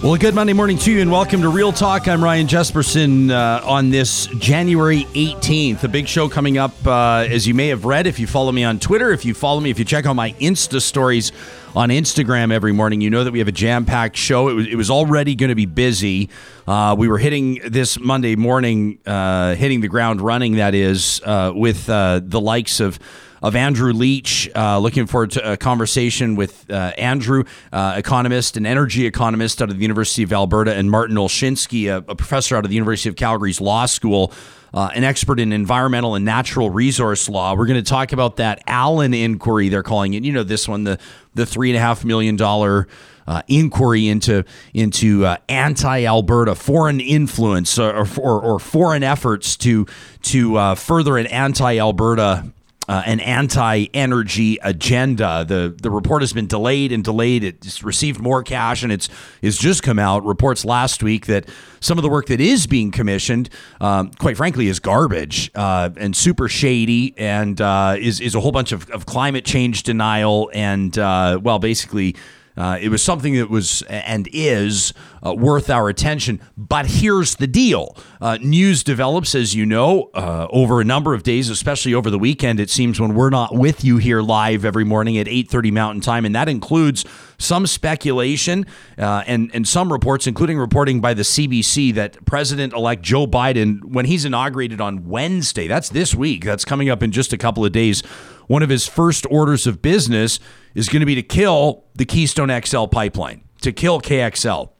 Well, a good Monday morning to you, and welcome to Real Talk. I'm Ryan Jesperson uh, on this January 18th. A big show coming up, uh, as you may have read if you follow me on Twitter, if you follow me, if you check out my Insta stories on Instagram every morning, you know that we have a jam packed show. It was, it was already going to be busy. Uh, we were hitting this Monday morning, uh, hitting the ground running, that is, uh, with uh, the likes of of Andrew Leach. Uh, looking forward to a conversation with uh, Andrew, uh, economist and energy economist out of the University of Alberta, and Martin Olszynski, a, a professor out of the University of Calgary's law school. Uh, an expert in environmental and natural resource law. We're going to talk about that Allan inquiry. They're calling it. You know this one, the the three and a half million dollar uh, inquiry into into uh, anti-Alberta foreign influence or, or, or, foreign efforts to to uh, further an anti-Alberta uh, an anti-energy agenda. The the report has been delayed and delayed. It's received more cash, and it's it's just come out. Reports last week that some of the work that is being commissioned, um, quite frankly, is garbage uh, and super shady, and uh, is is a whole bunch of, of climate change denial, and uh, well, basically uh, it was something that was and is uh, worth our attention. But here's the deal: uh, news develops, as you know, uh, over a number of days, especially over the weekend. It seems when we're not with you here live every morning at 8:30 Mountain Time, and that includes some speculation uh, and and some reports, including reporting by the CBC that President-elect Joe Biden, when he's inaugurated on Wednesday, that's this week, that's coming up in just a couple of days one of his first orders of business is going to be to kill the Keystone XL pipeline, to kill KXL.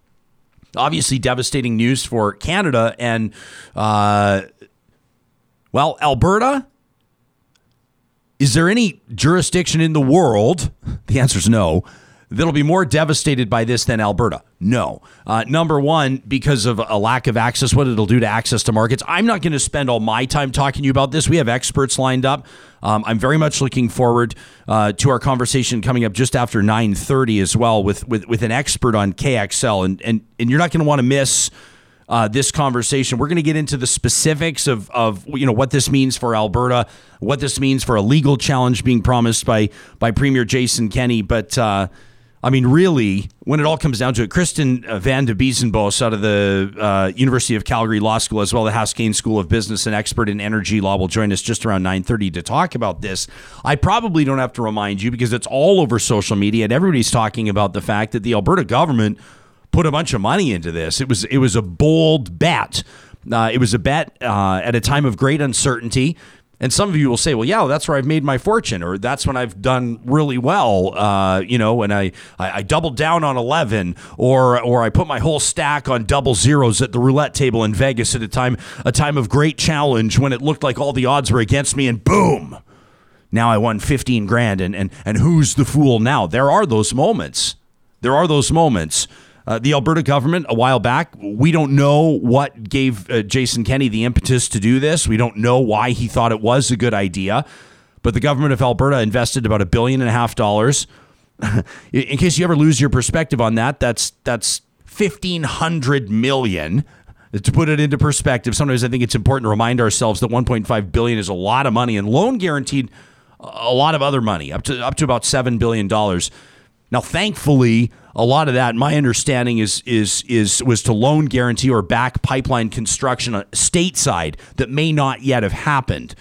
Obviously, devastating news for Canada and, uh, well, Alberta. Is there any jurisdiction in the world? The answer is no that'll be more devastated by this than Alberta? No. Uh, number one, because of a lack of access, what it'll do to access to markets. I'm not going to spend all my time talking to you about this. We have experts lined up. Um, I'm very much looking forward uh, to our conversation coming up just after 9:30 as well with with, with an expert on KXL, and and and you're not going to want to miss. Uh, this conversation. We're going to get into the specifics of, of you know what this means for Alberta, what this means for a legal challenge being promised by by Premier Jason Kenney. But uh, I mean, really, when it all comes down to it, Kristen uh, Van de Biezenbos out of the uh, University of Calgary Law School, as well the Haskayne School of Business and expert in energy law, will join us just around 9.30 to talk about this. I probably don't have to remind you because it's all over social media and everybody's talking about the fact that the Alberta government put a bunch of money into this. It was, it was a bold bet. Uh, it was a bet uh, at a time of great uncertainty. And some of you will say, well, yeah, that's where I've made my fortune, or that's when I've done really well, uh, you know, when I, I, I, doubled down on 11, or or I put my whole stack on double zeros at the roulette table in Vegas at a time, a time of great challenge when it looked like all the odds were against me, and boom, now I won 15 grand, and, and, and who's the fool now? There are those moments. There are those moments uh, the Alberta government a while back, we don't know what gave uh, Jason Kenney the impetus to do this. We don't know why he thought it was a good idea. But the government of Alberta invested about a billion and a half dollars. In case you ever lose your perspective on that, that's that's fifteen hundred million. To put it into perspective, sometimes I think it's important to remind ourselves that 1.5 billion is a lot of money, and loan guaranteed a lot of other money, up to up to about seven billion dollars. Now, thankfully, a lot of that, my understanding is is is was to loan guarantee or back pipeline construction uh, stateside that may not yet have happened.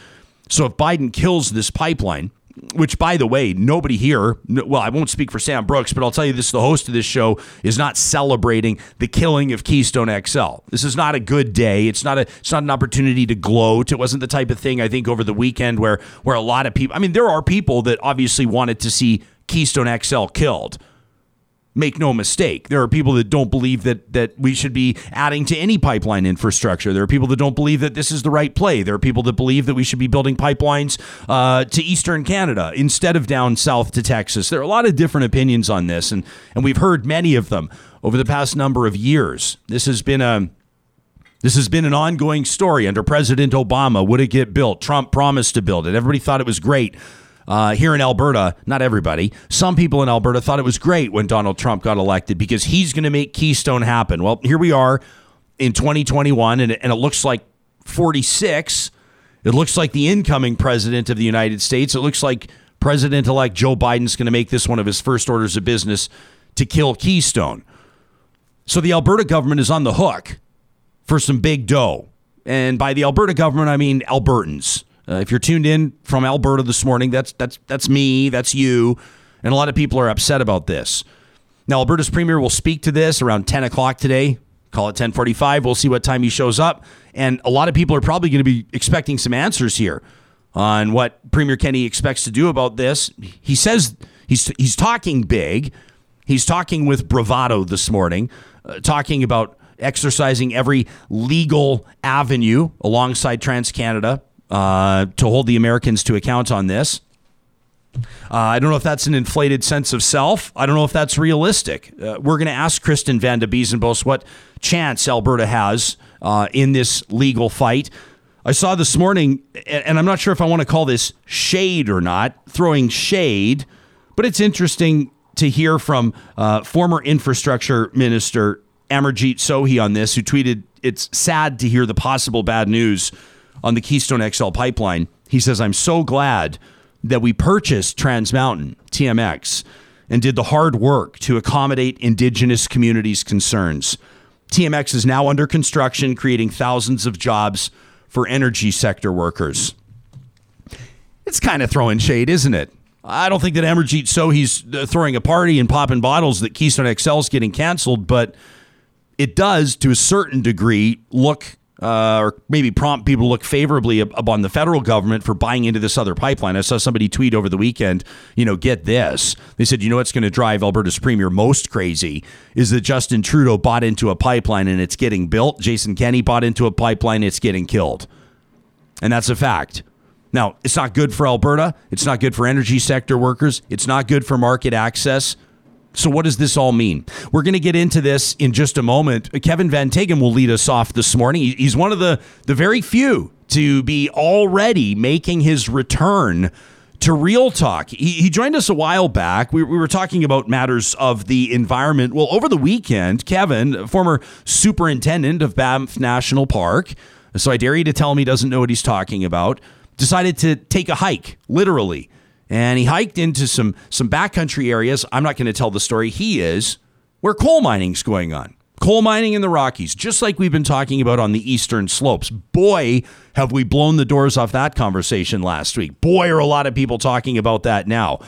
So if Biden kills this pipeline, which by the way, nobody here, well, I won't speak for Sam Brooks, but I'll tell you this the host of this show is not celebrating the killing of Keystone XL. This is not a good day. It's not a it's not an opportunity to gloat. It wasn't the type of thing I think over the weekend where where a lot of people I mean, there are people that obviously wanted to see Keystone XL killed. Make no mistake. There are people that don't believe that that we should be adding to any pipeline infrastructure. There are people that don't believe that this is the right play. There are people that believe that we should be building pipelines uh, to eastern Canada instead of down south to Texas. There are a lot of different opinions on this, and and we've heard many of them over the past number of years. This has been a this has been an ongoing story under President Obama. Would it get built? Trump promised to build it. Everybody thought it was great uh, here in Alberta, not everybody, some people in Alberta thought it was great when Donald Trump got elected because he's going to make Keystone happen. Well, here we are in 2021, and, and it looks like 46. It looks like the incoming president of the United States. It looks like President elect Joe Biden's going to make this one of his first orders of business to kill Keystone. So the Alberta government is on the hook for some big dough. And by the Alberta government, I mean Albertans. Uh, if you're tuned in from Alberta this morning, that's that's that's me, that's you, and a lot of people are upset about this. Now, Alberta's premier will speak to this around 10 o'clock today. Call it 10:45. We'll see what time he shows up, and a lot of people are probably going to be expecting some answers here on what Premier Kenney expects to do about this. He says he's he's talking big. He's talking with bravado this morning, uh, talking about exercising every legal avenue alongside TransCanada uh, to hold the Americans to account on this. Uh, I don't know if that's an inflated sense of self. I don't know if that's realistic. Uh, we're going to ask Kristen van de Biezenbos what chance Alberta has uh, in this legal fight. I saw this morning, and I'm not sure if I want to call this shade or not, throwing shade, but it's interesting to hear from uh, former infrastructure minister Amarjeet Sohi on this, who tweeted, It's sad to hear the possible bad news on the Keystone XL pipeline. He says, I'm so glad that we purchased Trans Mountain, TMX, and did the hard work to accommodate Indigenous communities' concerns. TMX is now under construction, creating thousands of jobs for energy sector workers. It's kind of throwing shade, isn't it? I don't think that Amarjeet Sohi's uh, throwing a party and popping bottles that Keystone XL is getting canceled, but it does, to a certain degree, look uh, or maybe prompt people to look favorably upon the federal government for buying into this other pipeline. I saw somebody tweet over the weekend, you know, get this. They said, you know what's going to drive Alberta's premier most crazy is that Justin Trudeau bought into a pipeline and it's getting built. Jason Kenney bought into a pipeline, it's getting killed. And that's a fact. Now, it's not good for Alberta. It's not good for energy sector workers. It's not good for market access. So, what does this all mean? We're going to get into this in just a moment. Kevin Van Tighem will lead us off this morning. He's one of the, the very few to be already making his return to Real Talk. He, he joined us a while back. We, we, were talking about matters of the environment. Well, over the weekend, Kevin, former superintendent of Banff National Park, so I dare you to tell him he doesn't know what he's talking about, decided to take a hike, literally and he hiked into some some backcountry areas. I'm not going to tell the story. He is where coal mining's going on. Coal mining in the Rockies, just like we've been talking about on the eastern slopes. Boy, have we blown the doors off that conversation last week. Boy, are a lot of people talking about that now.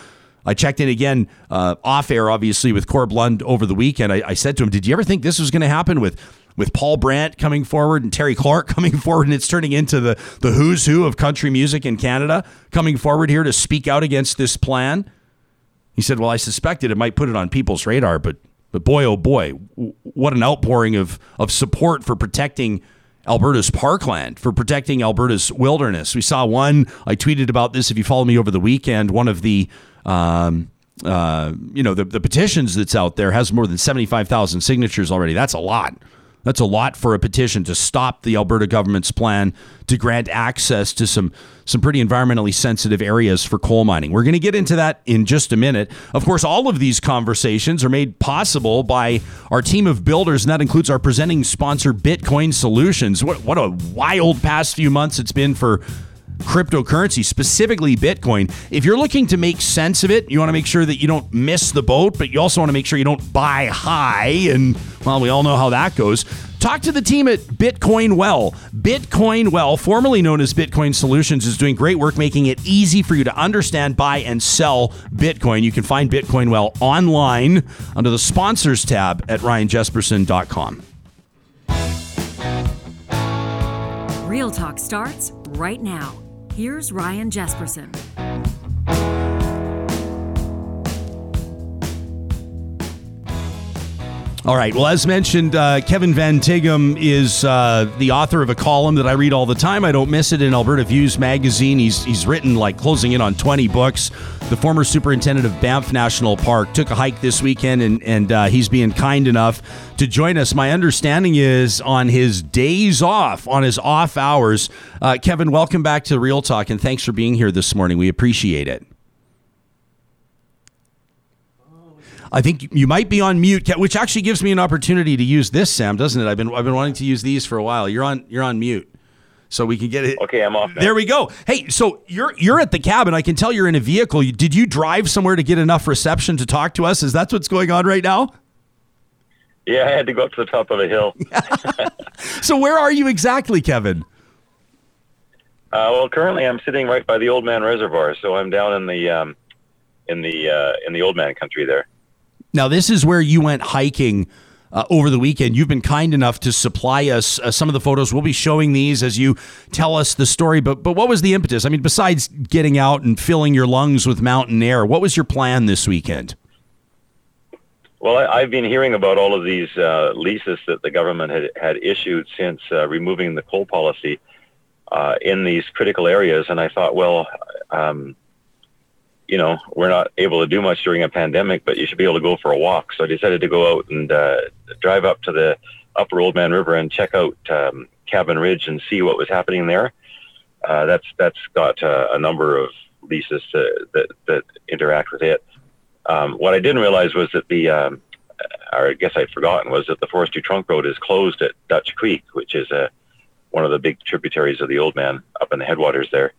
I checked in again uh, off air, obviously, with Corb Lund over the weekend. I, I said to him, Did you ever think this was going to happen with with Paul Brandt coming forward and Terri Clark coming forward, and it's turning into the, the who's who of country music in Canada coming forward here to speak out against this plan. He said, Well, I suspected it might put it on people's radar, but but boy, oh boy, what an outpouring of, of support for protecting Alberta's parkland, for protecting Alberta's wilderness. We saw one, I tweeted about this if you follow me over the weekend, one of the um, uh, you know, the, the petitions that's out there has more than 75,000 signatures already. That's a lot. That's a lot for a petition to stop the Alberta government's plan to grant access to some some pretty environmentally sensitive areas for coal mining. We're going to get into that in just a minute. Of course, all of these conversations are made possible by our team of builders, and that includes our presenting sponsor, Bitcoin Solutions. What, what a wild past few months it's been for cryptocurrency, specifically Bitcoin. If you're looking to make sense of it, you want to make sure that you don't miss the boat, but you also want to make sure you don't buy high. And, well, we all know how that goes. Talk to the team at Bitcoin Well. Bitcoin Well, formerly known as Bitcoin Solutions, is doing great work making it easy for you to understand, buy, and sell Bitcoin. You can find Bitcoin Well online under the sponsors tab at ryanjesperson.com. Real Talk starts right now. Here's Ryan Jesperson. All right. Well, as mentioned, uh, Kevin Van Tighem is uh, the author of a column that I read all the time. I don't miss it in Alberta Views magazine. He's he's written like closing in on twenty books. The former superintendent of Banff National Park took a hike this weekend, and and uh, he's being kind enough to join us. My understanding is on his days off, on his off hours. Uh, Kevin, welcome back to Real Talk, and thanks for being here this morning. We appreciate it. I think you might be on mute, which actually gives me an opportunity to use this, Sam, doesn't it? I've been I've been wanting to use these for a while. You're on you're on mute, so we can get it. Okay, I'm off. Now. There we go. Hey, so you're you're at the cabin. I can tell you're in a vehicle. Did you drive somewhere to get enough reception to talk to us? Is that what's going on right now? Yeah, I had to go up to the top of a hill. so where are you exactly, Kevin? Uh, well, currently I'm sitting right by the Oldman Reservoir, so I'm down in the um, in the uh, in the Oldman country there. Now, this is where you went hiking uh, over the weekend. You've been kind enough to supply us uh, some of the photos. We'll be showing these as you tell us the story. But but what was the impetus? I mean, besides getting out and filling your lungs with mountain air, what was your plan this weekend? Well, I, have been hearing about all of these uh, leases that the government had, had issued since uh, removing the coal policy uh, in these critical areas, and I thought, well, um, you know, we're not able to do much during a pandemic, but you should be able to go for a walk. So I decided to go out and uh, drive up to the Upper Oldman River and check out um, Cabin Ridge and see what was happening there. Uh, that's that's got uh, a number of leases to, that that interact with it. Um, what I didn't realize was that the, um, or I guess I'd forgotten, was that the Forestry Trunk Road is closed at Dutch Creek, which is a one of the big tributaries of the Oldman up in the headwaters there.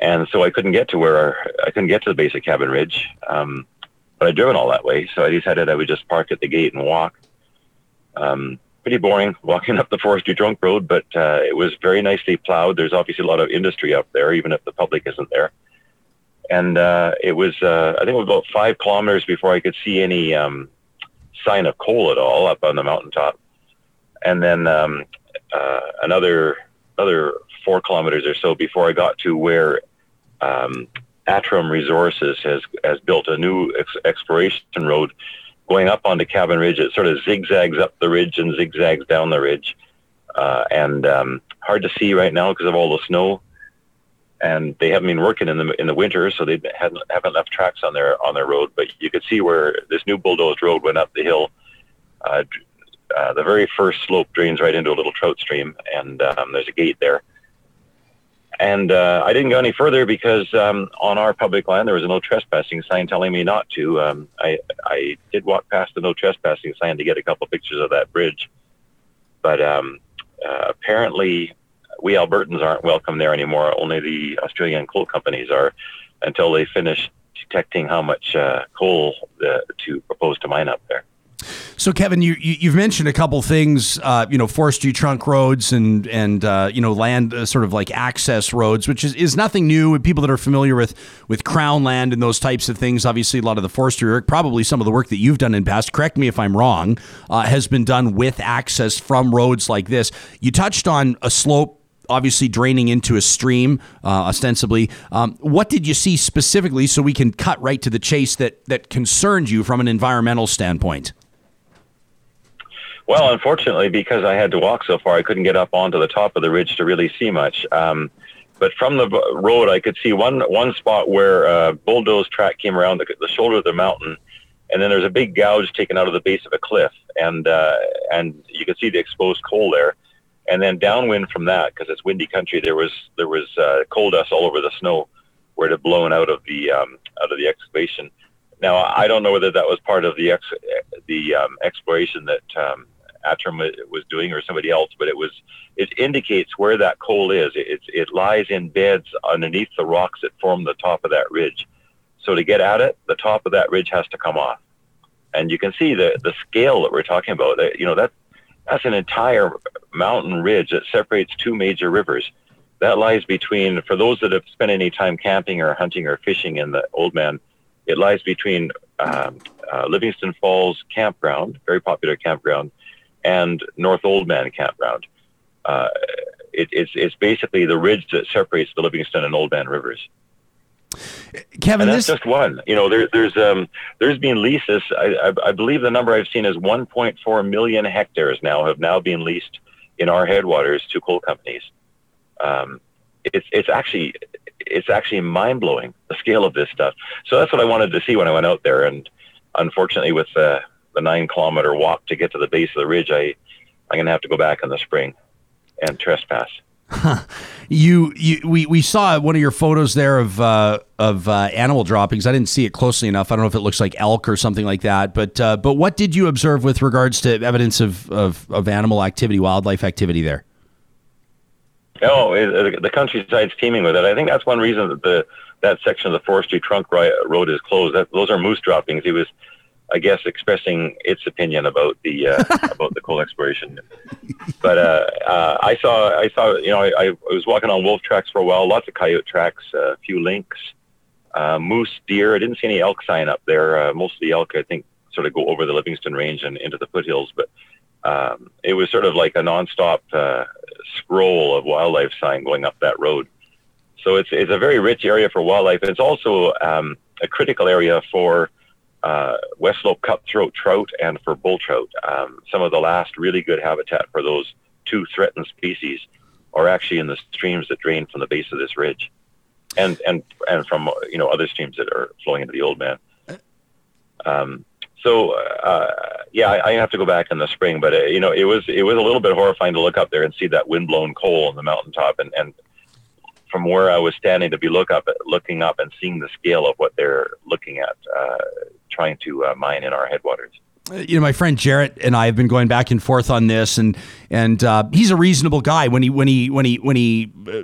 And so I couldn't get to where I couldn't get to the base of Cabin Ridge. Um, but I'd driven all that way, so I decided I would just park at the gate and walk. Um, pretty boring walking up the Forestry Trunk Road, but uh, it was very nicely plowed. There's obviously a lot of industry up there, even if the public isn't there. And uh, it was, uh, I think it was about five kilometers before I could see any um, sign of coal at all up on the mountaintop. And then um, uh, another another four kilometers or so before I got to where um, Atrum Resources has has built a new ex- exploration road going up onto Cabin Ridge. It sort of zigzags up the ridge and zigzags down the ridge, uh, and um, hard to see right now because of all the snow. And they haven't been working in the in the winter, so they haven't haven't left tracks on their on their road. But you could see where this new bulldozed road went up the hill, uh, uh, the very first slope drains right into a little trout stream, and um, there's a gate there. And uh, I didn't go any further because um, on our public land there was a no trespassing sign telling me not to. Um, I I did walk past the no trespassing sign to get a couple pictures of that bridge, but um, uh, apparently we Albertans aren't welcome there anymore. Only the Australian coal companies are, until they finish detecting how much uh, coal the, to propose to mine up there. So, Kevin, you, you have mentioned a couple things, uh, you know, forestry trunk roads and and uh, you know land uh, sort of like access roads, which is, is nothing new. People that are familiar with with crown land and those types of things, obviously, a lot of the forestry work, probably some of the work that you've done in past. Correct me if I'm wrong, uh, has been done with access from roads like this. You touched on a slope obviously draining into a stream, uh, ostensibly. Um, what did you see specifically, so we can cut right to the chase that that concerned you from an environmental standpoint? Well, unfortunately, because I had to walk so far, I couldn't get up onto the top of the ridge to really see much. Um, but from the road, I could see one one spot where a bulldoze track came around the, the shoulder of the mountain, and then there's a big gouge taken out of the base of a cliff, and uh, and you could see the exposed coal there. And then downwind from that, because it's windy country, there was there was uh, coal dust all over the snow, where it had blown out of the um, out of the excavation. Now I don't know whether that was part of the ex- the um, exploration that um, Atrum was doing or somebody else, but it was it indicates where that coal is. It, it lies in beds underneath the rocks that form the top of that ridge. So to get at it, the top of that ridge has to come off, and you can see the the scale that we're talking about. You know that that's an entire mountain ridge that separates two major rivers. That lies between, for those that have spent any time camping or hunting or fishing in the Oldman, it lies between um, uh, Livingston Falls Campground, very popular campground, and North Oldman Campground. Uh, it, it's, it's basically the ridge that separates the Livingston and Oldman rivers. Kevin, and that's this... just one. You know, there, there's um, there's been leases. I, I, I, believe the number I've seen is 1.4 million hectares now have now been leased in our headwaters to coal companies. Um, it's it's actually it's actually mind blowing the scale of this stuff. So that's what I wanted to see when I went out there. And unfortunately, with the the nine kilometer walk to get to the base of the ridge, I I'm gonna have to go back in the spring and trespass. You, you, we, we saw one of your photos there of uh, of uh, animal droppings. I didn't see it closely enough. I don't know if it looks like elk or something like that. But uh, but what did you observe with regards to evidence of, of, of animal activity, wildlife activity there? Oh, it, the countryside's teeming with it. I think that's one reason that the that section of the forestry trunk road is closed. That, those are moose droppings. He was I guess, expressing its opinion about the uh, about the coal exploration. But uh, uh, I saw, I saw, you know, I, I, was walking on wolf tracks for a while, lots of coyote tracks, a few lynx, uh, moose, deer. I didn't see any elk sign up there. Uh, most of the elk, I think, sort of go over the Livingston Range and into the foothills, but um, it was sort of like a nonstop uh, scroll of wildlife sign going up that road. So it's it's a very rich area for wildlife. and It's also um, a critical area for uh, West Slope cutthroat trout and for bull trout. Um, some of the last really good habitat for those two threatened species are actually in the streams that drain from the base of this ridge, and and and from you know other streams that are flowing into the Oldman. Um, so uh, yeah, I, I, have to go back in the spring, but uh, you know it was it was a little bit horrifying to look up there and see that windblown coal on the mountaintop, and and from where I was standing to be look up looking up and seeing the scale of what they're looking at. Uh, trying to uh, mine in our headwaters. Uh, you know, my friend Jarrett and I have been going back and forth on this, and and uh, he's a reasonable guy. When he when he when he when he uh,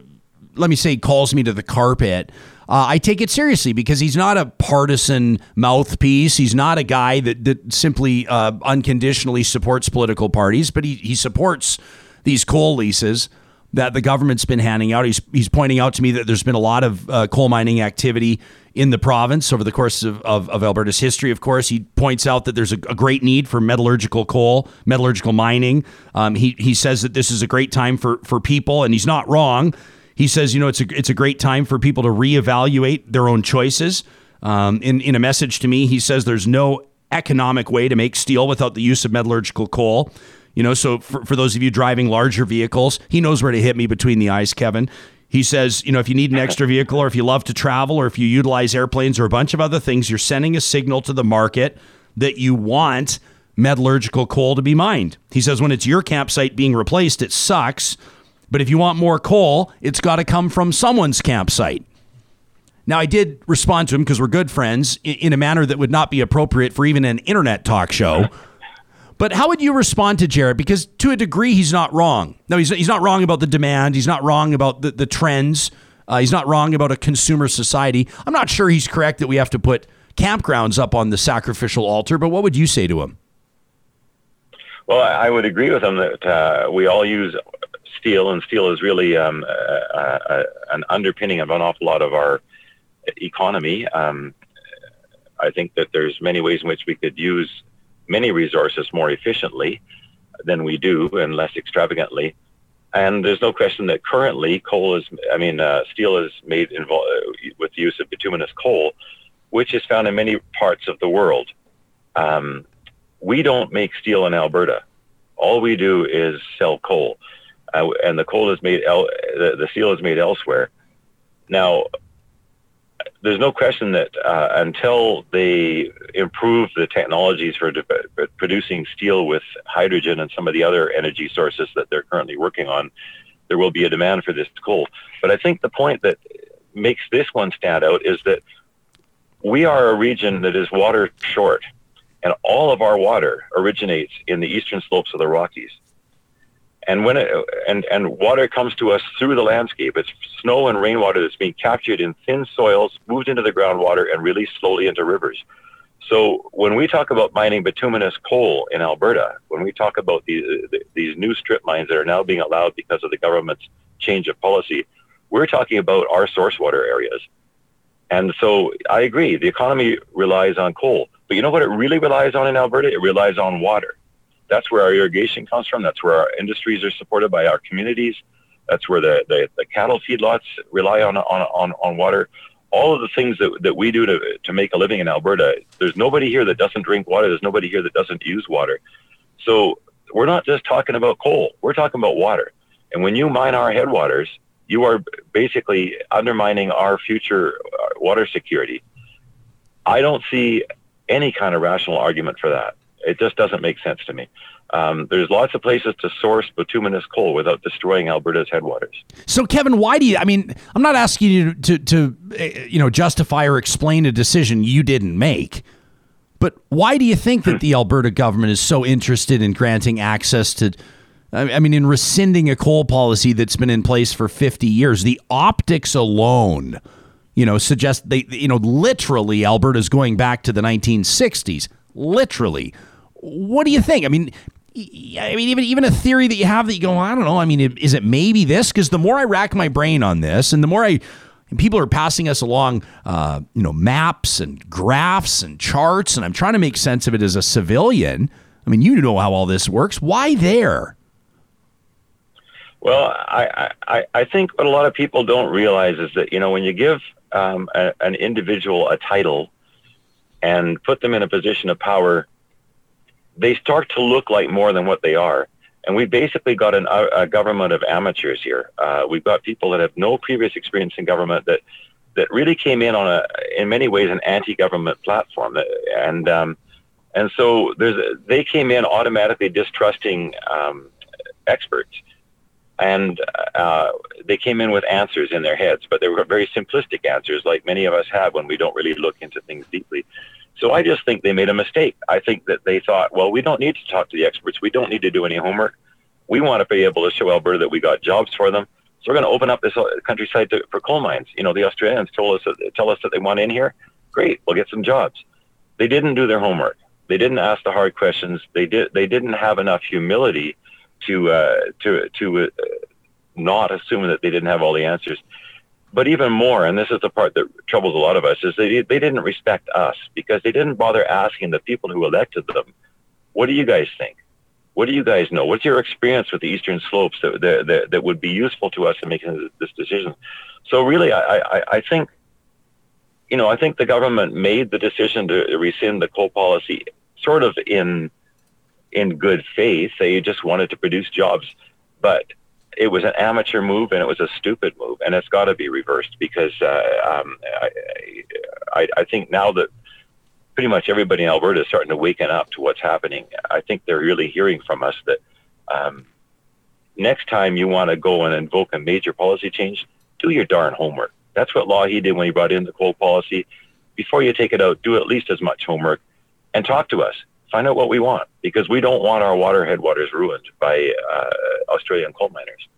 let me say calls me to the carpet. Uh, I take it seriously because he's not a partisan mouthpiece. He's not a guy that, that simply uh, unconditionally supports political parties, but he, he supports these coal leases that the government's been handing out. He's, he's pointing out to me that there's been a lot of uh, coal mining activity in the province over the course of, of, of, Alberta's history. Of course, he points out that there's a, a great need for metallurgical coal, metallurgical mining. Um, he, he says that this is a great time for, for people, and he's not wrong. He says, you know, it's a, it's a great time for people to reevaluate their own choices. Um, in, in a message to me, he says there's no economic way to make steel without the use of metallurgical coal. You know, so for, for those of you driving larger vehicles, he knows where to hit me between the eyes, Kevin. He says, you know, if you need an uh-huh. extra vehicle or if you love to travel or if you utilize airplanes or a bunch of other things, you're sending a signal to the market that you want metallurgical coal to be mined. He says when it's your campsite being replaced, it sucks. But if you want more coal, it's got to come from someone's campsite. Now, I did respond to him because we're good friends in a manner that would not be appropriate for even an internet talk show. Uh-huh. But how would you respond to Jared? Because to a degree, he's not wrong. No, he's, he's not wrong about the demand. He's not wrong about the, the trends. Uh, he's not wrong about a consumer society. I'm not sure he's correct that we have to put campgrounds up on the sacrificial altar, but what would you say to him? Well, I would agree with him that uh, we all use steel, and steel is really um, an underpinning of an awful lot of our economy. Um, I think that there's many ways in which we could use many resources more efficiently than we do and less extravagantly. And there's no question that currently coal is, I mean, uh, steel is made invo- uh, with the use of bituminous coal, which is found in many parts of the world. Um, we don't make steel in Alberta. All we do is sell coal, uh, and the coal is made. El- the, the steel is made elsewhere. Now, there's no question that uh, until they improve the technologies for de- producing steel with hydrogen and some of the other energy sources that they're currently working on, there will be a demand for this coal. But I think the point that makes this one stand out is that we are a region that is water short, and all of our water originates in the eastern slopes of the Rockies. And when it, and and water comes to us through the landscape, it's snow and rainwater that's being captured in thin soils, moved into the groundwater, and released slowly into rivers. So when we talk about mining bituminous coal in Alberta, when we talk about these uh, these new strip mines that are now being allowed because of the government's change of policy, we're talking about our source water areas. And so I agree, the economy relies on coal, but you know what it really relies on in Alberta? It relies on water. That's where our irrigation comes from. That's where our industries are supported by our communities. That's where the, the, the cattle feedlots rely on, on, on, on water. All of the things that, that we do to, to make a living in Alberta, there's nobody here that doesn't drink water. There's nobody here that doesn't use water. So we're not just talking about coal. We're talking about water. And when you mine our headwaters, you are basically undermining our future uh, water security. I don't see any kind of rational argument for that. It just doesn't make sense to me. Um, there's lots of places to source bituminous coal without destroying Alberta's headwaters. So, Kevin, why do you? I mean, I'm not asking you to, to, eh, you know, justify or explain a decision you didn't make, but why do you think that the Alberta government is so interested in granting access to? I mean, in rescinding a coal policy that's been in place for 50 years, the optics alone, you know, suggest they, you know, literally Alberta's going back to the 1960s literally. What do you think? I mean, I mean, even even a theory that you have that you go, I don't know. I mean, is it maybe this? Because the more I rack my brain on this, and the more I people are passing us along, uh, you know, maps and graphs and charts, and I'm trying to make sense of it as a civilian. I mean, you know how all this works. Why there? Well, I, I, I think what a lot of people don't realize is that, you know, when you give um, a, an individual a title and put them in a position of power, they start to look like more than what they are. And we basically got an, a, a government of amateurs here. Uh, we've got people that have no previous experience in government that, that really came in on a, in many ways, an anti-government platform. And, um, and so there's, they came in automatically distrusting um, experts and uh, they came in with answers in their heads, but they were very simplistic answers, like many of us have when we don't really look into things deeply. So I just think they made a mistake. I think that they thought, well, we don't need to talk to the experts. We don't need to do any homework. We want to be able to show Alberta that we got jobs for them. So we're going to open up this uh, countryside to, for coal mines. You know, the Australians told us that, tell us that they want in here. Great, we'll get some jobs. They didn't do their homework. They didn't ask the hard questions. They did. They didn't have enough humility to uh, to to uh, not assume that they didn't have all the answers. But even more, and this is the part that troubles a lot of us, is they they didn't respect us because they didn't bother asking the people who elected them, "What do you guys think? What do you guys know? What's your experience with the Eastern Slopes that that, that, would be useful to us in making this decision?" So really, I, I, I think you know, I think the government made the decision to rescind the coal policy sort of in in good faith. They just wanted to produce jobs, but it was an amateur move and it was a stupid move, and it's got to be reversed because uh, um, I, I, I think now that pretty much everybody in Alberta is starting to waken up to what's happening. I think they're really hearing from us that um, next time you want to go and invoke a major policy change, do your darn homework. That's what Lougheed did when he brought in the coal policy. Before you take it out, do at least as much homework and talk to us find out what we want because we don't want our water headwaters ruined by uh, Australian coal miners.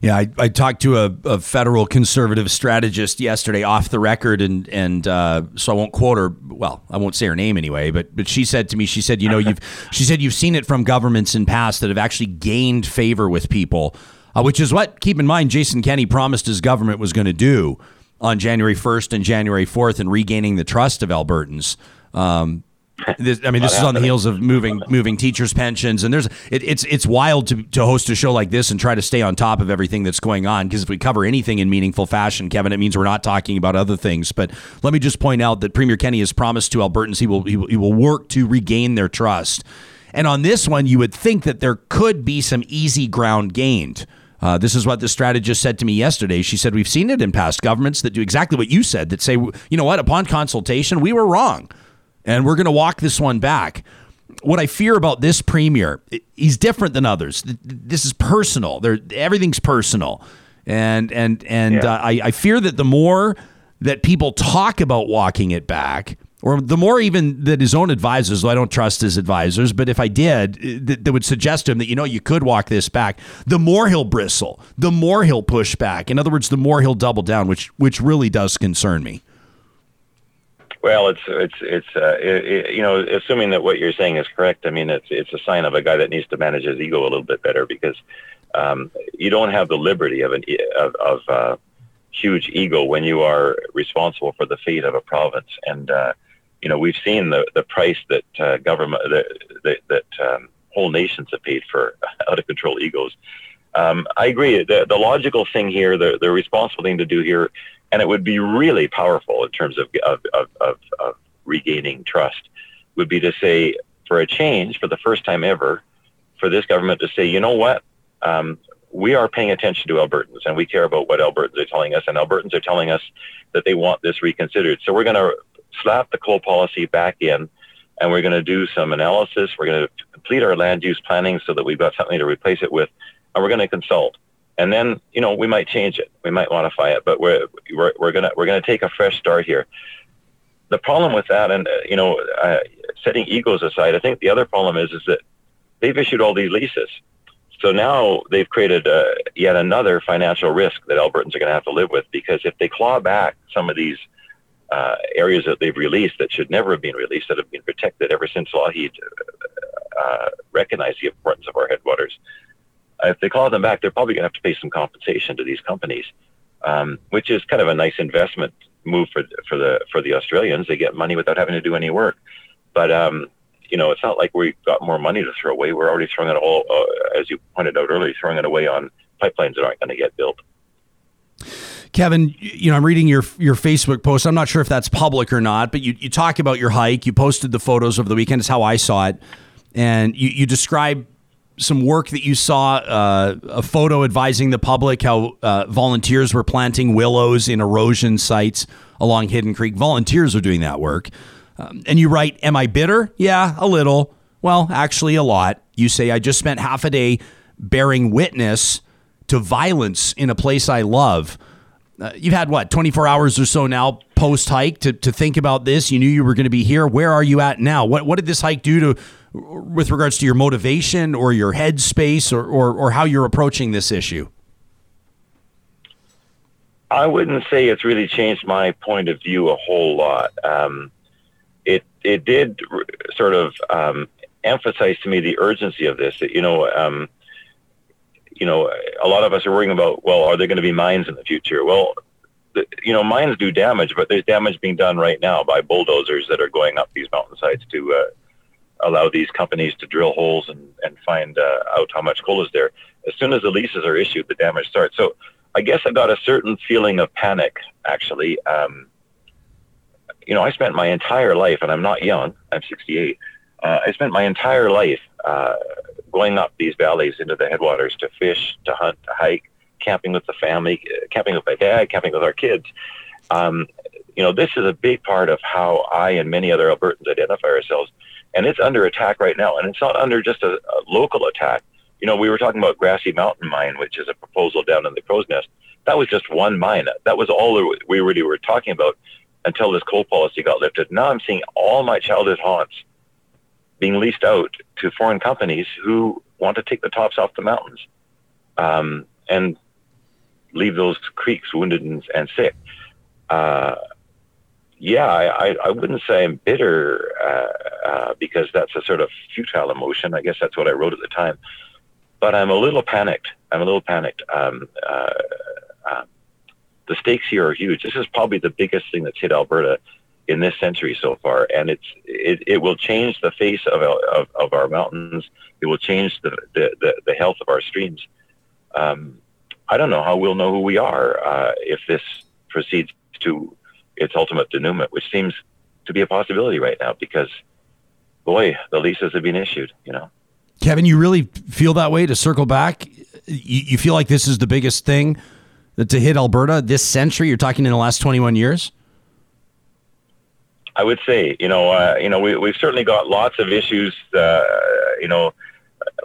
Yeah, I, I talked to a, a, federal conservative strategist yesterday off the record, and and uh, so I won't quote her. Well, I won't say her name anyway, but but she said to me, she said, you know, you've she said you've seen it from governments in past that have actually gained favor with people, uh, which is what keep in mind Jason Kenney promised his government was going to do on January first and January fourth, and regaining the trust of Albertans. Um, this, I mean, this is on the heels of moving moving teachers' pensions, and there's it, it's it's wild to to host a show like this and try to stay on top of everything that's going on. Because if we cover anything in meaningful fashion, Kevin, it means we're not talking about other things. But let me just point out that Premier Kenney has promised to Albertans he will he will, he will work to regain their trust. And on this one, you would think that there could be some easy ground gained. Uh, this is what the strategist said to me yesterday. She said, We've seen it in past governments that do exactly what you said, that say, you know what, upon consultation, we were wrong and we're going to walk this one back. What I fear about this premier, he's different than others. This is personal. There, everything's personal, and and and yeah. uh, I, I fear that the more that people talk about walking it back, or the more even that his own advisors, I don't trust his advisors, but if I did, that, that, would suggest to him that, you know, you could walk this back, the more he'll bristle, the more he'll push back. In other words, the more he'll double down, which which really does concern me. Well, it's it's it's uh, it, it, you know, assuming that what you're saying is correct. I mean, it's it's a sign of a guy that needs to manage his ego a little bit better because um, you don't have the liberty of an of, of uh, huge ego when you are responsible for the fate of a province. And uh, you know, we've seen the the price that uh, government that that, um, whole nations have paid for out of control egos. Um, I agree. The, the logical thing here, the, the responsible thing to do here and it would be really powerful in terms of, of, of, of, of regaining trust, would be to say, for a change, for the first time ever, for this government to say, you know what, um, we are paying attention to Albertans and we care about what Albertans are telling us, and Albertans are telling us that they want this reconsidered. So we're going to slap the coal policy back in, and we're going to do some analysis. We're going to complete our land use planning so that we've got something to replace it with, and we're going to consult and then you know we might change it, we might modify it, but we're we're, we're gonna we're gonna take a fresh start here. The problem with that, and uh, you know, uh, setting egos aside, I think the other problem is is that they've issued all these leases, so now they've created uh, yet another financial risk that Albertans are going to have to live with because if they claw back some of these uh, areas that they've released that should never have been released that have been protected ever since Lougheed uh, recognized the importance of our headwaters. Uh, if they call them back, they're probably going to have to pay some compensation to these companies, um, which is kind of a nice investment move for for the for the Australians. They get money without having to do any work. But um, you know, it's not like we've got more money to throw away. We're already throwing it all, uh, as you pointed out earlier, throwing it away on pipelines that aren't going to get built. Kevin, you know, I'm reading your your Facebook post. I'm not sure if that's public or not, but you, you talk about your hike. You posted the photos over the weekend. Is how I saw it, and you, you describe some work that you saw. Uh, a photo advising the public how uh, volunteers were planting willows in erosion sites along Hidden Creek. Volunteers are doing that work, um, and you write, "Am I bitter? Yeah, a little. Well, actually, a lot." You say, "I just spent half a day bearing witness to violence in a place I love." uh, you've had what 24 hours or so now post hike to, to think about this you knew you were going to be here where are you at now what what did this hike do to with regards to your motivation or your headspace or, or, or how you're approaching this issue I wouldn't say it's really changed my point of view a whole lot. Um, it it did sort of um, emphasize to me the urgency of this. That you know, um, you know, a lot of us are worrying about, well, are there going to be mines in the future? Well, the, you know, mines do damage, but there's damage being done right now by bulldozers that are going up these mountainsides to uh, allow these companies to drill holes and, and find uh, out how much coal is there. As soon as the leases are issued, the damage starts. So I guess I got a certain feeling of panic, actually. Um, you know, I spent my entire life, and I'm not young, I'm 68. Uh, I spent my entire life uh, going up these valleys into the headwaters to fish, to hunt, to hike, camping with the family, uh, camping with my dad, camping with our kids. Um, you know, this is a big part of how I and many other Albertans identify ourselves. And it's under attack right now. And it's not under just a, a local attack. You know, we were talking about Grassy Mountain Mine, which is a proposal down in the Crowsnest. That was just one mine. That was all we really were talking about until this coal policy got lifted. Now I'm seeing all my childhood haunts being leased out to foreign companies who want to take the tops off the mountains um, and leave those creeks wounded and, and sick. Uh, yeah, I, I, wouldn't say I'm bitter uh, uh, because that's a sort of futile emotion. I guess that's what I wrote at the time. But I'm a little panicked. I'm a little panicked. Um, uh, uh, the stakes here are huge. This is probably the biggest thing that's hit Alberta in this century so far, and it's it, it will change the face of, of, of our mountains. It will change the the, the, the health of our streams. Um, I don't know how we'll know who we are uh, if this proceeds to its ultimate denouement, which seems to be a possibility right now because, boy, the leases have been issued. You know, Kevin, you really feel that way. To circle back, you, you feel like this is the biggest thing that to hit Alberta this century. You're talking in the last 21 years. I would say, you know, uh, you know, we, we've certainly got lots of issues. Uh, you know,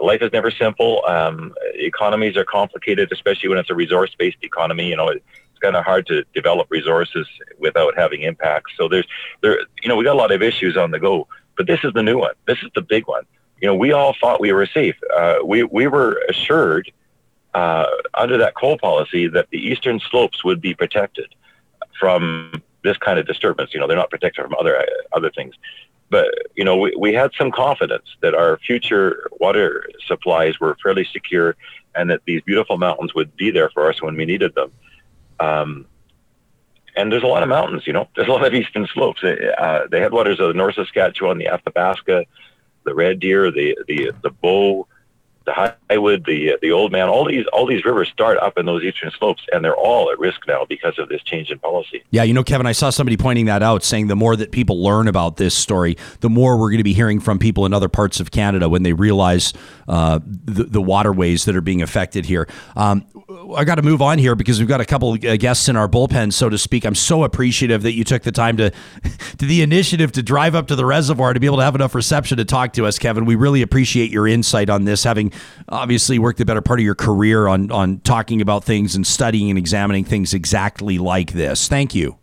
life is never simple. Um, economies are complicated, especially when it's a resource-based economy. You know, kind of hard to develop resources without having impacts. So there's, there, you know, we got a lot of issues on the go. But this is the new one. This is the big one. You know, we all thought we were safe. Uh, we we were assured uh, under that coal policy that the eastern slopes would be protected from this kind of disturbance. You know, they're not protected from other other things. But you know, we, we had some confidence that our future water supplies were fairly secure, and that these beautiful mountains would be there for us when we needed them. Um, and there's a lot of mountains, you know. There's a lot of eastern slopes. Uh, the headwaters of the North Saskatchewan, the Athabasca, the Red Deer, the the the Bow, the Highwood, the the Oldman, all these all these rivers start up in those eastern slopes, and they're all at risk now because of this change in policy. Yeah, you know, Kevin, I saw somebody pointing that out, saying the more that people learn about this story, the more we're going to be hearing from people in other parts of Canada when they realize uh, the, the waterways that are being affected here. Um, I got to move on here because we've got a couple uh, guests in our bullpen, so to speak. I'm so appreciative that you took the time to, to the initiative to drive up to the reservoir to be able to have enough reception to talk to us, Kevin. We really appreciate your insight on this, having obviously worked the better part of your career on on talking about things and studying and examining things exactly like this. Thank you.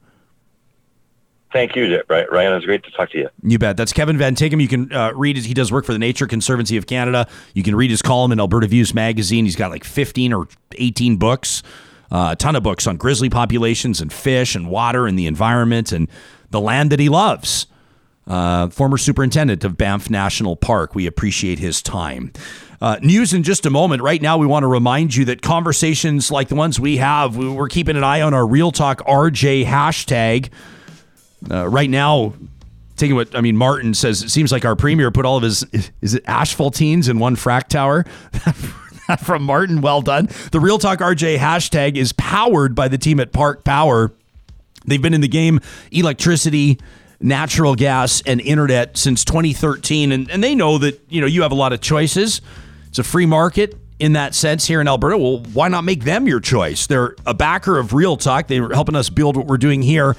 Thank you, right, Ryan. It was great to talk to you. You bet. That's Kevin Van Tighem. You can uh, read his, he does work for the Nature Conservancy of Canada. You can read his column in Alberta Views magazine. He's got like 15 or 18 books. Uh, a ton of books on grizzly populations and fish and water and the environment and the land that he loves. Uh, former superintendent of Banff National Park. We appreciate his time. Uh, news in just a moment. Right now, we want to remind you that conversations like the ones we have, we're keeping an eye on our Real Talk RJ hashtag. Uh, right now, taking what I mean, Martin says it seems like our premier put all of his is it asphaltenes in one frac tower. From Martin, well done. The Real Talk RJ hashtag is powered by the team at Park Power. They've been in the game electricity, natural gas, and internet since 2013, and, and they know that you know you have a lot of choices. It's a free market in that sense here in Alberta. Well, why not make them your choice? They're a backer of Real Talk. They're helping us build what we're doing here.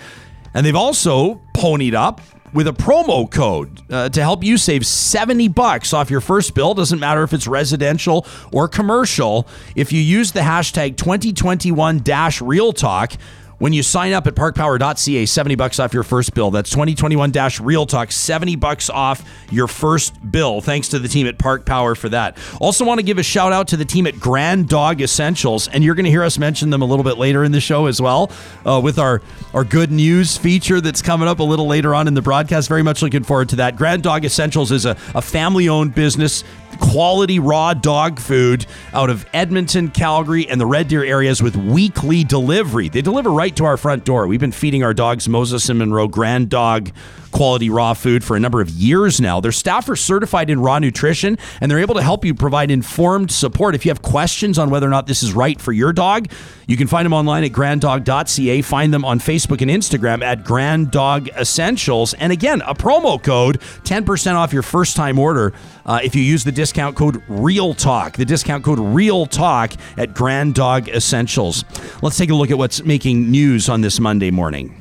And they've also ponied up with a promo code uh, to help you save 70 bucks off your first bill. Doesn't matter if it's residential or commercial. If you use the hashtag 2021 Real Talk, when you sign up at parkpower.ca, 70 bucks off your first bill. That's 2021 Real Talk, 70 bucks off your first bill. Thanks to the team at Park Power for that. Also, want to give a shout out to the team at Grand Dog Essentials, and you're going to hear us mention them a little bit later in the show as well uh, with our, our good news feature that's coming up a little later on in the broadcast. Very much looking forward to that. Grand Dog Essentials is a, a family owned business quality raw dog food out of Edmonton, Calgary, and the Red Deer areas with weekly delivery. They deliver right to our front door. We've been feeding our dogs Moses and Monroe Grand Dog quality raw food for a number of years now. Their staff are certified in raw nutrition and they're able to help you provide informed support. If you have questions on whether or not this is right for your dog, you can find them online at granddog.ca. Find them on Facebook and Instagram at Grand Dog Essentials. And again, a promo code 10% off your first time order uh, if you use the discount code Real Talk. The discount code Real Talk at Grand Dog Essentials. Let's take a look at what's making news on this Monday morning.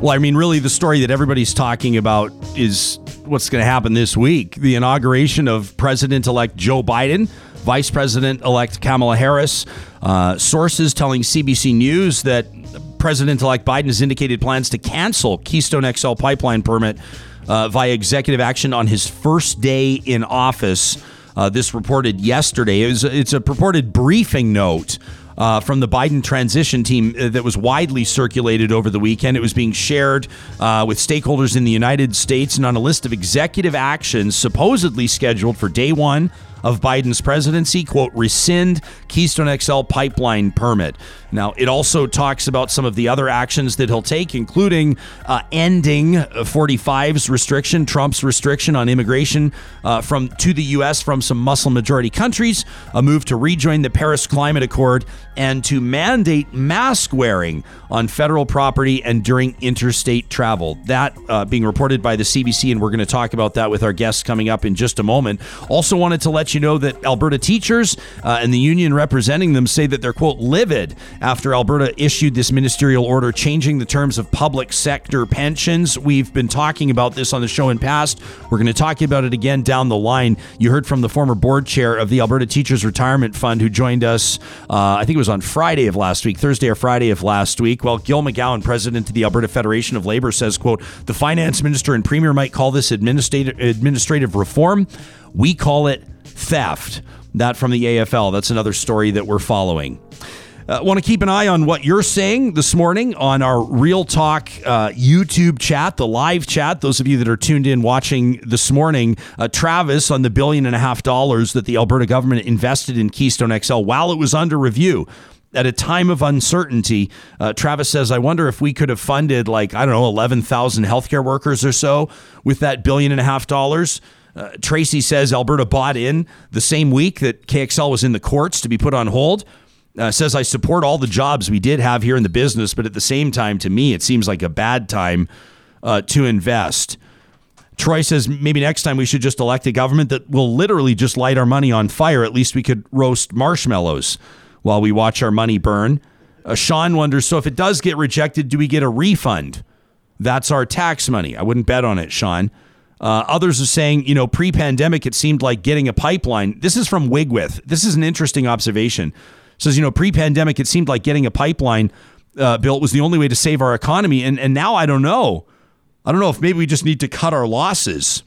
Well, I mean, really, the story that everybody's talking about is what's going to happen this week the inauguration of President elect Joe Biden, Vice President elect Kamala Harris. Uh, sources telling CBC News that President elect Biden has indicated plans to cancel Keystone XL pipeline permit uh, via executive action on his first day in office. Uh, this reported yesterday. It was, it's a purported briefing note uh, from the Biden transition team uh, that was widely circulated over the weekend. It was being shared uh, with stakeholders in the United States and on a list of executive actions supposedly scheduled for day one of Biden's presidency, quote, rescind Keystone XL pipeline permit. Now, it also talks about some of the other actions that he'll take, including uh, ending 45's restriction, Trump's restriction on immigration uh, from to the U.S. from some Muslim majority countries, a move to rejoin the Paris Climate Accord, and to mandate mask wearing on federal property and during interstate travel. That uh, being reported by the CBC, and we're going to talk about that with our guests coming up in just a moment. Also, wanted to let you know that Alberta teachers uh, and the union representing them say that they're, quote, livid after Alberta issued this ministerial order changing the terms of public sector pensions. We've been talking about this on the show in past. We're going to talk about it again down the line. You heard from the former board chair of the Alberta Teachers Retirement Fund who joined us, uh, I think it was on Friday of last week, Thursday or Friday of last week. Well, Gil McGowan, president of the Alberta Federation of Labor, says, quote, the finance minister and premier might call this administrative, administrative reform. We call it theft. That from the AFL. That's another story that we're following. Uh, Want to keep an eye on what you're saying this morning on our Real Talk uh, YouTube chat, the live chat. Those of you that are tuned in watching this morning, uh, Travis on the billion and a half dollars that the Alberta government invested in Keystone XL while it was under review at a time of uncertainty, uh, Travis says, I wonder if we could have funded like, I don't know, 11,000 healthcare workers or so with that billion and a half dollars. Uh, Tracy says Alberta bought in the same week that KXL was in the courts to be put on hold. Uh, says, I support all the jobs we did have here in the business, but at the same time, to me, it seems like a bad time uh, to invest. Troy says maybe next time we should just elect a government that will literally just light our money on fire. At least we could roast marshmallows while we watch our money burn. Uh, Sean wonders so if it does get rejected, do we get a refund? That's our tax money. I wouldn't bet on it, Sean. Uh, others are saying, you know, pre pandemic, it seemed like getting a pipeline. This is from Wigwith. This is an interesting observation. Says, you know, pre pandemic, it seemed like getting a pipeline uh, built was the only way to save our economy. And, and now I don't know. I don't know if maybe we just need to cut our losses.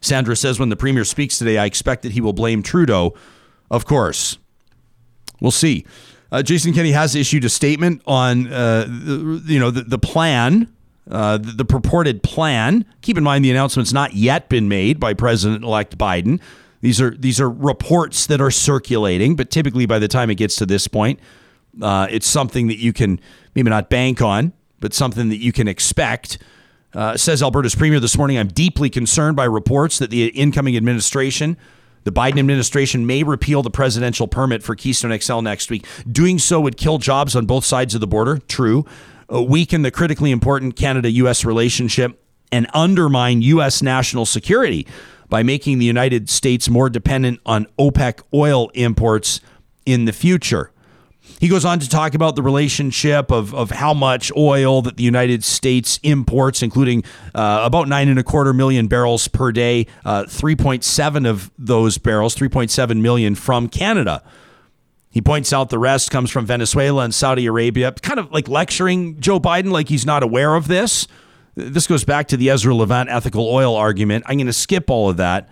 Sandra says when the premier speaks today, I expect that he will blame Trudeau. Of course. We'll see. Uh, Jason Kenney has issued a statement on, uh, the, you know, the, the plan, uh, the, the, purported plan. Keep in mind the announcement's not yet been made by President-elect Biden. These are these are reports that are circulating, but typically by the time it gets to this point, uh, it's something that you can maybe not bank on, but something that you can expect. Uh, says Alberta's premier this morning, I'm deeply concerned by reports that the incoming administration, the Biden administration, may repeal the presidential permit for Keystone XL next week. Doing so would kill jobs on both sides of the border. True. Weaken the critically important Canada US relationship and undermine U.S. national security by making the United States more dependent on OPEC oil imports in the future. He goes on to talk about the relationship of, of how much oil that the United States imports, including uh, about nine and a quarter million barrels per day, uh, 3.7 of those barrels, 3.7 million from Canada. He points out the rest comes from Venezuela and Saudi Arabia, kind of like lecturing Joe Biden like he's not aware of this. This goes back to the Ezra Levant ethical oil argument. I'm going to skip all of that.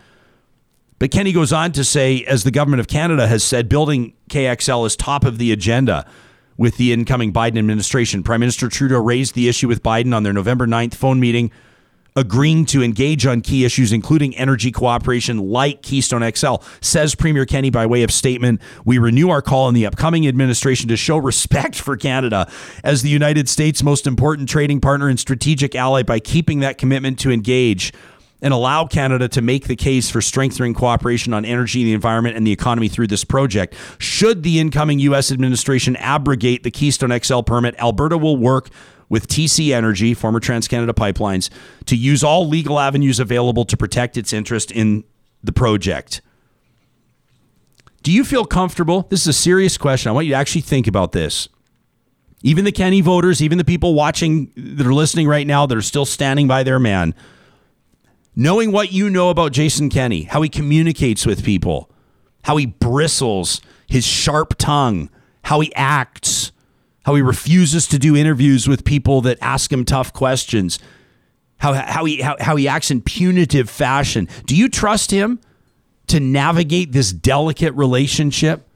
But Kenney goes on to say, as the government of Canada has said, building KXL is top of the agenda with the incoming Biden administration. Prime Minister Trudeau raised the issue with Biden on their November 9th phone meeting agreeing to engage on key issues, including energy cooperation like Keystone XL. Says Premier Kenney by way of statement We renew our call in the upcoming administration to show respect for Canada as the United States' most important trading partner and strategic ally by keeping that commitment to engage and allow Canada to make the case for strengthening cooperation on energy, the environment, and the economy through this project. Should the incoming U.S. administration abrogate the Keystone XL permit, Alberta will work with TC Energy, former TransCanada Pipelines, to use all legal avenues available to protect its interest in the project. Do you feel comfortable? This is a serious question. I want you to actually think about this. Even the Kenney voters, even the people watching that are listening right now that are still standing by their man, knowing what you know about Jason Kenney, how he communicates with people, how he bristles, his sharp tongue, how he acts, how he refuses to do interviews with people that ask him tough questions, how, how, he, how, how he acts in punitive fashion. Do you trust him to navigate this delicate relationship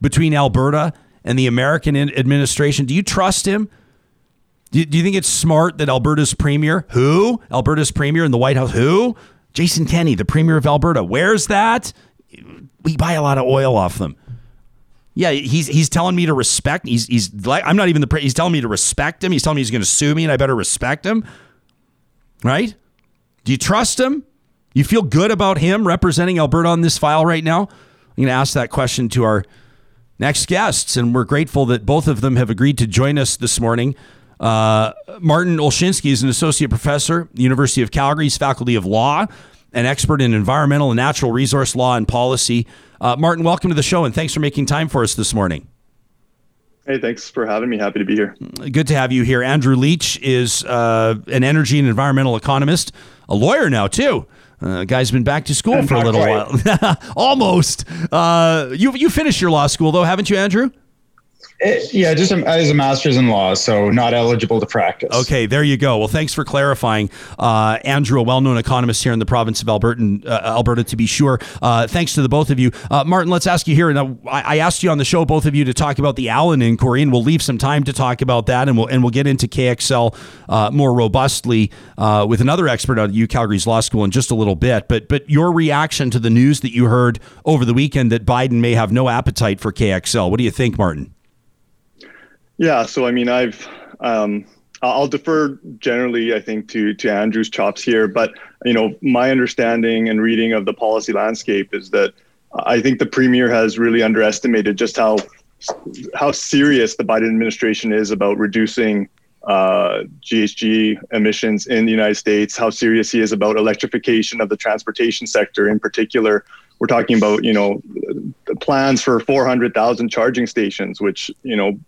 between Alberta and the American administration? Do you trust him? Do, do you think it's smart that Alberta's premier, who? Alberta's premier in the White House, who? Jason Kenney, the premier of Alberta. Where's that? We buy a lot of oil off them. Yeah, he's he's telling me to respect. He's he's like I'm not even the. He's telling me to respect him. He's telling me he's going to sue me, and I better respect him. Right? Do you trust him? You feel good about him representing Alberta on this file right now? I'm going to ask that question to our next guests, and we're grateful that both of them have agreed to join us this morning. Uh, Martin Olszynski is an associate professor, University of Calgary's Faculty of Law, an expert in environmental and natural resource law and policy. Uh, Martin, welcome to the show and thanks for making time for us this morning. Hey, thanks for having me. Happy to be here. Good to have you here. Andrew Leach is uh, an energy and environmental economist, a lawyer now, too. Uh, guy's been back to school for a little quite. while. Almost. Uh, you you finished your law school though, haven't you, Andrew? It, yeah, just as a master's in law, so not eligible to practice. Okay, there you go. Well, thanks for clarifying, uh, Andrew, a well-known economist here in the province of Alberta, uh, Alberta to be sure. Uh, thanks to the both of you, uh, Martin. Let's ask you here. Now, I, asked you on the show, both of you, to talk about the Allan inquiry, and we'll leave some time to talk about that, and we'll and we'll get into KXL uh, more robustly uh, with another expert at U Calgary's Law School in just a little bit. But but your reaction to the news that you heard over the weekend that Biden may have no appetite for KXL. What do you think, Martin? Yeah, so I mean, I've um, I'll defer generally, I think, to to Andrew's chops here, but you know, my understanding and reading of the policy landscape is that I think the premier has really underestimated just how how serious the Biden administration is about reducing uh, GHG emissions in the United States, how serious he is about electrification of the transportation sector in particular. We're talking about, you know, plans for 400,000 charging stations, which, you know,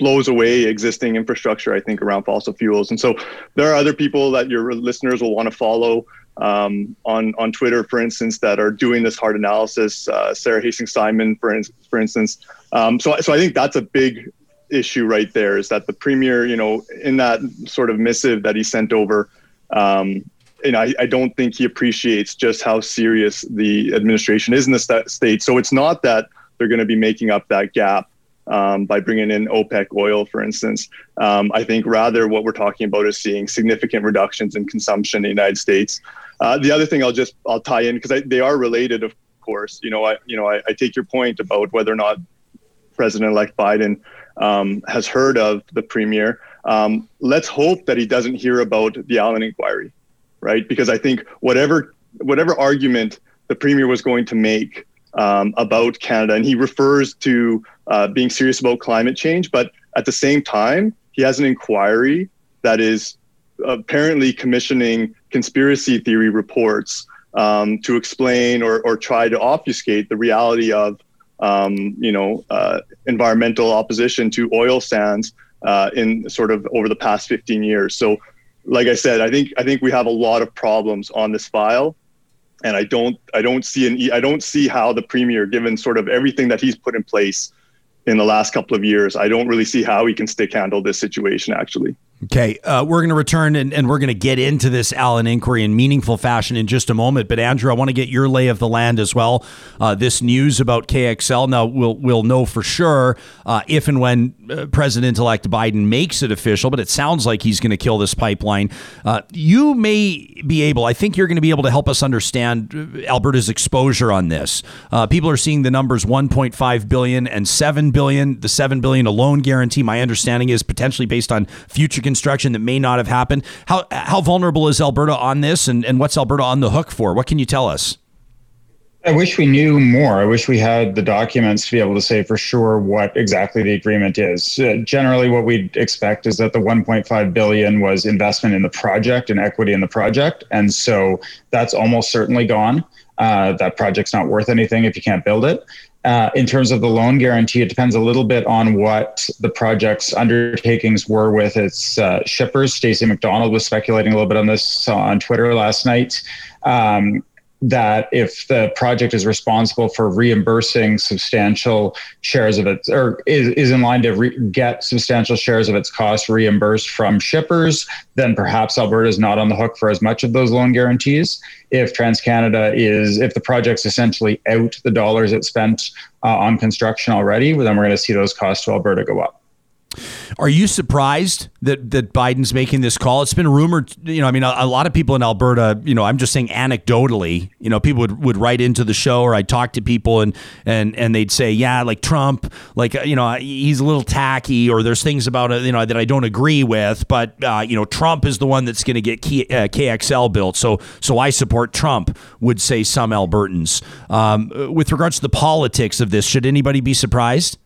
blows away existing infrastructure, I think, around fossil fuels. And so there are other people that your listeners will want to follow um, on on Twitter, for instance, that are doing this hard analysis. Uh, Sara Hastings Simon, for in, for instance. Um, so so I think that's a big issue right there. Is that the premier, you know, in that sort of missive that he sent over. Um, you know, I, I, don't think he appreciates just how serious the administration is in the st- state. So it's not that they're going to be making up that gap um, by bringing in OPEC oil, for instance. Um, I think rather what we're talking about is seeing significant reductions in consumption in the United States. Uh, the other thing I'll just I'll tie in because they are related, of course. You know, I you know I, I take your point about whether or not President-elect Biden um, has heard of the premier. Um, let's hope that he doesn't hear about the Allan inquiry, right? Because I think whatever whatever argument the premier was going to make um, about Canada, and he refers to uh, being serious about climate change, but at the same time, he has an inquiry that is apparently commissioning conspiracy theory reports um, to explain or, or try to obfuscate the reality of um, you know uh, environmental opposition to oil sands uh, in sort of over the past 15 years. So, like I said, I think I think we have a lot of problems on this file, and I don't I don't see an I don't see how the premier, given sort of everything that he's put in place in the last couple of years, I don't really see how he can stick handle this situation actually. Okay, uh, we're going to return and, and we're going to get into this Allan inquiry in meaningful fashion in just a moment. But Andrew, I want to get your lay of the land as well. Uh, this news about KXL. Now we'll we'll know for sure uh, if and when uh, President-elect Biden makes it official. But it sounds like he's going to kill this pipeline. Uh, you may be able. I think you're going to be able to help us understand uh, Alberta's exposure on this. people are seeing the numbers 1.5 billion and 7 billion. The 7 billion a loan guarantee. My understanding is potentially based on future construction that may not have happened. How how vulnerable is Alberta on this, and, and what's Alberta on the hook for? What can you tell us? I wish we knew more. I wish we had the documents to be able to say for sure what exactly the agreement is. Uh, generally, what we'd expect is that the 1.5 billion was investment in the project and equity in the project, and so that's almost certainly gone. Uh, that project's not worth anything if you can't build it. Uh, in terms of the loan guarantee, it depends a little bit on what the project's undertakings were with its uh, shippers. Stacey McDonald was speculating a little bit on this on Twitter last night. Um, that if the project is responsible for reimbursing substantial shares of it or is, is in line to re- get substantial shares of its costs reimbursed from shippers, then perhaps Alberta is not on the hook for as much of those loan guarantees. If TransCanada is, if the project's essentially out the dollars it spent uh, on construction already, then we're going to see those costs to Alberta go up. Are you surprised that that Biden's making this call? It's been rumored, you know, I mean, a, a, lot of people in Alberta, you know, I'm just saying anecdotally, you know, people would, would write into the show or I'd talk to people and and and they'd say, yeah, like Trump, like you know, he's a little tacky or there's things about it, you know, that I don't agree with, but uh, you know, Trump is the one that's going to get K, uh, KXL built, so so I support Trump. Would say some Albertans. Um, with regards to the politics of this, should anybody be surprised?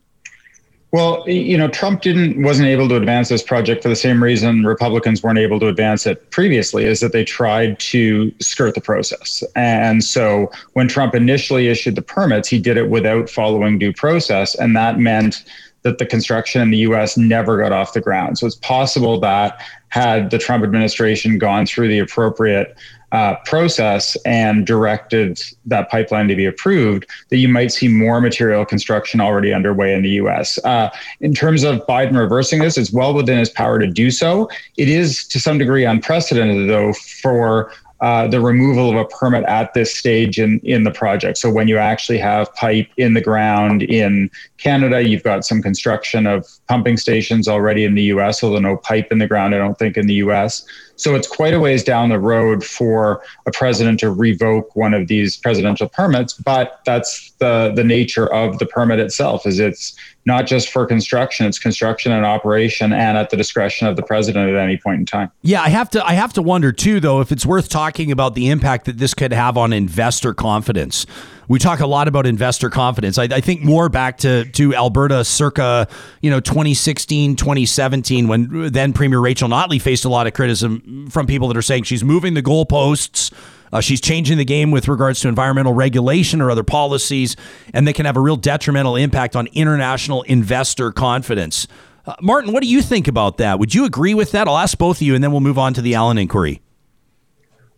Well, you know, Trump didn't wasn't able to advance this project for the same reason Republicans weren't able to advance it previously, is that they tried to skirt the process. And so when Trump initially issued the permits, he did it without following due process, and that meant that the construction in the US never got off the ground. So it's possible that had the Trump administration gone through the appropriate uh, process and directed that pipeline to be approved, that you might see more material construction already underway in the US. Uh, in terms of Biden reversing this, it's well within his power to do so. It is to some degree unprecedented, though, for uh, the removal of a permit at this stage in, in the project. So when you actually have pipe in the ground in Canada, you've got some construction of pumping stations already in the US, although no pipe in the ground, I don't think, in the US. So it's quite a ways down the road for a president to revoke one of these presidential permits, but that's the the nature of the permit itself is it's not just for construction it's construction and operation and at the discretion of the president at any point in time yeah i have to i have to wonder too though if it's worth talking about the impact that this could have on investor confidence we talk a lot about investor confidence. I, I, think more back to to Alberta circa you know 2016, 2017, when then Premier Rachel Notley faced a lot of criticism from people that are saying she's moving the goalposts. Uh, she's changing the game with regards to environmental regulation or other policies, and they can have a real detrimental impact on international investor confidence. Uh, Martin, what do you think about that? Would you agree with that? I'll ask both of you, and then we'll move on to the Allan inquiry.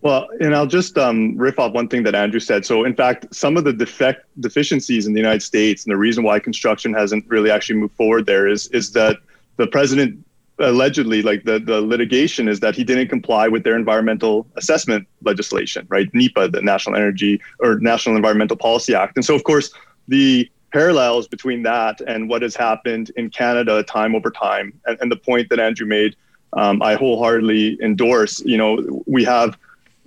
Well, and I'll just um, riff off one thing that Andrew said. So, in fact, some of the defect deficiencies in the United States and the reason why construction hasn't really actually moved forward there is is that the president allegedly like the, the litigation is that he didn't comply with their environmental assessment legislation right? NEPA the National Energy or National Environmental Policy Act. And so of course the parallels between that and what has happened in Canada time over time and, and the point that Andrew made um, I wholeheartedly endorse. You know we have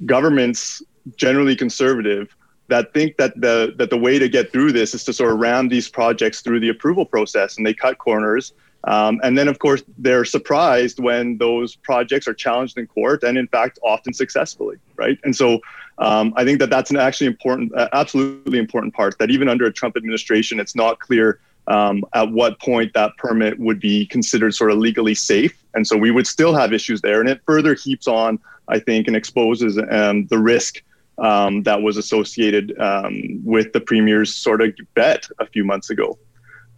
governments generally conservative that think that the that the way to get through this is to sort of ram these projects through the approval process and they cut corners um, and then, of course, they're surprised when those projects are challenged in court, and in fact, often successfully, right? And so, um, I think that that's an actually important, uh, absolutely important part. That even under a Trump administration, it's not clear um, at what point that permit would be considered sort of legally safe, and so we would still have issues there. And it further heaps on, I think, and exposes um, the risk um, that was associated um, with the premier's sort of bet a few months ago.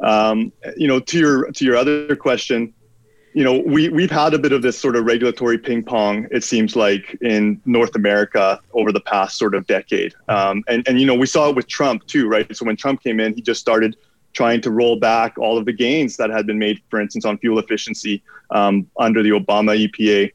Um, you know, to your to your other question, you know, we we've had a bit of this sort of regulatory ping pong. It seems like in North America over the past sort of decade, um, and and you know, we saw it with Trump too, right? So when Trump came in, he just started trying to roll back all of the gains that had been made, for instance, on fuel efficiency um, under the Obama EPA.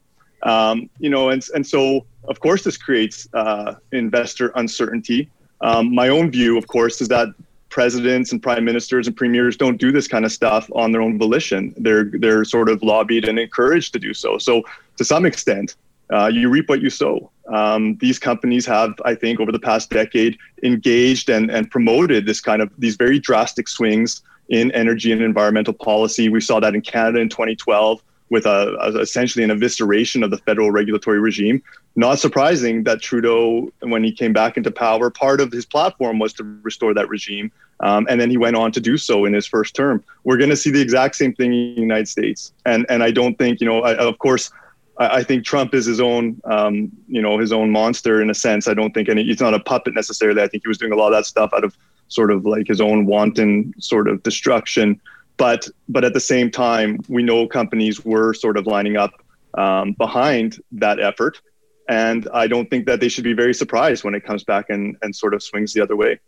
Um, you know, and and so of course this creates uh, investor uncertainty. Um, my own view, of course, is that presidents and prime ministers and premiers don't do this kind of stuff on their own volition. They're they're sort of lobbied and encouraged to do so. So to some extent, uh, you reap what you sow. Um, these companies have, I think, over the past decade, engaged and, and promoted this kind of these very drastic swings in energy and environmental policy. We saw that in Canada in 2012 with a, a, essentially an evisceration of the federal regulatory regime. Not surprising that Trudeau, when he came back into power, part of his platform was to restore that regime. Um, and then he went on to do so in his first term. We're going to see the exact same thing in the United States. And, and I don't think, you know, I, of course, I, I think Trump is his own, um, you know, his own monster in a sense. I don't think any, he's not a puppet necessarily. I think he was doing a lot of that stuff out of sort of like his own wanton sort of destruction but but at the same time, we know companies were sort of lining up um, behind that effort, and I don't think that they should be very surprised when it comes back and and sort of swings the other way.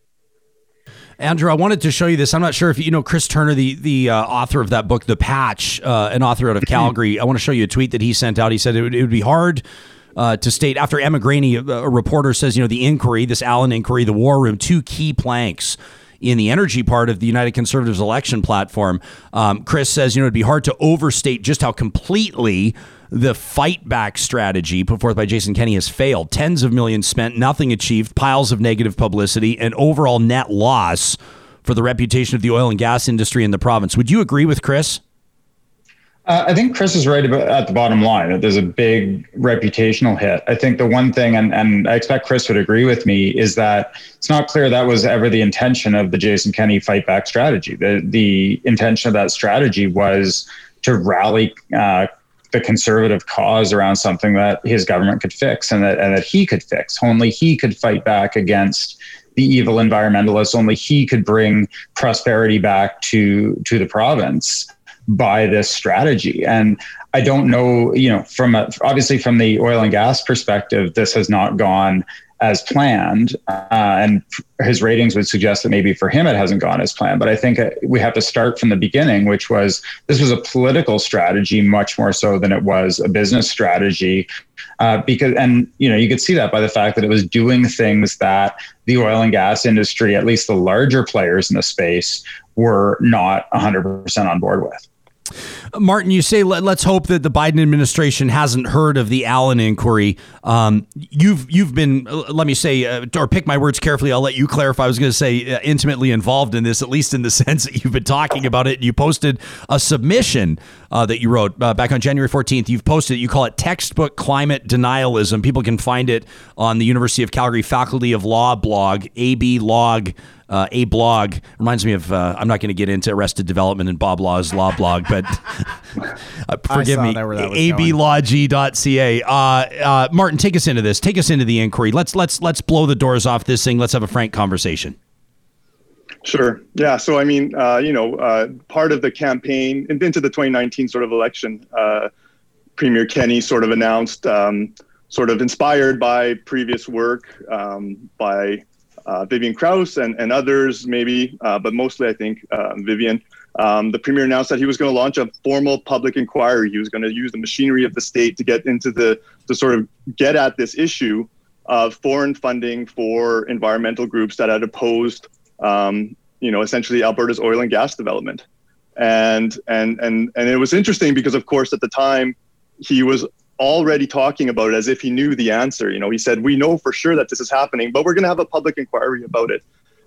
Andrew, I wanted to show you this. I'm not sure if you know Chris Turner, the the uh, author of that book, The Patch, uh, an author out of Calgary. I want to show you a tweet that he sent out. He said it would, it would be hard. Uh, to state after Emma Graney, a, a reporter says, you know, the inquiry, this Allan inquiry, the war room, two key planks in the energy part of the United Conservatives election platform. Um, Chris says, you know, it'd be hard to overstate just how completely the fight back strategy put forth by Jason Kenney has failed. Tens of millions spent, nothing achieved, piles of negative publicity, and overall net loss for the reputation of the oil and gas industry in the province. Would you agree with Chris? Uh, I think Chris is right about, at the bottom line that there's a big reputational hit. I think the one thing, and, and I expect Chris would agree with me, is that it's not clear that was ever the intention of the Jason Kenney fight back strategy. The, the intention of that strategy was to rally uh, the conservative cause around something that his government could fix and that, and that he could fix. Only he could fight back against the evil environmentalists. Only he could bring prosperity back to, to the province by this strategy. And I don't know, you know, from a, obviously from the oil and gas perspective, this has not gone as planned. Uh, and his ratings would suggest that maybe for him it hasn't gone as planned. But I think uh, we have to start from the beginning, which was this was a political strategy much more so than it was a business strategy. Uh, because, and you know, you could see that by the fact that it was doing things that the oil and gas industry, at least the larger players in the space, were not 100% on board with. Martin, you say let, us hope that the Biden administration hasn't heard of the Allan inquiry. Um, you've you've been, uh, let me say, uh, or pick my words carefully. I'll let you clarify. I was going to say uh, intimately involved in this, at least in the sense that you've been talking about it. You posted a submission uh, that you wrote uh, back on January 14th. You've posted. You call it textbook climate denialism. People can find it on the University of Calgary Faculty of Law blog, ABlawg uh, a blog reminds me of uh, I'm not going to get into Arrested Development and Bob Law's law blog, but uh, forgive me. ablawg.ca. Uh, uh, Martin, take us into this. Take us into the inquiry. Let's let's let's blow the doors off this thing. Let's have a frank conversation. Sure. Yeah. So I mean, uh, you know, uh, part of the campaign into the 2019 sort of election, uh, Premier Kenney sort of announced, um, sort of inspired by previous work um, by uh, Vivian Krause and, and others, maybe, uh, but mostly I think uh, Vivian, um, the premier announced that he was going to launch a formal public inquiry. He was going to use the machinery of the state to get into the to sort of get at this issue of foreign funding for environmental groups that had opposed, um, you know, essentially Alberta's oil and gas development. And and and and it was interesting because, of course, at the time he was already talking about it as if he knew the answer. You know, he said, "We know for sure that this is happening, but we're going to have a public inquiry about it."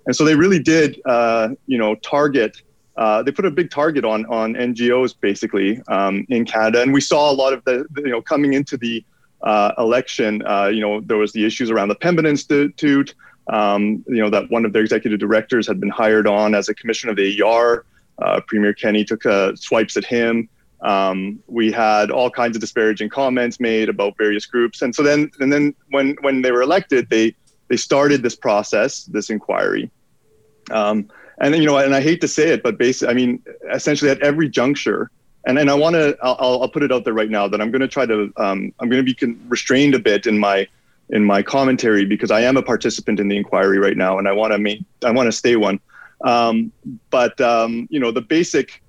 And so they really did, uh, you know, target. Uh, they put a big target on on NGOs basically um, in Canada, and we saw a lot of the, you know, coming into the uh, election. Uh, you know, there was the issues around the Pembina Institute. Um, you know that one of their executive directors had been hired on as a commissioner of the AER. Uh, Premier Kenney took uh, swipes at him. Um, we had all kinds of disparaging comments made about various groups, and so then and then when when they were elected, they they started this process, this inquiry. Um, and you know, and I hate to say it, but basically, I mean, essentially at every juncture, and and I want to, I'll, I'll put it out there right now that I'm going to try to, um, I'm going to be con- restrained a bit in my in my commentary because I am a participant in the inquiry right now, and I want to make, I want to stay one. Um, but um, you know, the basic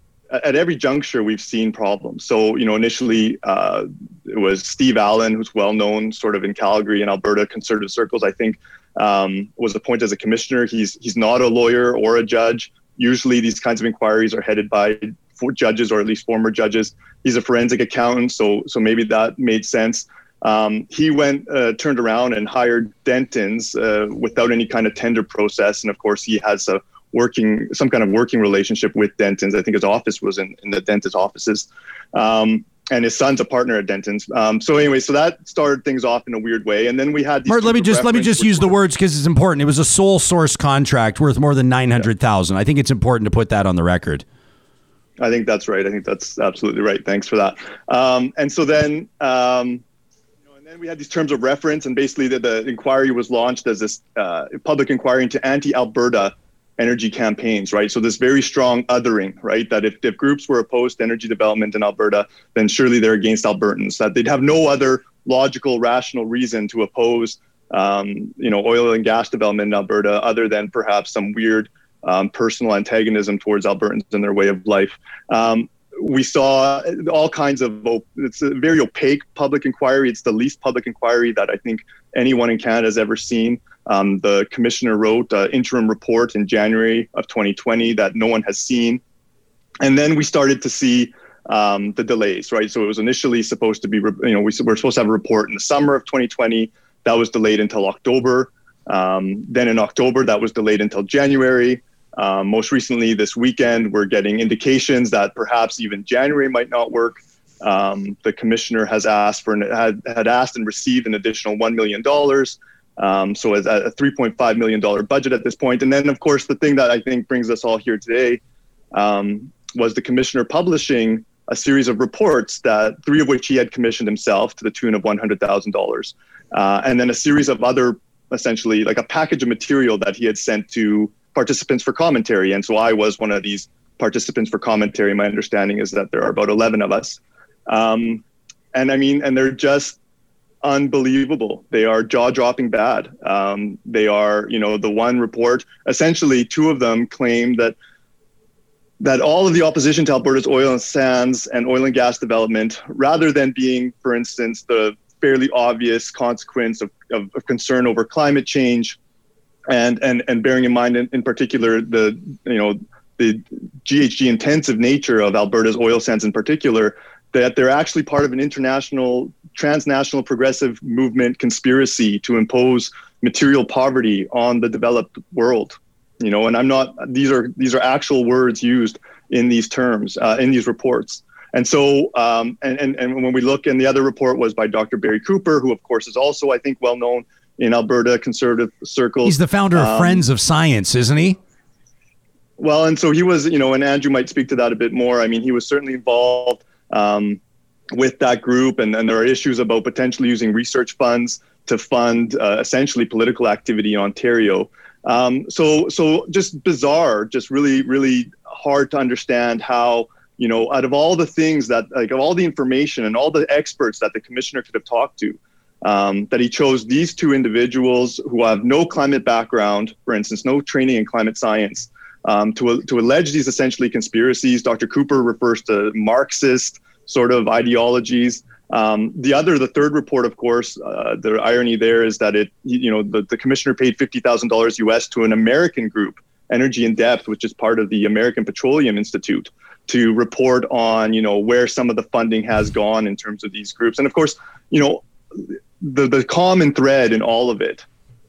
at every juncture we've seen problems. So you know, initially uh, it was Steve Allan, who's well known sort of in Calgary and Alberta conservative circles. I think um, was appointed as a commissioner. He's he's not a lawyer or a judge. Usually, these kinds of inquiries are headed by judges or at least former judges. He's a forensic accountant, so so maybe that made sense. Um, he went uh, turned around and hired Dentons uh, without any kind of tender process, and of course he has a working some kind of working relationship with Dentons. I think his office was in, in the Dentons offices. Um, and his son's a partner at Dentons. Um, so anyway, so that started things off in a weird way, and then we had. Mark, let me just let me just use the words because it's important. It was a sole source contract worth more than nine hundred thousand. Yeah. I think it's important to put that on the record. I think that's right. I think that's absolutely right. Thanks for that. Um, and so then, um, and then we had these terms of reference, and basically the, the inquiry was launched as this uh, public inquiry into anti-Alberta energy campaigns, right? So this very strong othering, right? That if, if groups were opposed to energy development in Alberta, then surely they're against Albertans. That they'd have no other logical, rational reason to oppose, um, you know, oil and gas development in Alberta, other than perhaps some weird um, personal antagonism towards Albertans and their way of life. Um, we saw all kinds of it's a very opaque public inquiry. It's the least public inquiry that I think anyone in Canada has ever seen. Um, the commissioner wrote an interim report in January of 2020 that no one has seen. And then we started to see um, the delays, right? So it was initially supposed to be, you know, we were supposed to have a report in the summer of 2020. That was delayed until October. Um, then in October, that was delayed until January. Um, most recently, this weekend, we're getting indications that perhaps even January might not work. Um, the commissioner has asked for had, had asked and received an additional one million dollars. Um, so a 3.5 million dollar budget at this point, and then of course the thing that I think brings us all here today um, was the commissioner publishing a series of reports that three of which he had commissioned himself to the tune of one hundred thousand uh, dollars, and then a series of other essentially like a package of material that he had sent to participants for commentary. And so I was one of these participants for commentary. My understanding is that there are about 11 of us. Um, and I mean, and they're just unbelievable. They are jaw dropping bad. Um, they are, you know, the one report, essentially, two of them claim that. That all of the opposition to Alberta's oil and sands and oil and gas development, rather than being, for instance, the fairly obvious consequence of, of, of concern over climate change, and and and bearing in mind in, in particular the you know the GHG intensive nature of Alberta's oil sands in particular, that they're actually part of an international, transnational progressive movement conspiracy to impose material poverty on the developed world. You know, and I'm not; these are these are actual words used in these terms uh, in these reports. And so, um, and, and and when we look, and the other report was by Dr. Barry Cooper, who of course is also, I think, well known in Alberta conservative circles. He's the founder of um, Friends of Science, isn't he? Well, and so he was, you know, and Andrew might speak to that a bit more. I mean, he was certainly involved um, with that group, and, and there are issues about potentially using research funds to fund uh, essentially political activity in Ontario. Um, so, so just bizarre, just really, really hard to understand how you know, out of all the things that, like, of all the information and all the experts that the commissioner could have talked to, um, that he chose these two individuals who have no climate background, for instance, no training in climate science, um, to, to allege these essentially conspiracies. Dr. Cooper refers to Marxist sort of ideologies. Um, the other, the third report, of course, uh, the irony there is that it, you know, the, the commissioner paid fifty thousand dollars U.S. to an American group, Energy in Depth, which is part of the American Petroleum Institute, to report on, you know, where some of the funding has gone in terms of these groups. And of course, you know, the the common thread in all of it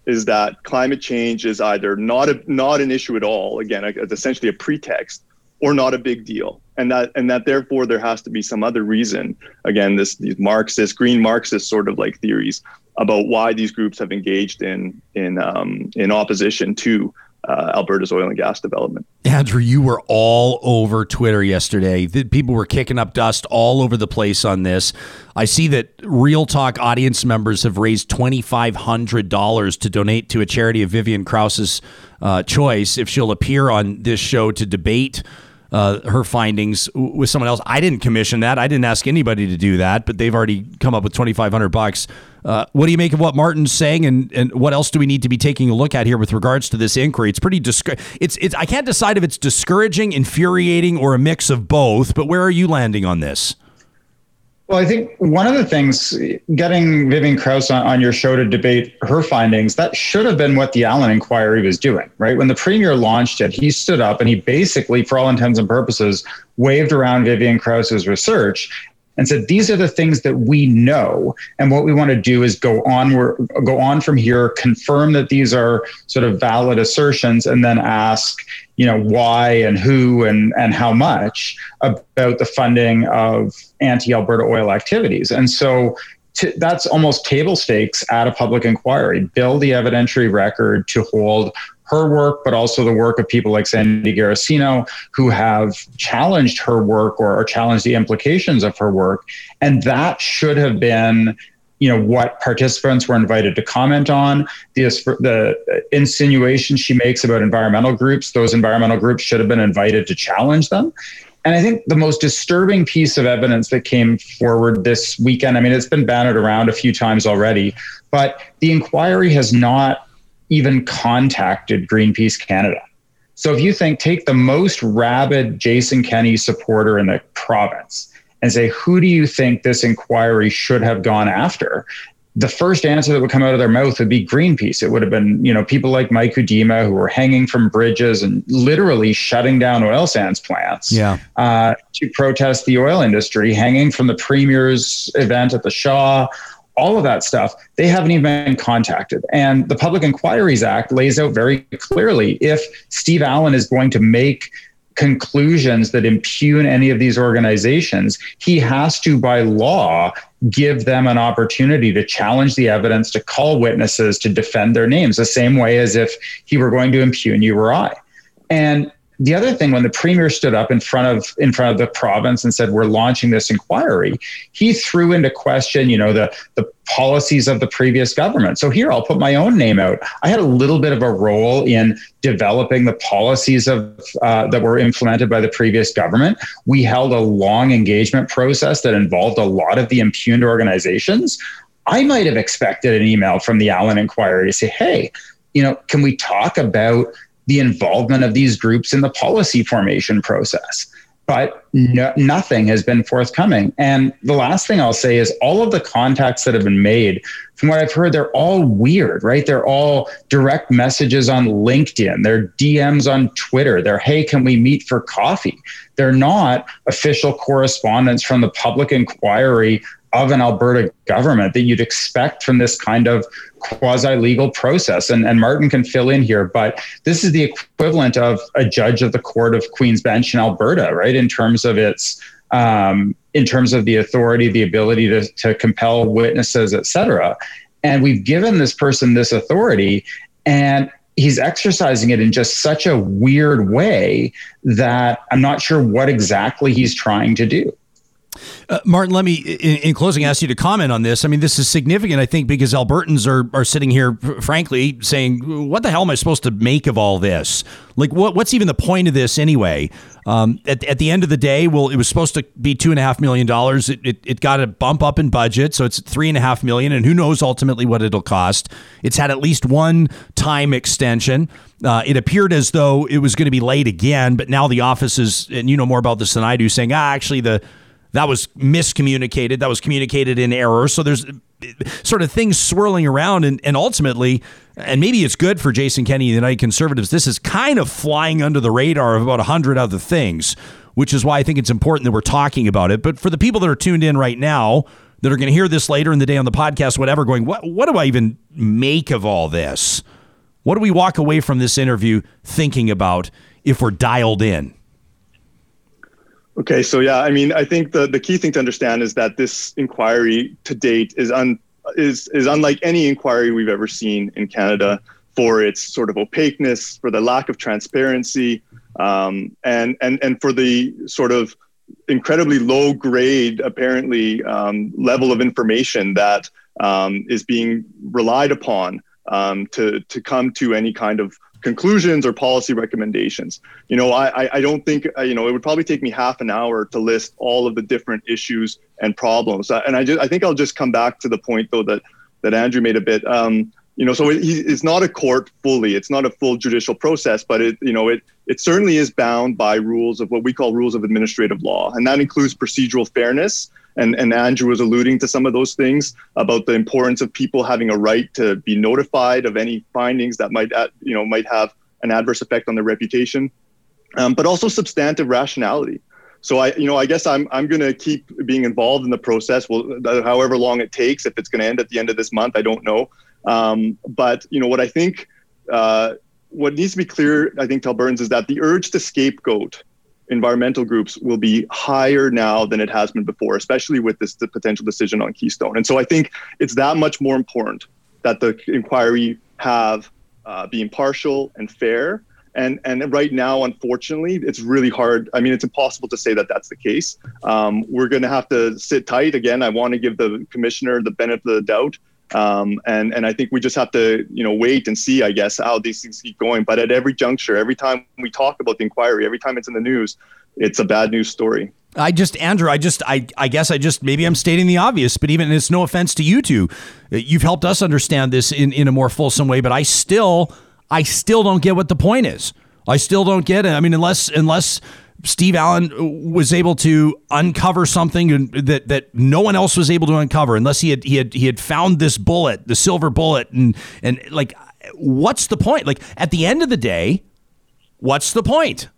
is that climate change is either not a not an issue at all. Again, it's essentially a pretext, or not a big deal and that and that therefore there has to be some other reason again this these marxist green marxist sort of like theories about why these groups have engaged in in um, in opposition to uh, Alberta's oil and gas development. Andrew, you were all over Twitter yesterday. The, people were kicking up dust all over the place on this. I see that Real Talk audience members have raised $2,500 to donate to a charity of Vivian Krause's uh, choice if she'll appear on this show to debate uh, her findings with someone else. I didn't commission that. I didn't ask anybody to do that, but they've already come up with twenty five hundred bucks. Uh, what do you make of what Martin's saying, and, and what else do we need to be taking a look at here with regards to this inquiry? It's pretty disc- it's it's I can't decide if it's discouraging, infuriating, or a mix of both. But where are you landing on this? Well, I think one of the things, getting Vivian Krause on, on, your show to debate her findings, that should have been what the Allan inquiry was doing, right? When the premier launched it, he stood up and he basically, for all intents and purposes, waved around Vivian Krause's research and said these are the things that we know. And what we want to do is go on go on from here confirm that these are sort of valid assertions and then ask you know why and who and and how much about the funding of anti-alberta oil activities. And so to, that's almost table stakes at a public inquiry. Build the evidentiary record to hold her work, but also the work of people like Sandy Garossino who have challenged her work or, or challenged the implications of her work. And that should have been you know what participants were invited to comment on the, the she makes about environmental groups those environmental groups should have been invited to challenge them and i think the most disturbing piece of evidence that came forward this weekend i mean it's been bannered around a few times already but the inquiry has not even contacted Greenpeace Canada. So if you think, take the most rabid Jason Kenney supporter in the province and say, who do you think this inquiry should have gone after? The first answer that would come out of their mouth would be Greenpeace. It would have been, you know, people like Mike Hudema who were hanging from bridges and literally shutting down oil sands plants yeah. uh, to protest the oil industry, hanging from the premier's event at the Shaw, all of that stuff, they haven't even been contacted. And the Public Inquiries Act lays out very clearly if Steve Allan is going to make conclusions that impugn any of these organizations, he has to, by law, give them an opportunity to challenge the evidence, to call witnesses, to defend their names, the same way as if he were going to impugn you or I. And the other thing when the premier stood up in front of in front of the province and said we're launching this inquiry he threw into question you know the the policies of the previous government. So here i'll put my own name out. I had a little bit of a role in developing the policies of uh, that were implemented by the previous government. We held a long engagement process that involved a lot of the impugned organizations. I might have expected an email from the allan inquiry to say hey you know can we talk about the involvement of these groups in the policy formation process. But no, nothing has been forthcoming. And the last thing I'll say is all of the contacts that have been made, from what I've heard, they're all weird, right? They're all direct messages on LinkedIn, they're DMs on Twitter, they're, hey, can we meet for coffee? They're not official correspondence from the public inquiry of an Alberta government that you'd expect from this kind of quasi legal process. And, and Martin can fill in here, but this is the equivalent of a judge of the Court of Queen's Bench in Alberta, right? In terms of its um, in terms of the authority, the ability to, to compel witnesses, et cetera. And we've given this person this authority, and he's exercising it in just such a weird way that I'm not sure what exactly he's trying to do. Uh, Martin, let me, in, in, closing, ask you to comment on this. I mean, this is significant, I think, because Albertans are, are sitting here, frankly, saying, what the hell am I supposed to make of all this? Like, what, what's even the point of this anyway? Um, at, at the end of the day, well, it was supposed to be $2.5 million. It, it, it got a bump up in budget, so it's 3.5 million, and who knows ultimately what it'll cost. It's had at least one time extension. Uh, it appeared as though it was going to be late again, but now the office is, and you know more about this than I do, saying, ah, actually, the that was miscommunicated. That was communicated in error. So there's uh, sort of things swirling around, and, and ultimately, and maybe it's good for Jason Kenney and the United Conservatives, this is kind of flying under the radar of about 100 other things, which is why I think it's important that we're talking about it. But for the people that are tuned in right now, that are going to hear this later in the day on the podcast, whatever, going, what, what do I even make of all this? What do we walk away from this interview thinking about if we're dialed in? Okay, so yeah, I mean, I think the, the key thing to understand is that this inquiry to date is un, is is unlike any inquiry we've ever seen in Canada for its sort of opaqueness, for the lack of transparency, um, and and and for the sort of incredibly low grade, apparently um, level of information that um, is being relied upon um, to to come to any kind of conclusions or policy recommendations. You know, I, I don't think, uh, you know, it would probably take me half an hour to list all of the different issues and problems. Uh, and I just, I think I'll just come back to the point though that, that Andrew made a bit. Um, you know, so it, it's not a court fully. It's not a full judicial process, but it, you know, it it certainly is bound by rules of what we call rules of administrative law, and that includes procedural fairness, and, and Andrew was alluding to some of those things about the importance of people having a right to be notified of any findings that might, you know, might have an adverse effect on their reputation, um, but also substantive rationality. So I, you know, I guess I'm I'm going to keep being involved in the process. Well, however long it takes. If it's going to end at the end of this month, I don't know. Um, but you know what I think. Uh, what needs to be clear, I think, to Albertans is that the urge to scapegoat environmental groups will be higher now than it has been before, especially with this potential decision on Keystone. And so I think it's that much more important that the inquiry have uh, be impartial and fair. And and right now, unfortunately, it's really hard. I mean, it's impossible to say that that's the case. Um, we're going to have to sit tight again. I want to give the commissioner the benefit of the doubt um, and and I think we just have to you know wait and see I guess how these things keep going. But at every juncture, every time we talk about the inquiry, every time it's in the news, it's a bad news story. I just, Andrew, I just, I, I guess I just, maybe I'm stating the obvious, but even it's no offense to you two, you've helped us understand this in, in a more fulsome way, but I still, I still don't get what the point is. I still don't get it. I mean, unless, unless Steve Allan was able to uncover something that that no one else was able to uncover unless he had he had he had found this bullet, the silver bullet, and and like, what's the point? Like at the end of the day, what's the point?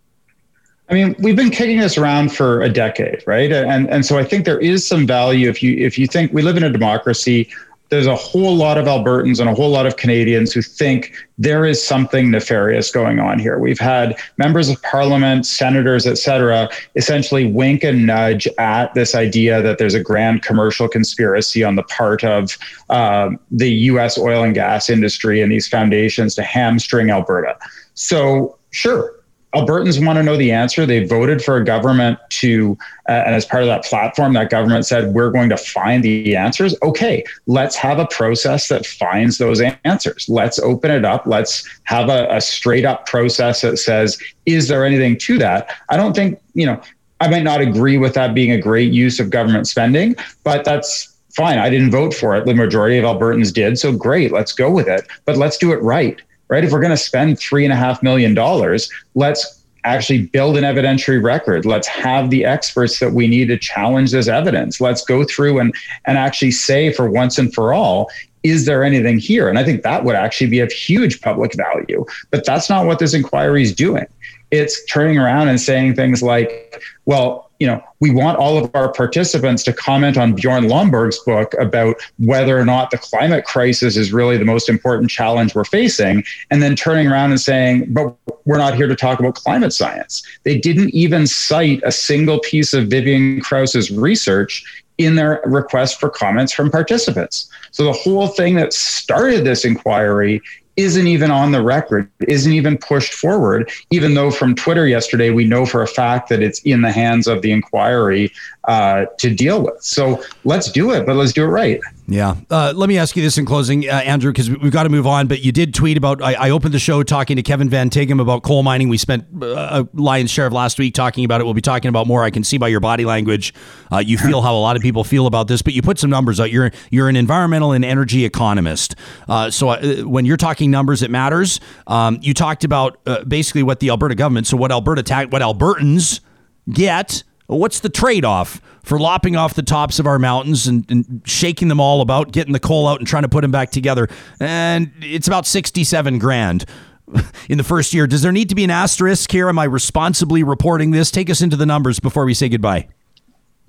I mean, we've been kicking this around for a decade, right? And and so I think there is some value if you if you think we live in a democracy there's a whole lot of Albertans and a whole lot of Canadians who think there is something nefarious going on here. We've had members of parliament, senators, et cetera, essentially wink and nudge at this idea that there's a grand commercial conspiracy on the part of uh, the US oil and gas industry and these foundations to hamstring Alberta. So, sure, Albertans want to know the answer. They voted for a government to, uh, and as part of that platform, that government said, we're going to find the answers. Okay, let's have a process that finds those answers. Let's open it up. Let's have a, a straight up process that says, is there anything to that? I don't think, you know, I might not agree with that being a great use of government spending, but that's fine. I didn't vote for it. The majority of Albertans did. So great, let's go with it. But let's do it right right? If we're going to spend three and a half million dollars, let's actually build an evidentiary record. Let's have the experts that we need to challenge this evidence. Let's go through and, and actually say for once and for all, is there anything here? And I think that would actually be of huge public value. But that's not what this inquiry is doing. It's turning around and saying things like, well, you know, we want all of our participants to comment on Bjorn Lomborg's book about whether or not the climate crisis is really the most important challenge we're facing, and then turning around and saying, but we're not here to talk about climate science. They didn't even cite a single piece of Vivian Krause's research in their request for comments from participants. So the whole thing that started this inquiry isn't even on the record, isn't even pushed forward, even though from Twitter yesterday, we know for a fact that it's in the hands of the inquiry uh, to deal with. So let's do it, but let's do it right. Yeah. Uh, let me ask you this in closing, uh, Andrew, because we've got to move on. But you did tweet about. I, I, opened the show talking to Kevin Van Tighem about coal mining. We spent uh, a lion's share of last week talking about it. We'll be talking about more. I can see by your body language, uh, you feel how a lot of people feel about this. But you put some numbers out. You're you're an environmental and energy economist. Uh, so uh, when you're talking numbers, it matters. Um, you talked about basically what the Alberta government. So what Alberta ta- what Albertans get What's the trade off for lopping off the tops of our mountains and, and, shaking them all about, getting the coal out and trying to put them back together? And it's about 67 grand in the first year. Does there need to be an asterisk here? Am I responsibly reporting this? Take us into the numbers before we say goodbye.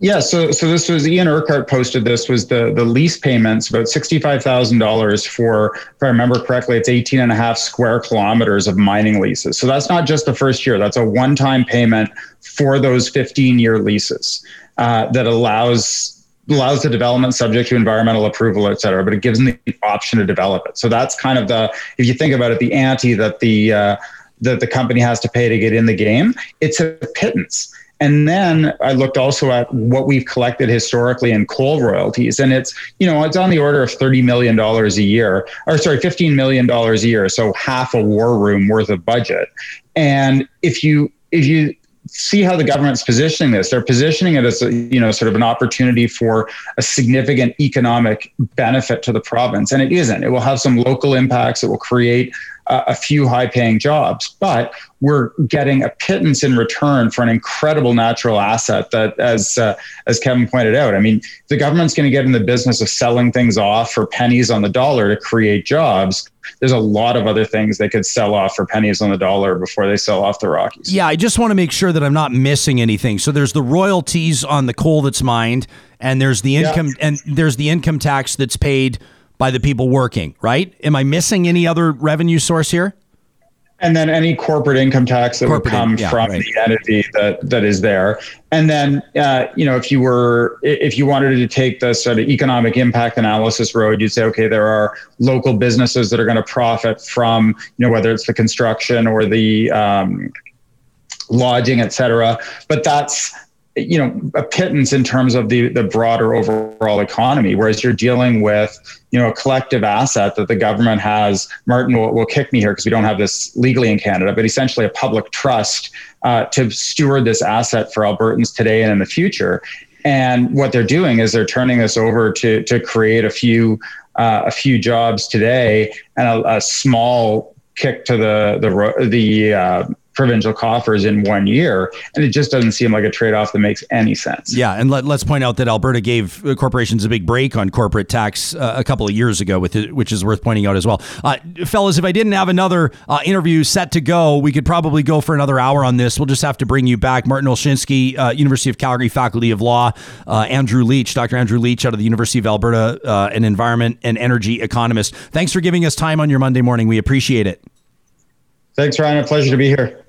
Yeah, so so this was Ian Urquhart posted this was the the lease payments about sixty five thousand dollars for if I remember correctly it's 18 and a half square kilometers of mining leases. So that's not just the first year. That's a one time payment for those 15 year leases uh, that allows allows the development subject to environmental approval, et cetera, but it gives them the option to develop it. So that's kind of the if you think about it, the ante that the uh, that the company has to pay to get in the game. It's a pittance. And then I looked also at what we've collected historically in coal royalties. And it's, you know, it's on the order of $30 million a year, or sorry, $15 million a year. So half a war room worth of budget. And if you, if you, see how the government's positioning this. They're positioning it as a, you know sort of an opportunity for a significant economic benefit to the province, and it isn't. It will have some local impacts. It will create a few high paying jobs, but we're getting a pittance in return for an incredible natural asset that, as, uh, as Kevin pointed out, I mean, the government's going to get in the business of selling things off for pennies on the dollar to create jobs. There's a lot of other things they could sell off for pennies on the dollar before they sell off the Rockies. Yeah, I just want to make sure that I'm not missing anything. So there's the royalties on the coal that's mined, and there's the income, yeah. and there's the income tax that's paid by the people working, right? Am I missing any other revenue source here? And then any corporate income tax that corporate would come in, yeah, from right. the entity that that is there. And then, uh, you know, if you were, if you wanted to take the sort of economic impact analysis road, you'd say, okay, there are local businesses that are going to profit from, you know, whether it's the construction or the um, lodging, et cetera. But that's you know a pittance in terms of the the broader overall economy whereas you're dealing with you know a collective asset that the government has martin will, will kick me here because we don't have this legally in canada but essentially a public trust uh, to steward this asset for albertans today and in the future. And what they're doing is they're turning this over to to create a few uh, a few jobs today and a, a small kick to the the the uh, provincial coffers in one year. And it just doesn't seem like a trade off that makes any sense. Yeah. And let, us point out that Alberta gave corporations a big break on corporate tax uh, a couple of years ago, with it, which is worth pointing out as well. Uh, fellas, if I didn't have another uh, interview set to go, we could probably go for another hour on this. We'll just have to bring you back. Martin Olszynski, uh, University of Calgary Faculty of Law, uh, Andrew Leach, Dr. Andrew Leach out of the University of Alberta, uh, an environment and energy economist. Thanks for giving us time on your Monday morning. We appreciate it. Thanks, Ryan. A pleasure to be here.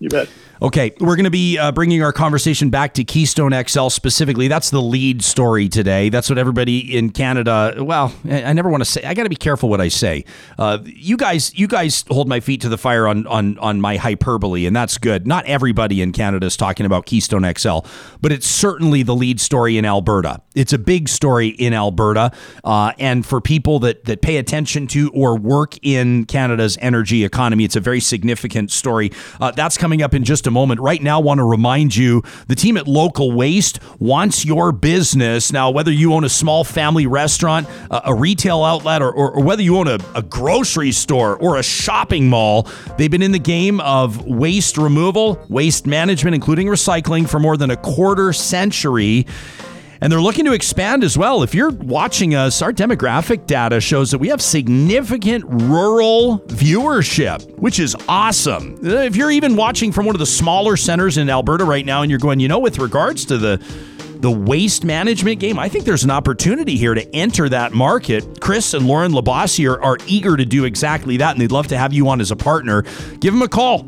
You bet. Okay, we're going to be uh, bringing our conversation back to Keystone XL specifically. That's the lead story today. That's what everybody in Canada. Well, I never want to say. I got to be careful what I say. Uh, you guys, you guys hold my feet to the fire on on on my hyperbole, and that's good. Not everybody in Canada is talking about Keystone XL, but it's certainly the lead story in Alberta. It's a big story in Alberta, uh, and for people that that pay attention to or work in Canada's energy economy, it's a very significant story. Uh, that's coming up in just a a moment. Right now, want to remind you the team at Local Waste wants your business. Now, whether you own a small family restaurant, a, retail outlet, or, or, or whether you own a, a grocery store or a shopping mall, they've been in the game of waste removal, waste management, including recycling, for more than a quarter century. And they're looking to expand as well. If you're watching us, our demographic data shows that we have significant rural viewership, which is awesome. Uh, if you're even watching from one of the smaller centers in Alberta right now and you're going, you know, with regards to the the waste management game, I think there's an opportunity here to enter that market. Chris and Lauren Labassi are, are eager to do exactly that, and they'd love to have you on as a partner. Give them a call.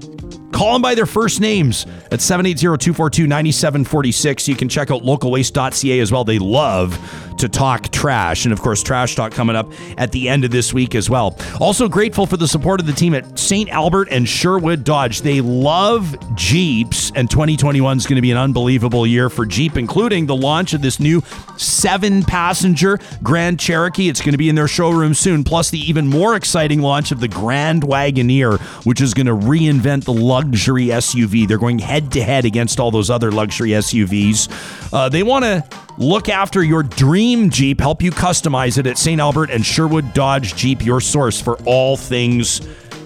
Call them by their first names at 780-242-9746. You can check out localwaste.ca as well. They love to talk trash. And of course, Trash Talk coming up at the end of this week as well. Also grateful for the support of the team at St. Albert and Sherwood Dodge. They love Jeeps, and 2021 is going to be an unbelievable year for Jeep, including the launch of this new seven passenger Grand Cherokee. It's going to be in their showroom soon, plus the even more exciting launch of the Grand Wagoneer, which is going to reinvent the luxury SUV. They're going head to head against all those other luxury SUVs. Uh, they want to Look after your dream Jeep, help you customize it at St. Albert and Sherwood Dodge Jeep, your source for all things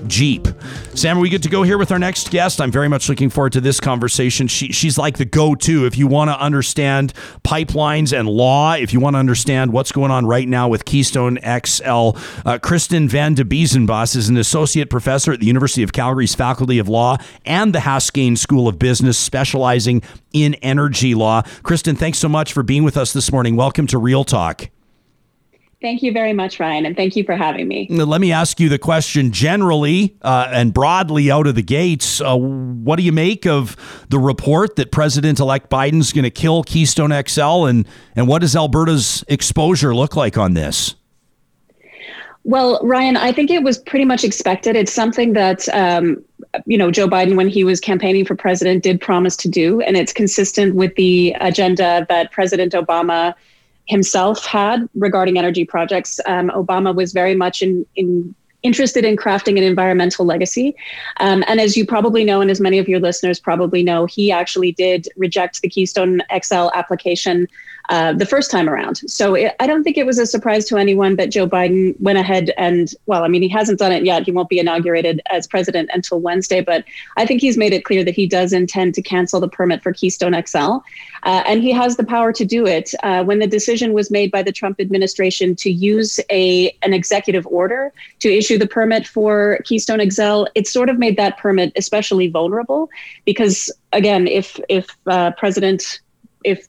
Jeep. Sam, are we good to go here with our next guest? I'm very much looking forward to this conversation. She, she's like the go to if you want to understand pipelines and law, if you want to understand what's going on right now with Keystone XL. Uh, Kristen Van de Biezenbos is an associate professor at the University of Calgary's Faculty of Law and the Haskayne School of Business, specializing in energy law. Kristen, thanks so much for being with us this morning. Welcome to Real Talk. Thank you very much, Ryan, and thank you for having me. Let me ask you the question generally uh, and broadly out of the gates. Uh, what do you make of the report that President elect Biden's going to kill Keystone XL, and, and what does Alberta's exposure look like on this? Well, Ryan, I think it was pretty much expected. It's something that, um, you know, Joe Biden, when he was campaigning for president, did promise to do. And it's consistent with the agenda that President Obama himself had regarding energy projects. Um, Obama was very much in, in interested in crafting an environmental legacy. Um, and as you probably know, and as many of your listeners probably know, he actually did reject the Keystone XL application uh, the first time around. So it, I don't think it was a surprise to anyone that Joe Biden went ahead and, well, I mean, he hasn't done it yet. He won't be inaugurated as president until Wednesday, but I think he's made it clear that he does intend to cancel the permit for Keystone XL. Uh, and he has the power to do it. Uh, when the decision was made by the Trump administration to use a an executive order to issue the permit for Keystone XL, it sort of made that permit especially vulnerable because, again, if if uh, President if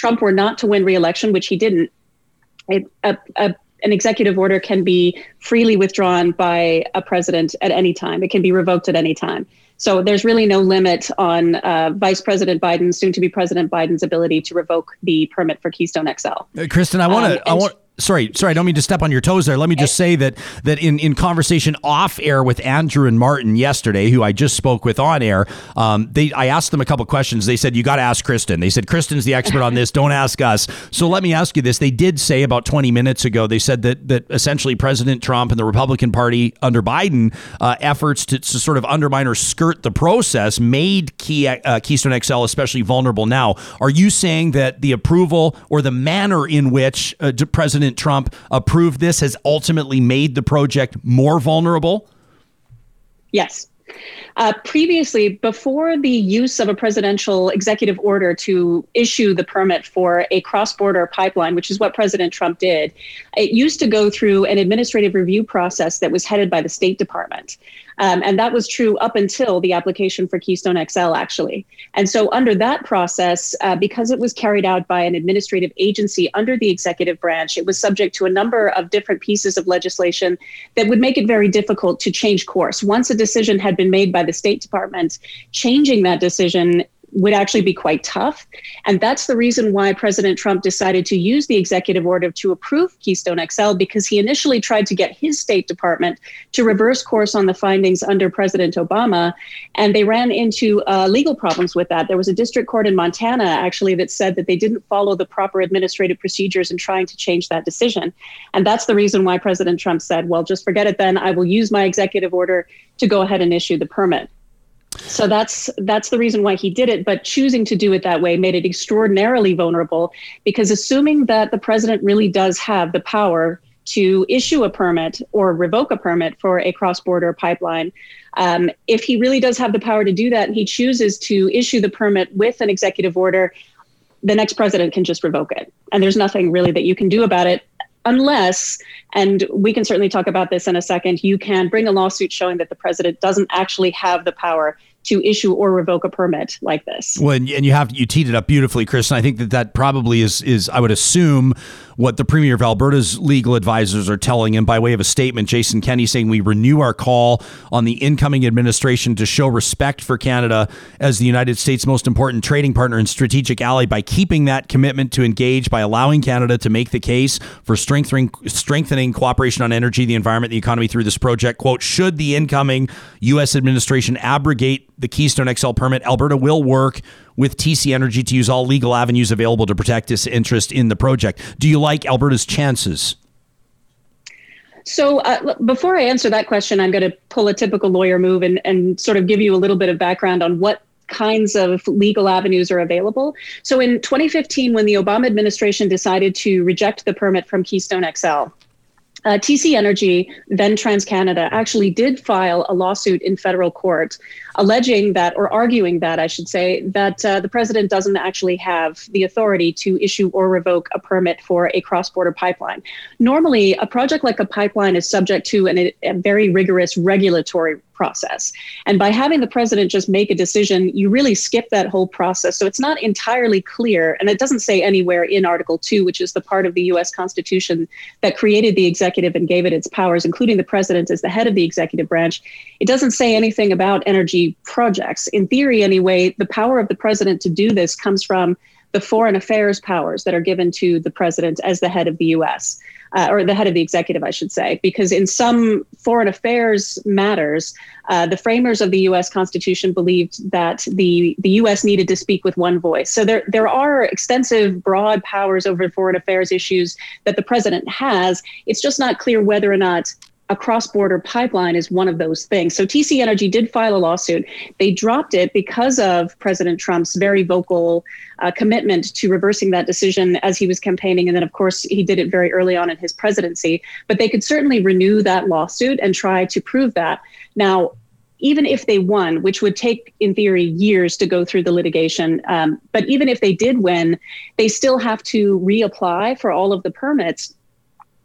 Trump were not to win re-election, which he didn't, a, a, an executive order can be freely withdrawn by a president at any time. It can be revoked at any time. So there's really no limit on uh, Vice President Biden, soon to be President Biden's ability to revoke the permit for Keystone XL. Uh, Kristen, I want to. Um, I want sorry, sorry, I don't mean to step on your toes there. Let me just say that that in, in conversation off air with Andrew and Martin yesterday, who I just spoke with on air, um, they I asked them a couple questions. They said you got to ask Kristen. They said Kristen's the expert on this. Don't ask us. So let me ask you this. They did say about 20 minutes ago. They said that that essentially President Trump and the Republican Party under Biden uh, efforts to, to, sort of undermine or skirt the process made Key, uh, Keystone XL especially vulnerable. Now, are you saying that the approval or the manner in which uh, President President Trump approved this has ultimately made the project more vulnerable? Yes. Uh, previously, before the use of a presidential executive order to issue the permit for a cross border pipeline, which is what President Trump did, it used to go through an administrative review process that was headed by the State Department. Um, and that was true up until the application for Keystone XL, actually. And so, under that process, uh, because it was carried out by an administrative agency under the executive branch, it was subject to a number of different pieces of legislation that would make it very difficult to change course. Once a decision had been made by the State Department, changing that decision would actually be quite tough. And that's the reason why President Trump decided to use the executive order to approve Keystone XL because he initially tried to get his State Department to reverse course on the findings under President Obama. And they ran into uh, legal problems with that. There was a district court in Montana actually that said that they didn't follow the proper administrative procedures in trying to change that decision. And that's the reason why President Trump said, well, just forget it then. I will use my executive order to go ahead and issue the permit. So that's that's the reason why he did it. But choosing to do it that way made it extraordinarily vulnerable because assuming that the president really does have the power to issue a permit or revoke a permit for a cross-border pipeline, um, if he really does have the power to do that and he chooses to issue the permit with an executive order, the next president can just revoke it, and there's nothing really that you can do about it unless, and we can certainly talk about this in a second, you can bring a lawsuit showing that the president doesn't actually have the power to issue or revoke a permit like this. Well, and you have you teed it up beautifully, Chris. And I think that that probably is is I would assume what the Premier of Alberta's legal advisors are telling him by way of a statement. Jason Kenney saying, We renew our call on the incoming administration to show respect for Canada as the United States' most important trading partner and strategic ally by keeping that commitment to engage, by allowing Canada to make the case for strengthening, strengthening cooperation on energy, the environment, the economy through this project. Quote, should the incoming U.S. administration abrogate the Keystone XL permit, Alberta will work with TC Energy to use all legal avenues available to protect its interest in the project. Do you like Alberta's chances? So, uh, before I answer that question, I'm going to pull a typical lawyer move and, and sort of give you a little bit of background on what kinds of legal avenues are available. So, in 2015, when the Obama administration decided to reject the permit from Keystone XL, uh, TC Energy, then TransCanada, actually did file a lawsuit in federal court alleging that, or arguing that, I should say, that uh, the president doesn't actually have the authority to issue or revoke a permit for a cross border pipeline. Normally, a project like a pipeline is subject to an, a very rigorous regulatory process. And by having the president just make a decision, you really skip that whole process. So it's not entirely clear, and it doesn't say anywhere in Article 2, which is the part of the US Constitution that created the executive and gave it its powers, including the president as the head of the executive branch. It doesn't say anything about energy projects. In theory, anyway, the power of the president to do this comes from the foreign affairs powers that are given to the president as the head of the US uh, or the head of the executive, I should say, because in some foreign affairs matters, uh, the framers of the U.S. Constitution believed that the the U.S. needed to speak with one voice. So there there are extensive, broad powers over foreign affairs issues that the president has. It's just not clear whether or not a cross border pipeline is one of those things. So TC Energy did file a lawsuit. They dropped it because of President Trump's very vocal uh, commitment to reversing that decision as he was campaigning. And then, of course, he did it very early on in his presidency. But they could certainly renew that lawsuit and try to prove that. Now, even if they won, which would take, in theory, years to go through the litigation, um, but even if they did win, they still have to reapply for all of the permits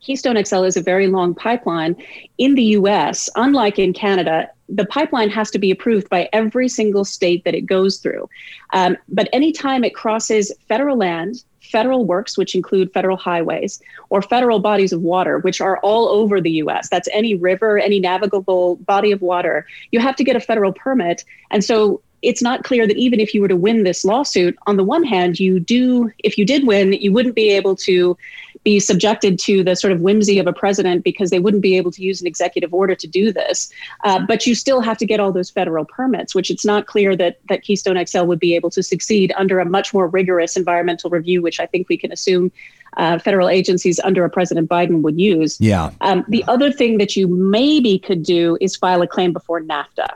Keystone XL is a very long pipeline. In the US, unlike in Canada, the pipeline has to be approved by every single state that it goes through. Um, but anytime it crosses federal land, federal works, which include federal highways, or federal bodies of water, which are all over the US, that's any river, any navigable body of water, you have to get a federal permit. And so it's not clear that even if you were to win this lawsuit, on the one hand, you do, if you did win, you wouldn't be able to be subjected to the sort of whimsy of a president because they wouldn't be able to use an executive order to do this. Uh, but you still have to get all those federal permits, which it's not clear that that Keystone XL would be able to succeed under a much more rigorous environmental review, which I think we can assume uh, federal agencies under a President Biden would use. Yeah. Um, the other thing that you maybe could do is file a claim before NAFTA.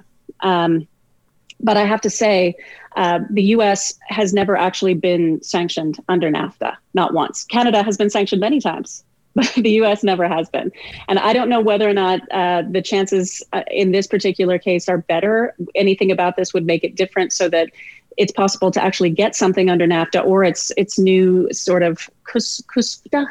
Um, but I have to say, uh, the US has never actually been sanctioned under NAFTA, not once. Canada has been sanctioned many times, but the US never has been. And I don't know whether or not uh, the chances uh, in this particular case are better. Anything about this would make it different so that it's possible to actually get something under NAFTA or its its new sort of CUSMA,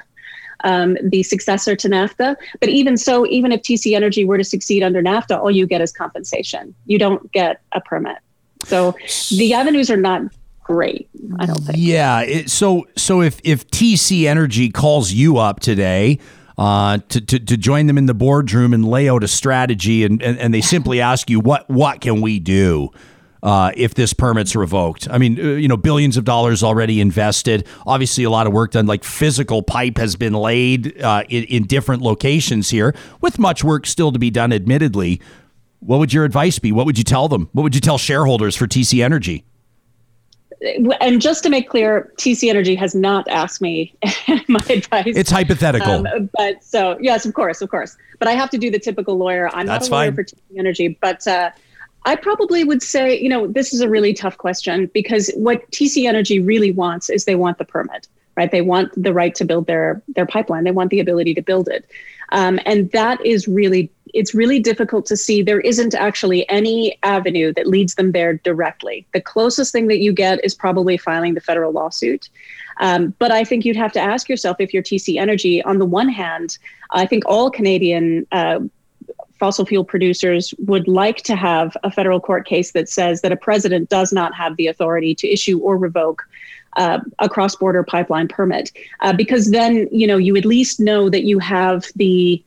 um, the successor to NAFTA. But even so, even if TC Energy were to succeed under NAFTA, all you get is compensation. You don't get a permit. So the avenues are not great. I don't think. Yeah. It, so so if if TC Energy calls you up today. Uh, to, to, to join them in the boardroom and lay out a strategy, and, and, and they simply ask you, what what can we do? Uh, if this permit's revoked. I mean, uh, you know, billions of dollars already invested. Obviously, a lot of work done. Like physical pipe has been laid uh, in, in different locations here, with much work still to be done, admittedly. What would your advice be? What would you tell them? What would you tell shareholders for TC Energy? And just to make clear, TC Energy has not asked me my advice. It's hypothetical. Um, but so, yes, of course, of course. But I have to do the typical lawyer. I'm That's not a lawyer fine. for TC Energy, but uh, I probably would say, you know, this is a really tough question because what TC Energy really wants is they want the permit, right? They want the right to build their their pipeline. They want the ability to build it, um, and that is really it's really difficult to see. There isn't actually any avenue that leads them there directly. The closest thing that you get is probably filing the federal lawsuit. Um, but I think you'd have to ask yourself if you're TC Energy. On the one hand, I think all Canadian uh, fossil fuel producers would like to have a federal court case that says that a president does not have the authority to issue or revoke uh, a cross-border pipeline permit, uh, because then you know you at least know that you have the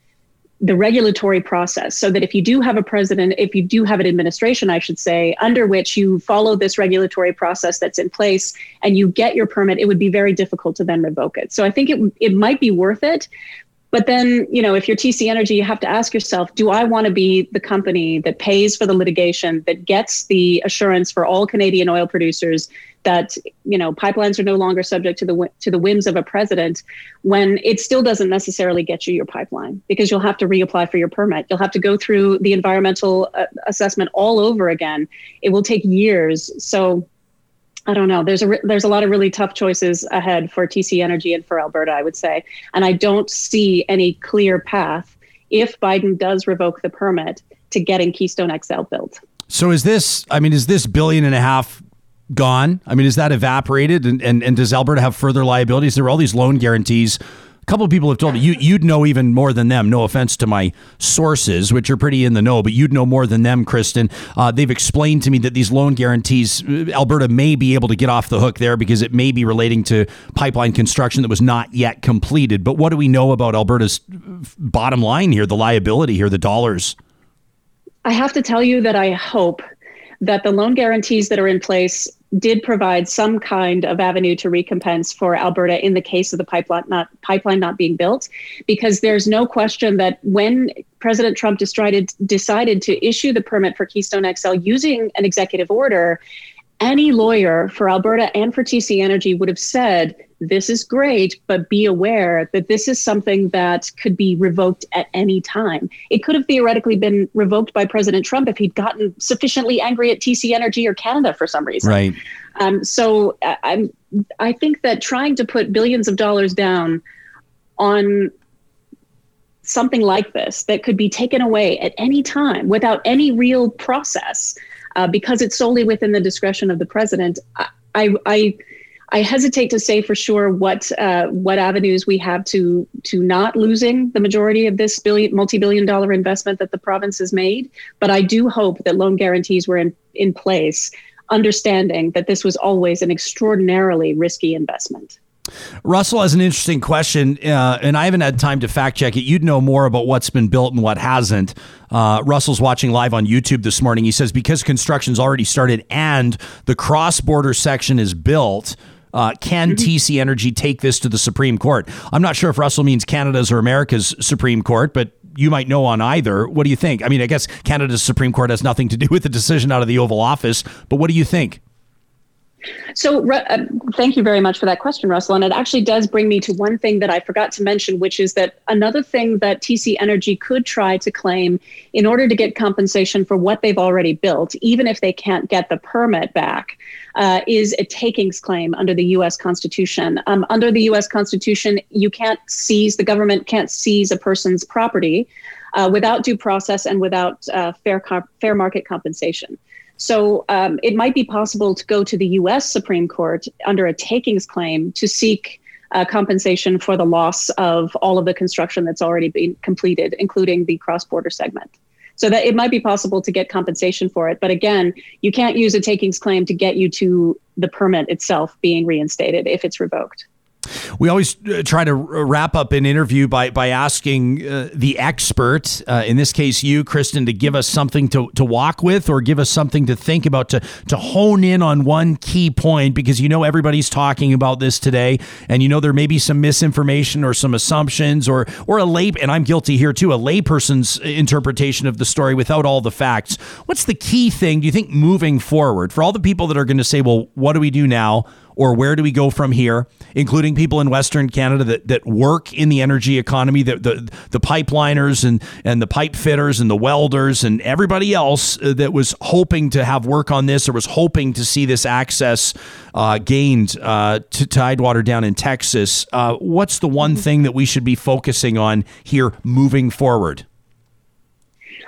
the regulatory process so that if you do have a president, if you do have an administration, I should say, under which you follow this regulatory process that's in place and you get your permit, it would be very difficult to then revoke it. So I think it, it might be worth it. But then, you know, if you're TC Energy, you have to ask yourself, do I want to be the company that pays for the litigation, that gets the assurance for all Canadian oil producers that, you know, pipelines are no longer subject to the to the whims of a president when it still doesn't necessarily get you your pipeline because you'll have to reapply for your permit. You'll have to go through the environmental uh, assessment all over again. It will take years. So I don't know. There's a there's a lot of really tough choices ahead for TC Energy and for Alberta, I would say, and I don't see any clear path if Biden does revoke the permit to getting Keystone XL built. So is this? I mean, is this billion and a half gone? I mean, is that evaporated? And and, and does Alberta have further liabilities? There were all these loan guarantees couple of people have told me you you'd know even more than them. No offense to my sources, which are pretty in the know, but you'd know more than them, Kristen. Uh, they've explained to me that these loan guarantees, uh, Alberta may be able to get off the hook there because it may be relating to pipeline construction that was not yet completed. But what do we know about Alberta's bottom line here, the liability here, the dollars? I have to tell you that I hope that the loan guarantees that are in place did provide some kind of avenue to recompense for Alberta in the case of the pipeline not pipeline not being built, because there's no question that when President Trump decided decided to issue the permit for Keystone XL using an executive order, any lawyer for Alberta and for TC Energy would have said, This is great, but be aware that this is something that could be revoked at any time. It could have theoretically been revoked by President Trump if he'd gotten sufficiently angry at TC Energy or Canada for some reason. Right. Um, so uh, I'm, I think that trying to put billions of dollars down on something like this that could be taken away at any time without any real process uh, because it's solely within the discretion of the president. I, I, I hesitate to say for sure what uh, what avenues we have to to not losing the majority of this billion multi-billion dollar investment that the province has made. But I do hope that loan guarantees were in, in place, understanding that this was always an extraordinarily risky investment. Russell has an interesting question, uh, and I haven't had time to fact check it. You'd know more about what's been built and what hasn't. Uh, Russell's watching live on YouTube this morning. He says because construction's already started and the cross border section is built. Uh, can. TC Energy take this to the Supreme Court? I'm not sure if Russell means Canada's or America's Supreme Court, but you might know on either. What do you think? I mean, I guess Canada's Supreme Court has nothing to do with the decision out of the Oval Office, but what do you think? So, uh, thank you very much for that question, Russell. And it actually does bring me to one thing that I forgot to mention, which is that another thing that TC Energy could try to claim in order to get compensation for what they've already built, even if they can't get the permit back, uh, is a takings claim under the U.S. Constitution. Um, under the U.S. Constitution, you can't seize, the government can't seize a person's property uh, without due process and without uh, fair, comp- fair market compensation. So um, it might be possible to go to the US Supreme Court under a takings claim to seek uh, compensation for the loss of all of the construction that's already been completed, including the cross border segment. So that it might be possible to get compensation for it. But again, you can't use a takings claim to get you to the permit itself being reinstated if it's revoked. We always uh, try to wrap up an interview by by asking uh, the expert, uh, in this case you, Kristen, to give us something to, to walk with or give us something to think about to to hone in on one key point because you know everybody's talking about this today, and you know there may be some misinformation or some assumptions or or a lay and I'm guilty here too, a layperson's interpretation of the story without all the facts. What's the key thing? Do you think moving forward for all the people that are going to say, well, what do we do now? Or where do we go from here, including people in Western Canada that, that work in the energy economy, the, the, the pipeliners and, and the pipe fitters and the welders and everybody else uh, that was hoping to have work on this or was hoping to see this access uh, gained uh, to Tidewater down in Texas. Uh, what's the one thing that we should be focusing on here moving forward?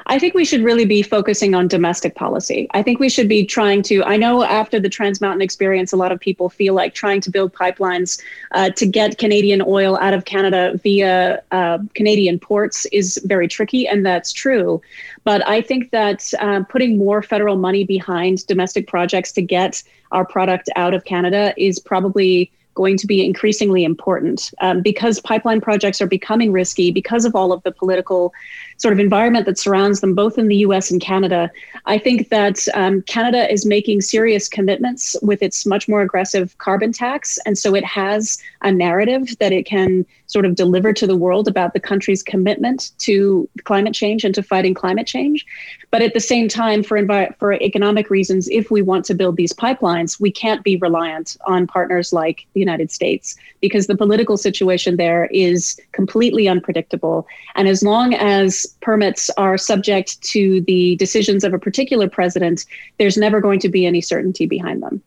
I think we should really be focusing on domestic policy. I think we should be trying to. I know after the Trans Mountain experience, a lot of people feel like trying to build pipelines uh, to get Canadian oil out of Canada via uh, Canadian ports is very tricky, and that's true. But I think that uh, putting more federal money behind domestic projects to get our product out of Canada is probably going to be increasingly important um, because pipeline projects are becoming risky because of all of the political sort of environment that surrounds them, both in the US and Canada. I think that um, Canada is making serious commitments with its much more aggressive carbon tax. And so it has a narrative that it can sort of deliver to the world about the country's commitment to climate change and to fighting climate change. But at the same time, for, envi- for economic reasons, if we want to build these pipelines, we can't be reliant on partners like the United States because the political situation there is completely unpredictable. And as long as permits are subject to the decisions of a particular president, there's never going to be any certainty behind them.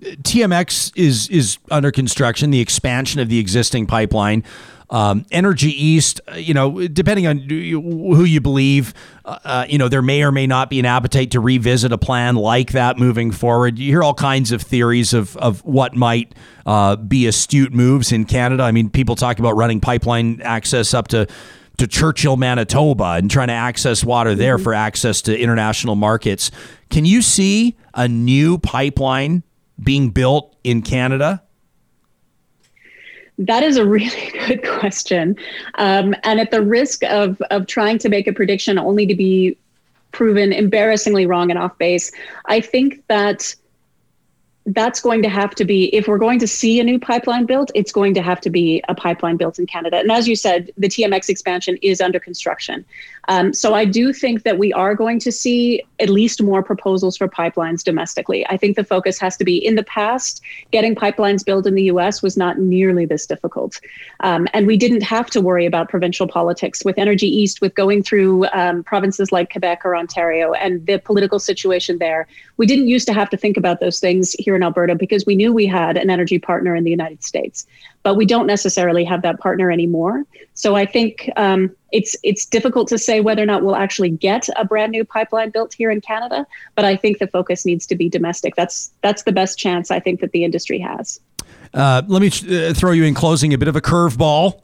TMX is is under construction. The expansion of the existing pipeline. Um, Energy East, uh, you know, depending on who you believe, uh, uh, you know, there may or may not be an appetite to revisit a plan like that moving forward. You hear all kinds of theories of, of what might uh, be astute moves in Canada. I mean, people talk about running pipeline access up to to Churchill, Manitoba, and trying to access water there mm-hmm. for access to international markets. Can you see a new pipeline being built in Canada? That is a really good question. Um, and at the risk of, of trying to make a prediction only to be proven embarrassingly wrong and off base, I think that that's going to have to be if we're going to see a new pipeline built it's going to have to be a pipeline built in canada and as you said the tmx expansion is under construction um, so i do think that we are going to see at least more proposals for pipelines domestically. I think the focus has to be in the past getting pipelines built in the us was not nearly this difficult. Um, and we didn't have to worry about provincial politics with energy east with going through um, provinces like quebec or ontario and the political situation there. We didn't used to have to think about those things here in Alberta because we knew we had an energy partner in the United States, but we don't necessarily have that partner anymore. So I think um, it's it's difficult to say whether or not we'll actually get a brand new pipeline built here in Canada. But I think the focus needs to be domestic. That's that's the best chance I think that the industry has. Uh, let me uh, throw you in closing a bit of a curveball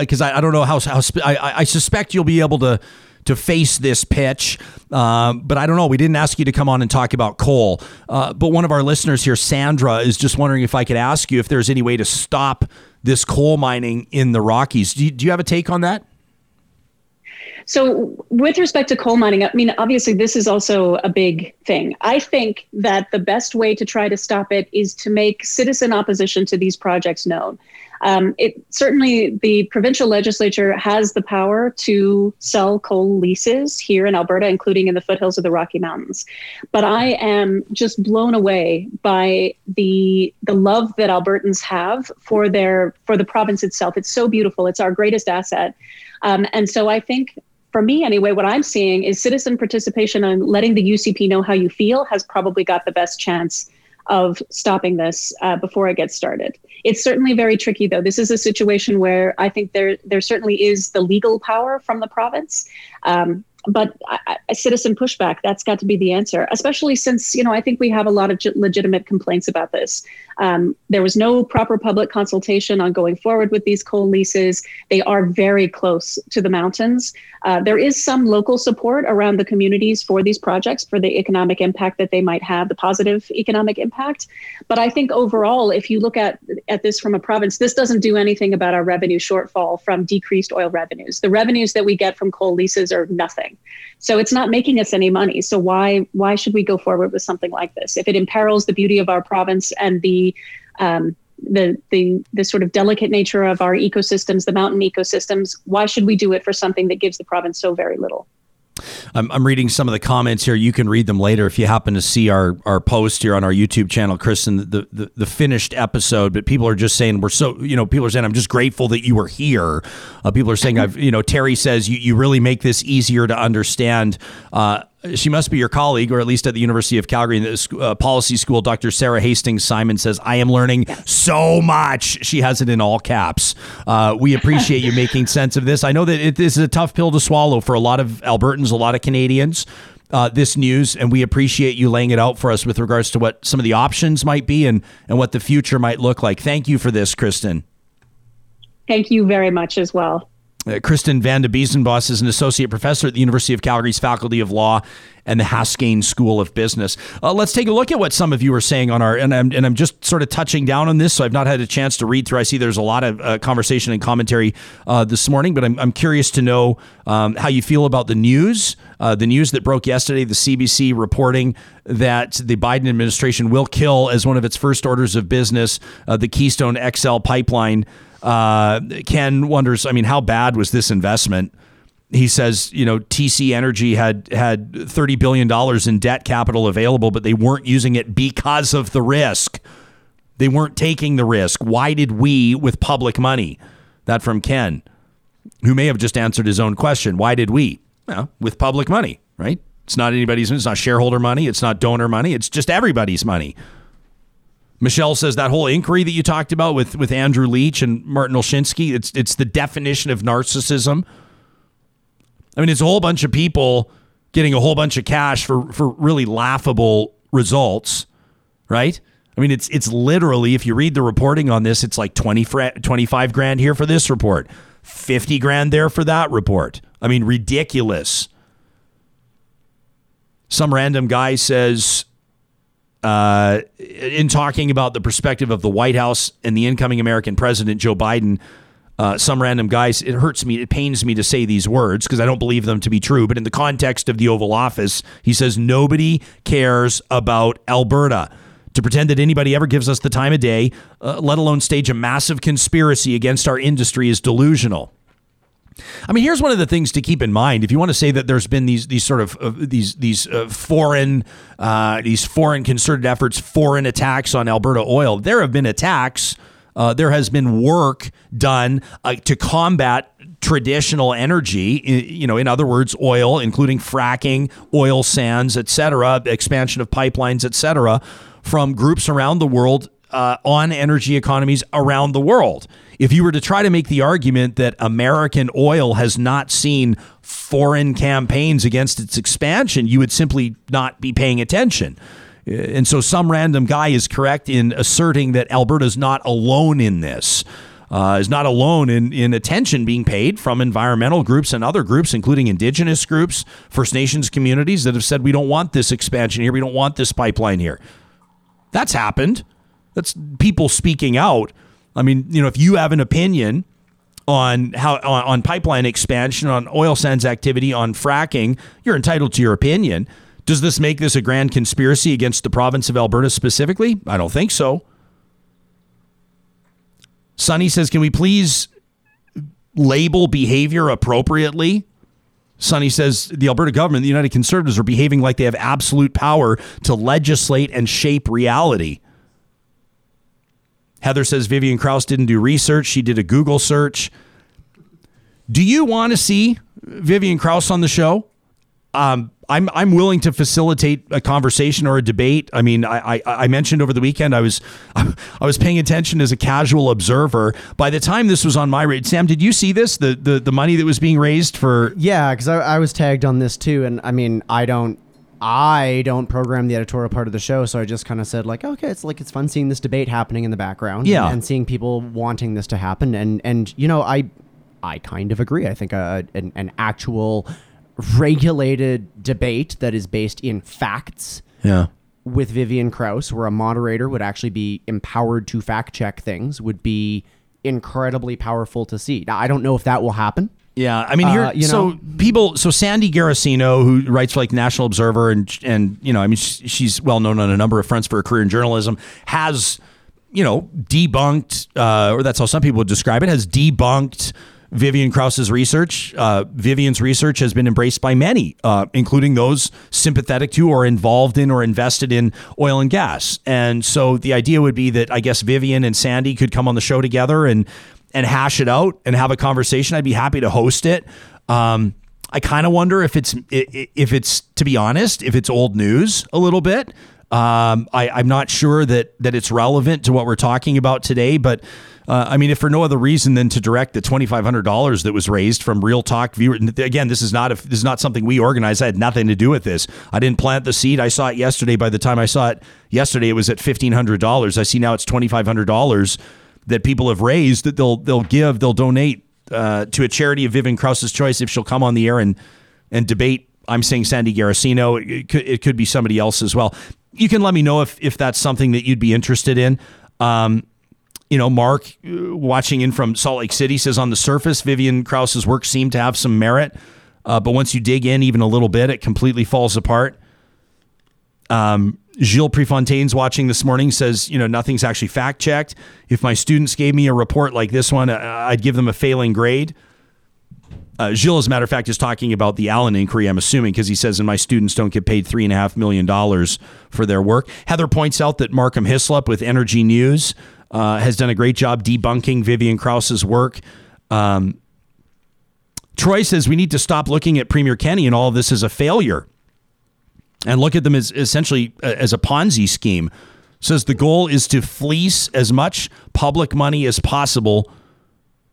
because um, I, I, don't know how, how sp- I, I suspect you'll be able to to face this pitch. Uh, but I don't know. We didn't ask you to come on and talk about coal. Uh, but one of our listeners here, Sandra, is just wondering if I could ask you if there's any way to stop this coal mining in the Rockies. Do you, do you have a take on that? So, with respect to coal mining, I mean, obviously, this is also a big thing. I think that the best way to try to stop it is to make citizen opposition to these projects known. Um, it certainly the provincial legislature has the power to sell coal leases here in Alberta, including in the foothills of the Rocky Mountains. But I am just blown away by the the love that Albertans have for their for the province itself. It's so beautiful. It's our greatest asset. Um, and so I think for me anyway, what I'm seeing is citizen participation and letting the UCP know how you feel has probably got the best chance of stopping this uh, before it gets started. It's certainly very tricky, though. This is a situation where I think there there certainly is the legal power from the province. Um, but a citizen pushback that's got to be the answer especially since you know i think we have a lot of legitimate complaints about this um, there was no proper public consultation on going forward with these coal leases. They are very close to the mountains. Uh, there is some local support around the communities for these projects for the economic impact that they might have the positive economic impact. But i think overall if you look at at this from a province this doesn't do anything about our revenue shortfall from decreased oil revenues. The revenues that we get from coal leases are nothing. So it's not making us any money. So why why should we go forward with something like this? If it imperils the beauty of our province and the um, the the the sort of delicate nature of our ecosystems, the mountain ecosystems, why should we do it for something that gives the province so very little? I'm, I'm reading some of the comments here. You can read them later if you happen to see our, our post here on our YouTube channel, Kristen, the, the, the finished episode. But people are just saying, we're so, you know, people are saying, I'm just grateful that you were here. Uh, people are saying, I've, you know, Terry says, you, you really make this easier to understand. Uh, she must be your colleague, or at least at the University of Calgary in the uh, policy school. Dr. Sara Hastings Simon says, I am learning so much. She has it in all caps. Uh, we appreciate you making sense of this. I know that it, this is a tough pill to swallow for a lot of Albertans, a lot of Canadians. Uh, this news, and we appreciate you laying it out for us with regards to what some of the options might be and, and what the future might look like. Thank you for this, Kristen. Thank you very much as well. Uh, Kristen Van de Biezenbos is an associate professor at the University of Calgary's Faculty of Law and the Haskayne School of Business. Uh, let's take a look at what some of you are saying on our, and I'm, and I'm just sort of touching down on this, so I've not had a chance to read through. I see there's a lot of uh, conversation and commentary uh, this morning, but I'm, I'm curious to know um, how you feel about the news, uh, the news that broke yesterday, the CBC reporting that the Biden administration will kill as one of its first orders of business the Keystone XL pipeline. Uh, Ken wonders, I mean, how bad was this investment? He says, you know, TC Energy had had thirty billion dollars in debt capital available, but they weren't using it because of the risk. They weren't taking the risk. Why did we, with public money? That from Ken, who may have just answered his own question. Why did we? Well, with public money, right? It's not anybody's. It's not shareholder money. It's not donor money. It's just everybody's money. Michelle says that whole inquiry that you talked about with, with Andrew Leach and Martin Olszynski, it's it's the definition of narcissism. I mean, it's a whole bunch of people getting a whole bunch of cash for for really laughable results, right? I mean, it's it's literally if you read the reporting on this, it's like 20 25 grand here for this report, 50 grand there for that report. I mean, ridiculous. Some random guy says uh, in talking about the perspective of the White House and the incoming American president, Joe Biden, uh, some random guys, it hurts me, it pains me to say these words because I don't believe them to be true. But in the context of the Oval Office, he says nobody cares about Alberta. To pretend that anybody ever gives us the time of day, uh, let alone stage a massive conspiracy against our industry, is delusional. I mean, here's one of the things to keep in mind. If you want to say that there's been these these sort of uh, these these uh, foreign uh, these foreign concerted efforts, foreign attacks on Alberta oil, there have been attacks. Uh, there has been work done uh, to combat traditional energy. You know, in other words, oil, including fracking, oil sands, etc., expansion of pipelines, etc., from groups around the world uh, on energy economies around the world. If you were to try to make the argument that American oil has not seen foreign campaigns against its expansion, you would simply not be paying attention. And so some random guy is correct in asserting that Alberta is not alone in this. Uh, is not alone in, in attention being paid from environmental groups and other groups, including indigenous groups, First Nations communities that have said, we don't want this expansion here. We don't want this pipeline here. That's happened. That's people speaking out. I mean, you know, if you have an opinion on how on, on pipeline expansion, on oil sands activity, on fracking, you're entitled to your opinion. Does this make this a grand conspiracy against the province of Alberta specifically? I don't think so. Sonny says, "Can we please label behavior appropriately?" Sonny says the Alberta government, the United Conservatives, are behaving like they have absolute power to legislate and shape reality. Heather says Vivian Krause didn't do research. She did a Google search. Do you want to see Vivian Krause on the show? Um, I'm I'm willing to facilitate a conversation or a debate. I mean, I, I, I mentioned over the weekend I was I was paying attention as a casual observer. By the time this was on my rate, Sam, did you see this? The the the money that was being raised for Yeah, because I, I was tagged on this too, and I mean, I don't I don't program the editorial part of the show, so I just kind of said like, okay, it's like it's fun seeing this debate happening in the background, Yeah. and, and seeing people wanting this to happen, and and you know, I I kind of agree. I think a, an, an actual regulated debate that is based in facts yeah with Vivian Krause, where a moderator would actually be empowered to fact check things, would be incredibly powerful to see. Now, I don't know if that will happen. Yeah, I mean, here, Uh, you so know- people, so Sandy Garossino, who writes for like National Observer, and and you know, I mean, she's well known on a number of fronts for her career in journalism, has you know debunked, uh, or that's how some people would describe it, has debunked Vivian Krause's research. Uh, Vivian's research has been embraced by many, uh, including those sympathetic to or involved in or invested in oil and gas. And so the idea would be that I guess Vivian and Sandy could come on the show together and and hash it out and have a conversation. I'd be happy to host it. Um, I kind of wonder if it's if it's to be honest, if it's old news a little bit. Um, I, I'm not sure that that it's relevant to what we're talking about today, but uh, I mean, if for no other reason than to direct the twenty five hundred dollars that was raised from Real Talk viewers. Again, this is not a, this is not something we organized. I had nothing to do with this. I didn't plant the seed. I saw it yesterday. By the time I saw it yesterday, it was at fifteen hundred dollars. I see now it's twenty five hundred dollars that people have raised that they'll they'll give they'll donate uh, to a charity of Vivian Krause's choice if she'll come on the air and and debate. I'm saying Sandy Garossino. It could, it could be somebody else as well. You can let me know if if that's something that you'd be interested in. Um, you know, Mark, uh, watching in from Salt Lake City, says on the surface, Vivian Krause's work seemed to have some merit, uh, but once you dig in even a little bit, it completely falls apart. Um, Gilles Prefontaine's watching this morning says, you know, nothing's actually fact checked. If my students gave me a report like this one, uh, I'd give them a failing grade. Uh, Gilles, as a matter of fact, is talking about the Allan inquiry, I'm assuming, because he says, and my students don't get paid $3.5 million for their work. Heather points out that Markham Hislop with Energy News uh, has done a great job debunking Vivian Krause's work. Um, Troy says we need to stop looking at Premier Kenney and all of this as a failure and look at them as essentially uh, as a Ponzi scheme. Says the goal is to fleece as much public money as possible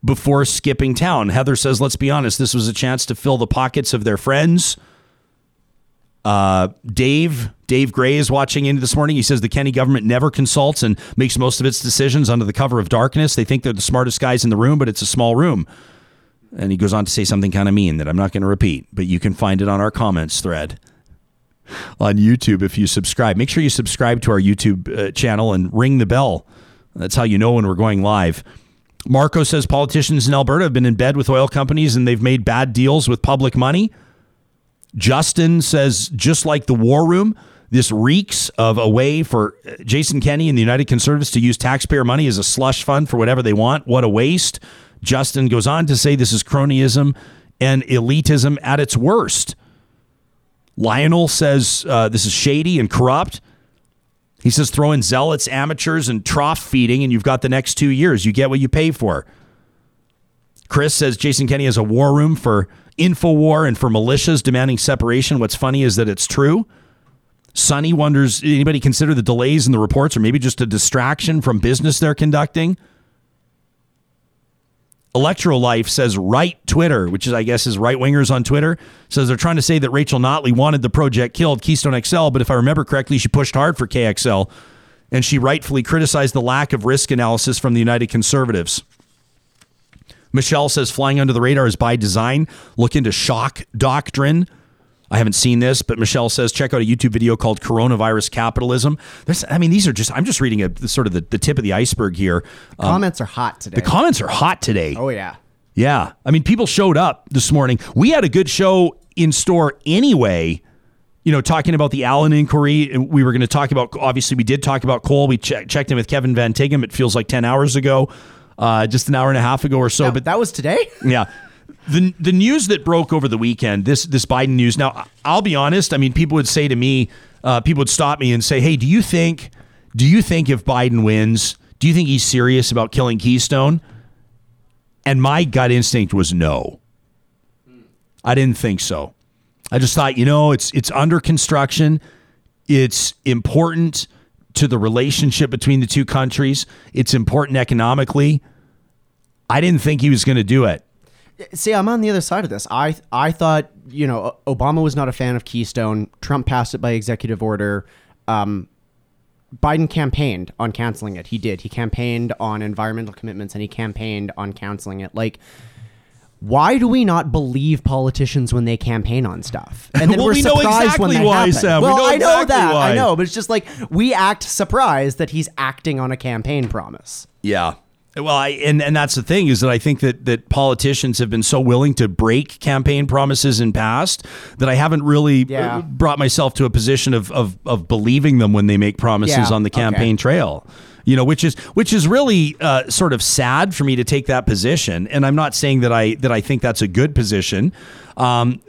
before skipping town. Heather says, let's be honest, this was a chance to fill the pockets of their friends. Uh, Dave, Dave Gray is watching in this morning. He says the Kenney government never consults and makes most of its decisions under the cover of darkness. They think they're the smartest guys in the room, but it's a small room. And he goes on to say something kind of mean that I'm not going to repeat, but you can find it on our comments thread on YouTube if you subscribe. Make sure you subscribe to our YouTube uh, channel and ring the bell. That's how you know when we're going live. Marco says politicians in Alberta have been in bed with oil companies and they've made bad deals with public money. Justin says, just like the war room, this reeks of a way for Jason Kenney and the United Conservatives to use taxpayer money as a slush fund for whatever they want. What a waste. Justin goes on to say this is cronyism and elitism at its worst. Lionel says uh, this is shady and corrupt. He says throw in zealots, amateurs, and trough feeding, and you've got the next two years. You get what you pay for. Chris says Jason Kenney has a war room for InfoWar and for militias demanding separation. What's funny is that it's true. Sonny wonders anybody consider the delays in the reports or maybe just a distraction from business they're conducting? Electrolife says right Twitter, which is I guess is right wingers on Twitter, says they're trying to say that Rachel Notley wanted the project killed, Keystone XL, but if I remember correctly, she pushed hard for KXL, and she rightfully criticized the lack of risk analysis from the United Conservatives. Michelle says flying under the radar is by design. Look into shock doctrine. I haven't seen this, but Michelle says check out a YouTube video called "Coronavirus Capitalism." There's, I mean, these are just. I'm just reading a sort of the, the tip of the iceberg here. Um, comments are hot today. The comments are hot today. Oh yeah, yeah. I mean, people showed up this morning. We had a good show in store anyway. You know, talking about the Allan inquiry, and we were going to talk about. Obviously, we did talk about coal. We che- checked in with Kevin Van Tighem. It feels like ten hours ago, uh, just an hour and a half ago or so. That, but that was today. Yeah the the news that broke over the weekend, this this Biden news. Now, I'll be honest. I mean, people would say to me, uh, people would stop me and say, "Hey, do you think, do you think if Biden wins, do you think he's serious about killing Keystone?" And my gut instinct was no. I didn't think so. I just thought, you know, it's it's under construction. It's important to the relationship between the two countries. It's important economically. I didn't think he was going to do it. See, I'm on the other side of this. I I thought you know Obama was not a fan of Keystone. Trump passed it by executive order. Um, Biden campaigned on canceling it. He did. He campaigned on environmental commitments and he campaigned on canceling it. Like, why do we not believe politicians when they campaign on stuff? And then well, we're we surprised exactly when that why, happens. Sam. Well, we know I know exactly that. Why. I know, but it's just like we act surprised that he's acting on a campaign promise. Yeah. Well, I, and and that's the thing is that I think that that politicians have been so willing to break campaign promises in past that I haven't really uh, yeah. brought myself to a position of of, of believing them when they make promises yeah. on the campaign okay. trail. You know, which is which is really uh, sort of sad for me to take that position. And I'm not saying that I that I think that's a good position. Um,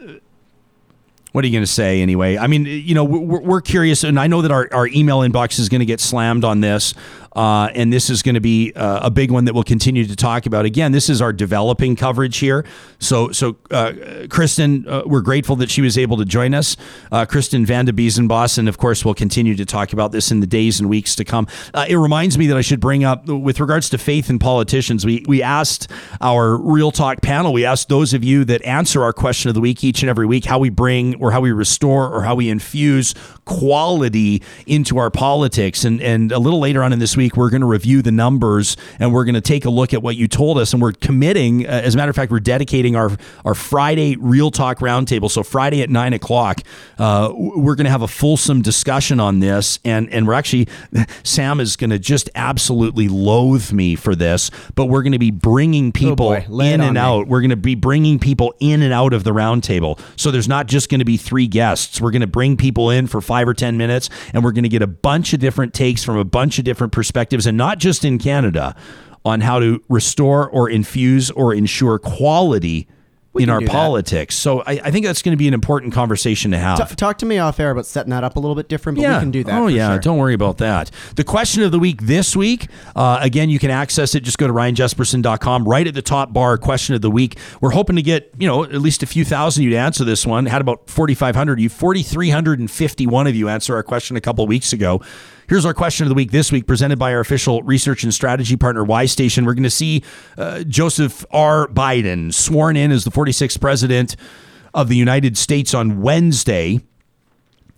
what are you going to say anyway? I mean, you know, we're, we're, curious, and I know that our, our email inbox is going to get slammed on this. Uh, and this is going to be uh, a big one that we'll continue to talk about. Again, this is our developing coverage here. So, so uh, Kristen, uh, we're grateful that she was able to join us. Uh, Kristen Van de Biezenbos, and of course, we'll continue to talk about this in the days and weeks to come. Uh, it reminds me that I should bring up, with regards to faith in politicians, we, we asked our Real Talk panel, we asked those of you that answer our question of the week each and every week how we bring or how we restore or how we infuse quality into our politics. And, and a little later on in this week, week, we're going to review the numbers and we're going to take a look at what you told us. And we're committing, uh, as a matter of fact, we're dedicating our, our Friday Real Talk Roundtable. So, Friday at nine o'clock, uh, we're going to have a fulsome discussion on this. And, and we're actually, Sam is going to just absolutely loathe me for this, but we're going to be bringing people Oh, in and me. out. We're going to be bringing people in and out of the roundtable. So, there's not just going to be three guests. We're going to bring people in for five or 10 minutes, and we're going to get a bunch of different takes from a bunch of different perspectives, and not just in Canada, on how to restore or infuse or ensure quality in our do that. politics. So I, I think that's going to be an important conversation to have. T- talk to me off air about setting that up a little bit different, but we can do that. Oh yeah, sure. don't worry about that. The question of the week this week, uh, again, you can access it. Just go to ryanjesperson.com. Right at the top bar, question of the week. We're hoping to get you know at least a few thousand you to answer this one. Had about forty five hundred. You forty three hundred and fifty one of you answer our question a couple weeks ago. Here's our question of the week this week, presented by our official research and strategy partner, Y Station. We're going to see uh, Joseph R. Biden sworn in as the 46th president of the United States on Wednesday.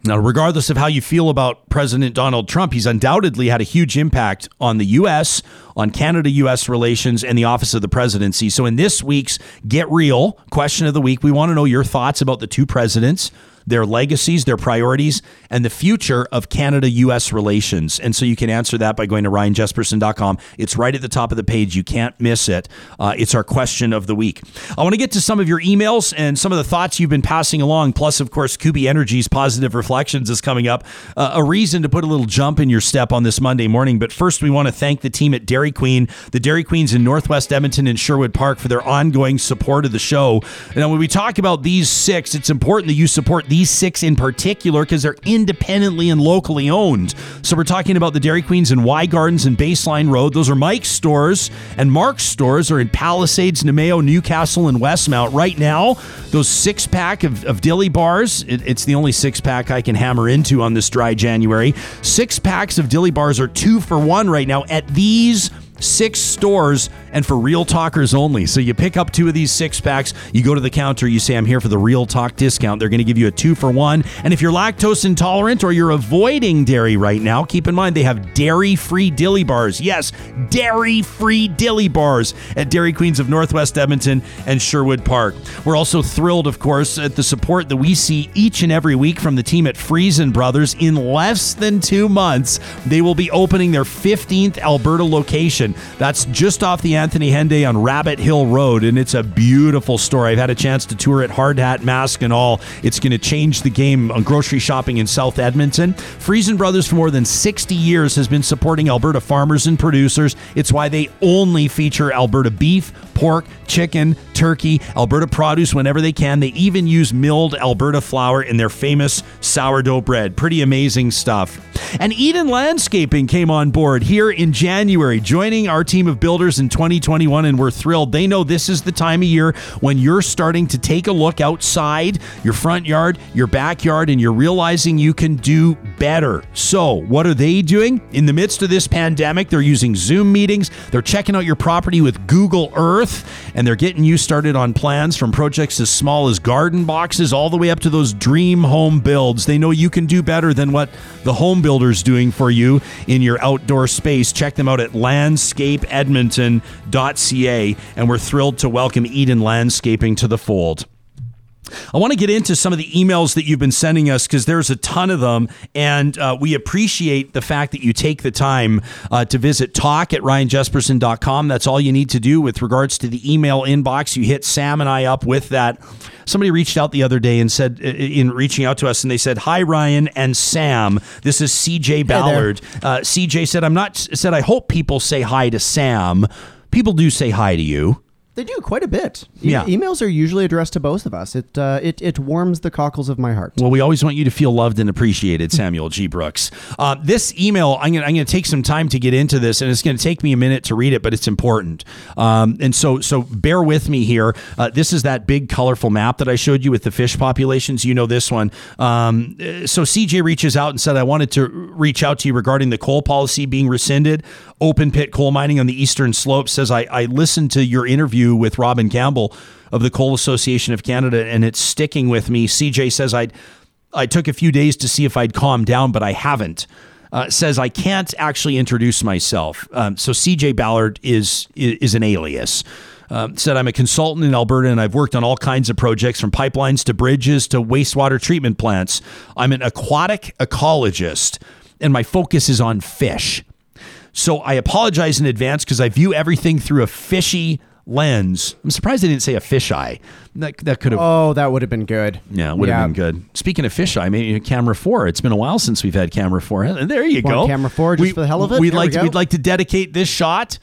Now, regardless of how you feel about President Donald Trump, he's undoubtedly had a huge impact on the U.S., on Canada U.S. relations, and the office of the presidency. So, in this week's Get Real question of the week, we want to know your thoughts about the two presidents, their legacies, their priorities, and the future of Canada U.S. relations. And so you can answer that by going to ryanjesperson.com. It's right at the top of the page. You can't miss it. Uh, it's our question of the week. I want to get to some of your emails and some of the thoughts you've been passing along. Plus, of course, Kuby Energy's Positive Reflections is coming up. Uh, a reason to put a little jump in your step on this Monday morning. But first, we want to thank the team at Dairy Queen, the Dairy Queens in Northwest Edmonton and Sherwood Park for their ongoing support of the show. Now, when we talk about these six, it's important that you support these six in particular because they're independently and locally owned. So we're talking about the Dairy Queens in Y Gardens and Baseline Road. Those are Mike's stores, and Mark's stores are in Palisades, Namao, Newcastle, and Westmount. Right now, those six pack of, of dilly bars, it- it's the only six pack I can hammer into on this dry January. Six packs of dilly bars are two for one right now at these six stores and for real talkers only. So you pick up two of these six packs, you go to the counter, you say, I'm here for the real talk discount. They're going to give you a two for one. And if you're lactose intolerant or you're avoiding dairy right now, keep in mind they have dairy free dilly bars. Yes, dairy free dilly bars at Dairy Queens of Northwest Edmonton and Sherwood Park. We're also thrilled, of course, at the support that we see each and every week from the team at Freson Brothers. In less than two months, they will be opening their 15th Alberta location. That's just off the Anthony Henday on Rabbit Hill Road, and it's a beautiful store. I've had a chance to tour it, hard hat, mask, and all. It's going to change the game on grocery shopping in South Edmonton. Freson Brothers, for more than 60 years, has been supporting Alberta farmers and producers. It's why they only feature Alberta beef, pork, chicken, turkey, Alberta produce whenever they can. They even use milled Alberta flour in their famous sourdough bread. Pretty amazing stuff. And Eden Landscaping came on board here in January, joining our team of builders in 2021, and we're thrilled. They know this is the time of year when you're starting to take a look outside your front yard, your backyard, and you're realizing you can do better. So, what are they doing? In the midst of this pandemic, they're using Zoom meetings, they're checking out your property with Google Earth, and they're getting you started on plans from projects as small as garden boxes all the way up to those dream home builds. They know you can do better than what the home builder's doing for you in your outdoor space. Check them out at landscapeedmonton.ca, and we're thrilled to welcome Eden Landscaping to the fold. I want to get into some of the emails that you've been sending us because there's a ton of them, and uh, we appreciate the fact that you take the time uh, to visit talk at ryanjesperson.com. That's all you need to do with regards to the email inbox. You hit Sam and I up with that. Somebody reached out the other day and said, uh, in reaching out to us, and they said, "Hi Ryan and Sam. This is CJ Ballard. Uh, CJ said, I'm not said. I hope people say hi to Sam. People do say hi to you." They do quite a bit. E- yeah. emails are usually addressed to both of us. It uh, it it warms the cockles of my heart. Well, we always want you to feel loved and appreciated, Samuel G. Brooks. Uh, this email, I'm going I'm to take some time to get into this, and it's going to take me a minute to read it, but it's important. Um, and so, so bear with me here. Uh, this is that big, colorful map that I showed you with the fish populations. You know this one. Um, so CJ reaches out and said, I wanted to reach out to you regarding the coal policy being rescinded. Open pit coal mining on the eastern slope says, I, I listened to your interview with Robin Campbell of the Coal Association of Canada, and it's sticking with me. CJ says, I I took a few days to see if I'd calm down, but I haven't. Uh, says I can't actually introduce myself. Um, so CJ Ballard is is an alias. Um, said I'm a consultant in Alberta and I've worked on all kinds of projects from pipelines to bridges to wastewater treatment plants. I'm an aquatic ecologist and my focus is on fish. So I apologize in advance because I view everything through a fishy lens. I'm surprised they didn't say a fisheye. That that could have. Oh, that would have been good. Yeah, it would have been good. Speaking of fisheye, maybe camera four. It's been a while since we've had camera four. There you go. camera four just for the hell of it? We'd There like we to, we'd like to dedicate this shot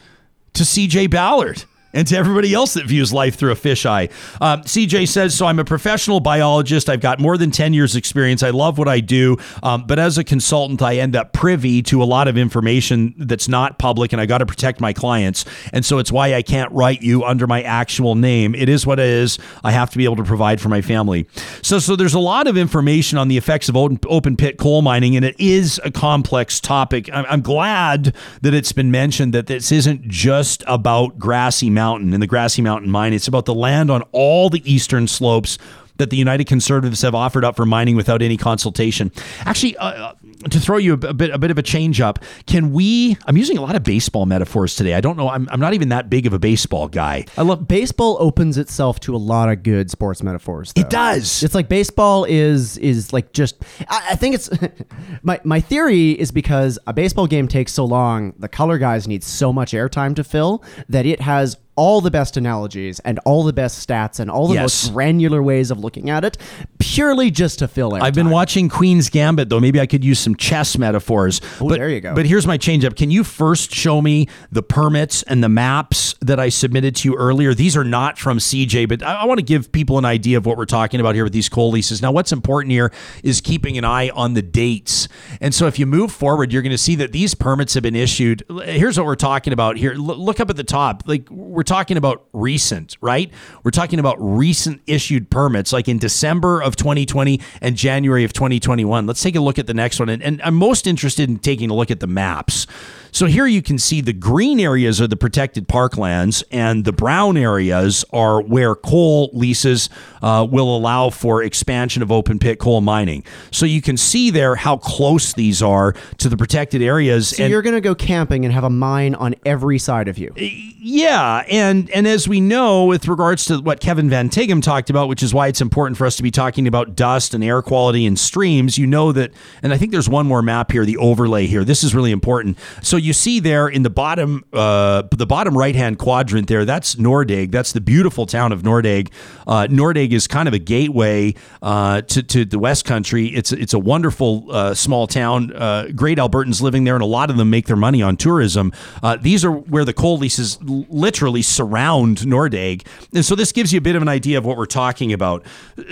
to CJ Ballard. And to everybody else that views life through a fisheye. Um, CJ says, So I'm a professional biologist. I've got more than 10 years' experience. I love what I do. Um, but as a consultant, I end up privy to a lot of information that's not public, and I got to protect my clients. And so it's why I can't write you under my actual name. It is what it is. I have to be able to provide for my family. So, so there's a lot of information on the effects of open, open pit coal mining, and it is a complex topic. I'm, I'm glad that it's been mentioned that this isn't just about Grassy Mountain and the Grassy Mountain mine. It's about the land on all the eastern slopes that the United Conservatives have offered up for mining without any consultation. Actually, uh, to throw you a, a bit a bit of a change up, can we? I'm using a lot of baseball metaphors today. I don't know. I'm, I'm not even that big of a baseball guy. I love baseball opens itself to a lot of good sports metaphors. Though. It does. It's like baseball is is like just. I, I think it's my my theory is because a baseball game takes so long, the color guys need so much airtime to fill that it has all the best analogies and all the best stats and all the Yes. most granular ways of looking at it, purely just to fill airtime. I've been watching Queen's Gambit though. Maybe I could use some chess metaphors. Oh, but, there you go. But here's my change up. Can you first show me the permits and the maps that I submitted to you earlier? These are not from CJ, but I, I want to give people an idea of what we're talking about here with these coal leases. Now, what's important here is keeping an eye on the dates. And so if you move forward, you're going to see that these permits have been issued. Here's what we're talking about here. L- look up at the top. Like we're talking about recent, right? We're talking about recent issued permits, like in December of 2020 and January of 2021. Let's take a look at the next one. And, and I'm most interested in taking a look at the maps. So here you can see the green areas are the protected parklands, and the brown areas are where coal leases uh, will allow for expansion of open pit coal mining. So you can see there how close these are to the protected areas. So you're going to go camping and have a mine on every side of you. Yeah, and and as we know, with regards to what Kevin Van Tighem talked about, which is why it's important for us to be talking about dust and air quality and streams, you know that, and I think there's one more map here, the overlay here. This is really important. So you see there in the bottom, uh, the bottom right hand quadrant there, that's Nordegg. That's the beautiful town of Nordegg. Uh, is kind of a gateway uh, to to the West Country. It's it's a wonderful uh, small town. Uh, great Albertans living there, and a lot of them make their money on tourism. Uh, these are where the coal leases literally surround Nordegg, and so this gives you a bit of an idea of what we're talking about.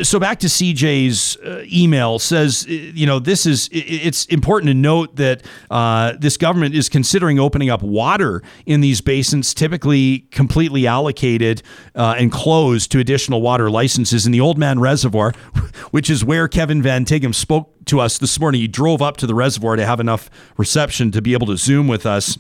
So back to CJ's uh, email says, uh, you know, this is it's important to note that uh, this government is considering opening up water in these basins, typically completely allocated uh, and closed to additional water licenses in the Oldman Reservoir, which is where Kevin Van Tighem spoke to us this morning. He drove up to the reservoir to have enough reception to be able to Zoom with us.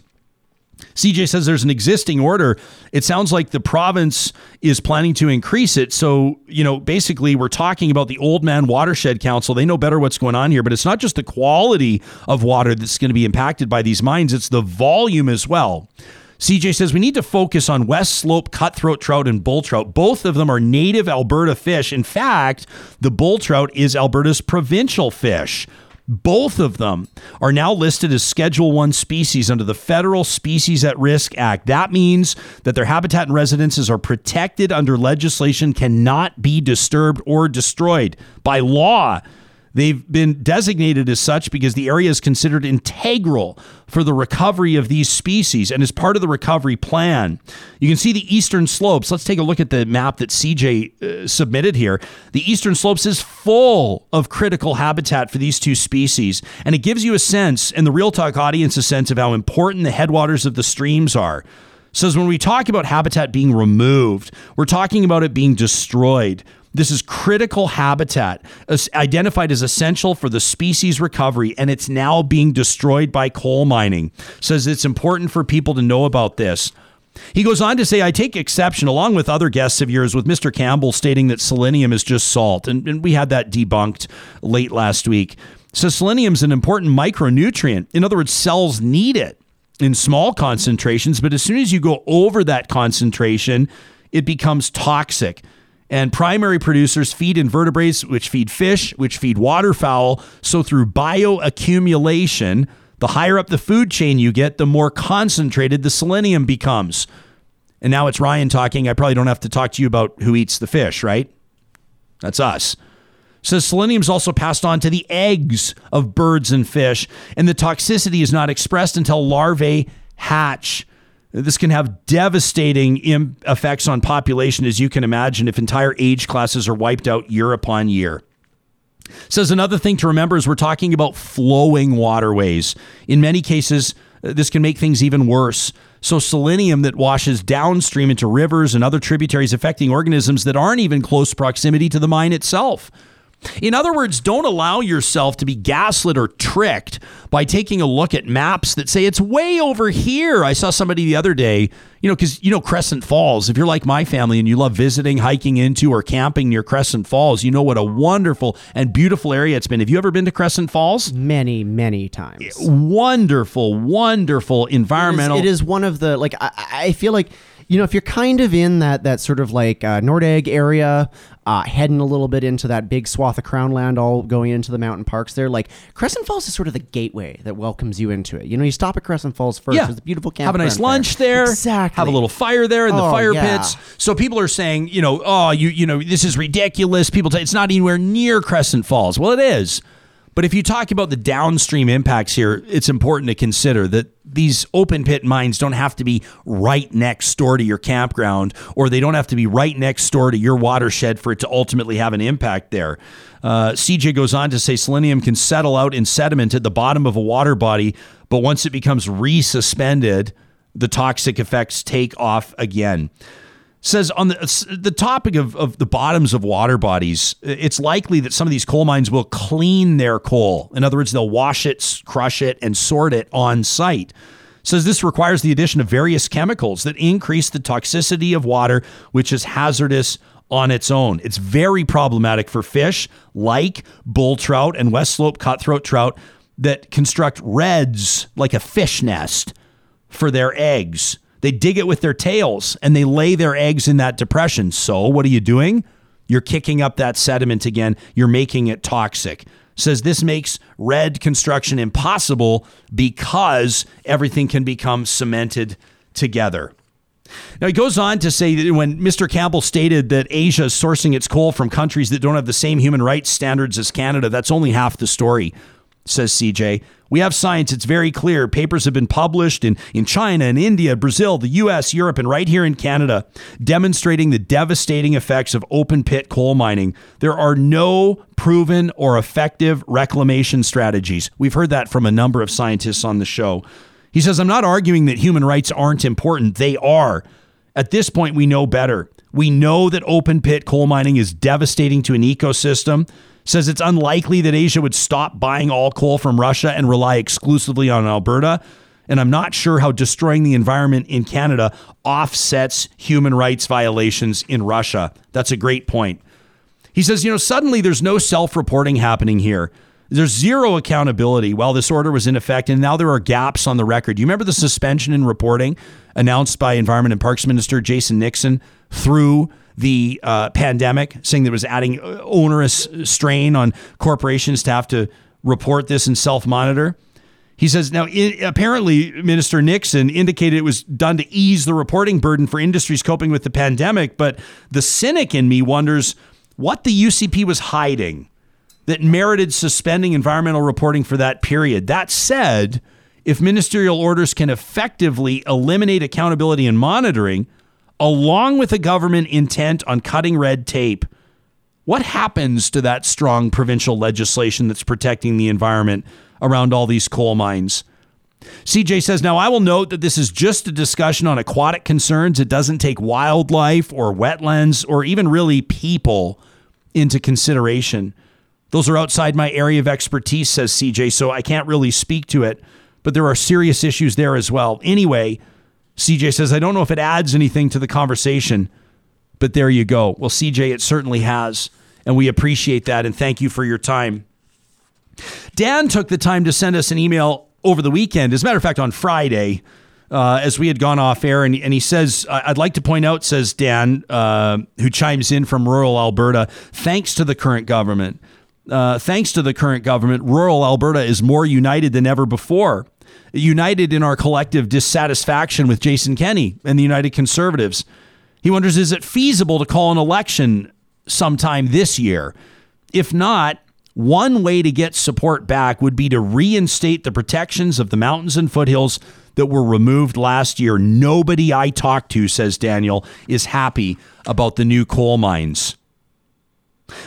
CJ says there's an existing order. It sounds like the province is planning to increase it. So, you know, basically, we're talking about the Oldman Watershed Council. They know better what's going on here, but it's not just the quality of water that's going to be impacted by these mines, it's the volume as well. CJ says we need to focus on West Slope cutthroat trout and bull trout. Both of them are native Alberta fish. In fact, the bull trout is Alberta's provincial fish. Both of them are now listed as Schedule 1 species under the Federal Species at Risk Act. That means that their habitat and residences are protected under legislation, cannot be disturbed or destroyed by law. They've been designated as such because the area is considered integral for the recovery of these species and is part of the recovery plan. You can see the eastern slopes. Let's take a look at the map that CJ uh, submitted here. The eastern slopes is full of critical habitat for these two species, and it gives you a sense, and the Real Talk audience, a sense of how important the headwaters of the streams are. Says when we talk about habitat being removed, we're talking about it being destroyed. This is critical habitat identified as essential for the species recovery, and it's now being destroyed by coal mining. Says it's important for people to know about this. He goes on to say, I take exception, along with other guests of yours, with Mr. Campbell stating that selenium is just salt. And, and we had that debunked late last week. So, selenium is an important micronutrient. In other words, cells need it in small concentrations, but as soon as you go over that concentration, it becomes toxic. And primary producers feed invertebrates, which feed fish, which feed waterfowl. So through bioaccumulation, the higher up the food chain you get, the more concentrated the selenium becomes. And now it's Ryan talking. I probably don't have to talk to you about who eats the fish, right? That's us. So selenium is also passed on to the eggs of birds and fish, and the toxicity is not expressed until larvae hatch. This can have devastating effects on population, as you can imagine, if entire age classes are wiped out year upon year. Says another thing to remember is we're talking about flowing waterways. In many cases, uh, this can make things even worse. So, selenium that washes downstream into rivers and other tributaries affecting organisms that aren't even close proximity to the mine itself. In other words, don't allow yourself to be gaslit or tricked by taking a look at maps that say it's way over here. I saw somebody the other day, you know, because, you know, Crescent Falls, if you're like my family and you love visiting, hiking into, or camping near Crescent Falls, you know what a wonderful and beautiful area it's been. Have you ever been to Crescent Falls? Many, many times. Wonderful, wonderful environmental. it is, it is one of the, like, I, I feel like you know, if you're kind of in that that sort of like uh, Nordegg area, uh, heading a little bit into that big swath of crown land, all going into the mountain parks there, like Crescent Falls is sort of the gateway that welcomes you into it. You know, you stop at Crescent Falls first. Yeah. There's a beautiful camp. Have a nice lunch there. there. Exactly. Have a little fire there in oh, the fire yeah. pits. So people are saying, you know, oh, you you know, this is ridiculous. People, say it's not anywhere near Crescent Falls. Well, it is. But if you talk about the downstream impacts here, it's important to consider that these open pit mines don't have to be right next door to your campground, or they don't have to be right next door to your watershed for it to ultimately have an impact there. Uh, CJ goes on to say selenium can settle out in sediment at the bottom of a water body, but once it becomes resuspended, the toxic effects take off again says on the the topic of, of the bottoms of water bodies, it's likely that some of these coal mines will clean their coal. In other words, they'll wash it, crush it, and sort it on site. Says this requires the addition of various chemicals that increase the toxicity of water, which is hazardous on its own. It's very problematic for fish like bull trout and West Slope cutthroat trout that construct redds like a fish nest for their eggs. They dig it with their tails and they lay their eggs in that depression. So, what are you doing? You're kicking up that sediment again. You're making it toxic. Says this makes redd construction impossible because everything can become cemented together. Now, he goes on to say that when Mr. Campbell stated that Asia is sourcing its coal from countries that don't have the same human rights standards as Canada, that's only half the story says CJ. We have science. It's very clear. Papers have been published in, in China and India, Brazil, the US, Europe, and right here in Canada, demonstrating the devastating effects of open pit coal mining. There are no proven or effective reclamation strategies. We've heard that from a number of scientists on the show. He says, I'm not arguing that human rights aren't important. They are. At this point, we know better. We know that open pit coal mining is devastating to an ecosystem says it's unlikely that Asia would stop buying all coal from Russia and rely exclusively on Alberta. And I'm not sure how destroying the environment in Canada offsets human rights violations in Russia. That's a great point. He says, you know, suddenly there's no self reporting happening here. There's zero accountability while this order was in effect, and now there are gaps on the record. You remember the suspension in reporting announced by Environment and Parks Minister Jason Nixon through the uh, pandemic, saying that it was adding onerous strain on corporations to have to report this and self monitor. He says now, apparently, Minister Nixon indicated it was done to ease the reporting burden for industries coping with the pandemic. But the cynic in me wonders what the UCP was hiding. that merited suspending environmental reporting for that period. That said, if ministerial orders can effectively eliminate accountability and monitoring, along with a government intent on cutting red tape, what happens to that strong provincial legislation that's protecting the environment around all these coal mines? CJ says, Now I will note that this is just a discussion on aquatic concerns. It doesn't take wildlife or wetlands or even really people into consideration. Those are outside my area of expertise, says CJ, so I can't really speak to it, but there are serious issues there as well. Anyway, CJ says, I don't know if it adds anything to the conversation, but there you go. Well, CJ, it certainly has, and we appreciate that, and thank you for your time. Dan took the time to send us an email over the weekend. As a matter of fact, on Friday, uh, as we had gone off air, and, and he says, I'd like to point out, says Dan, uh, who chimes in from rural Alberta, thanks to the current government. Uh, thanks to the current government, rural Alberta is more united than ever before. United in our collective dissatisfaction with Jason Kenney and the United Conservatives. He wonders is it feasible to call an election sometime this year? If not, one way to get support back would be to reinstate the protections of the mountains and foothills that were removed last year. Nobody I talked to, says Daniel, is happy about the new coal mines.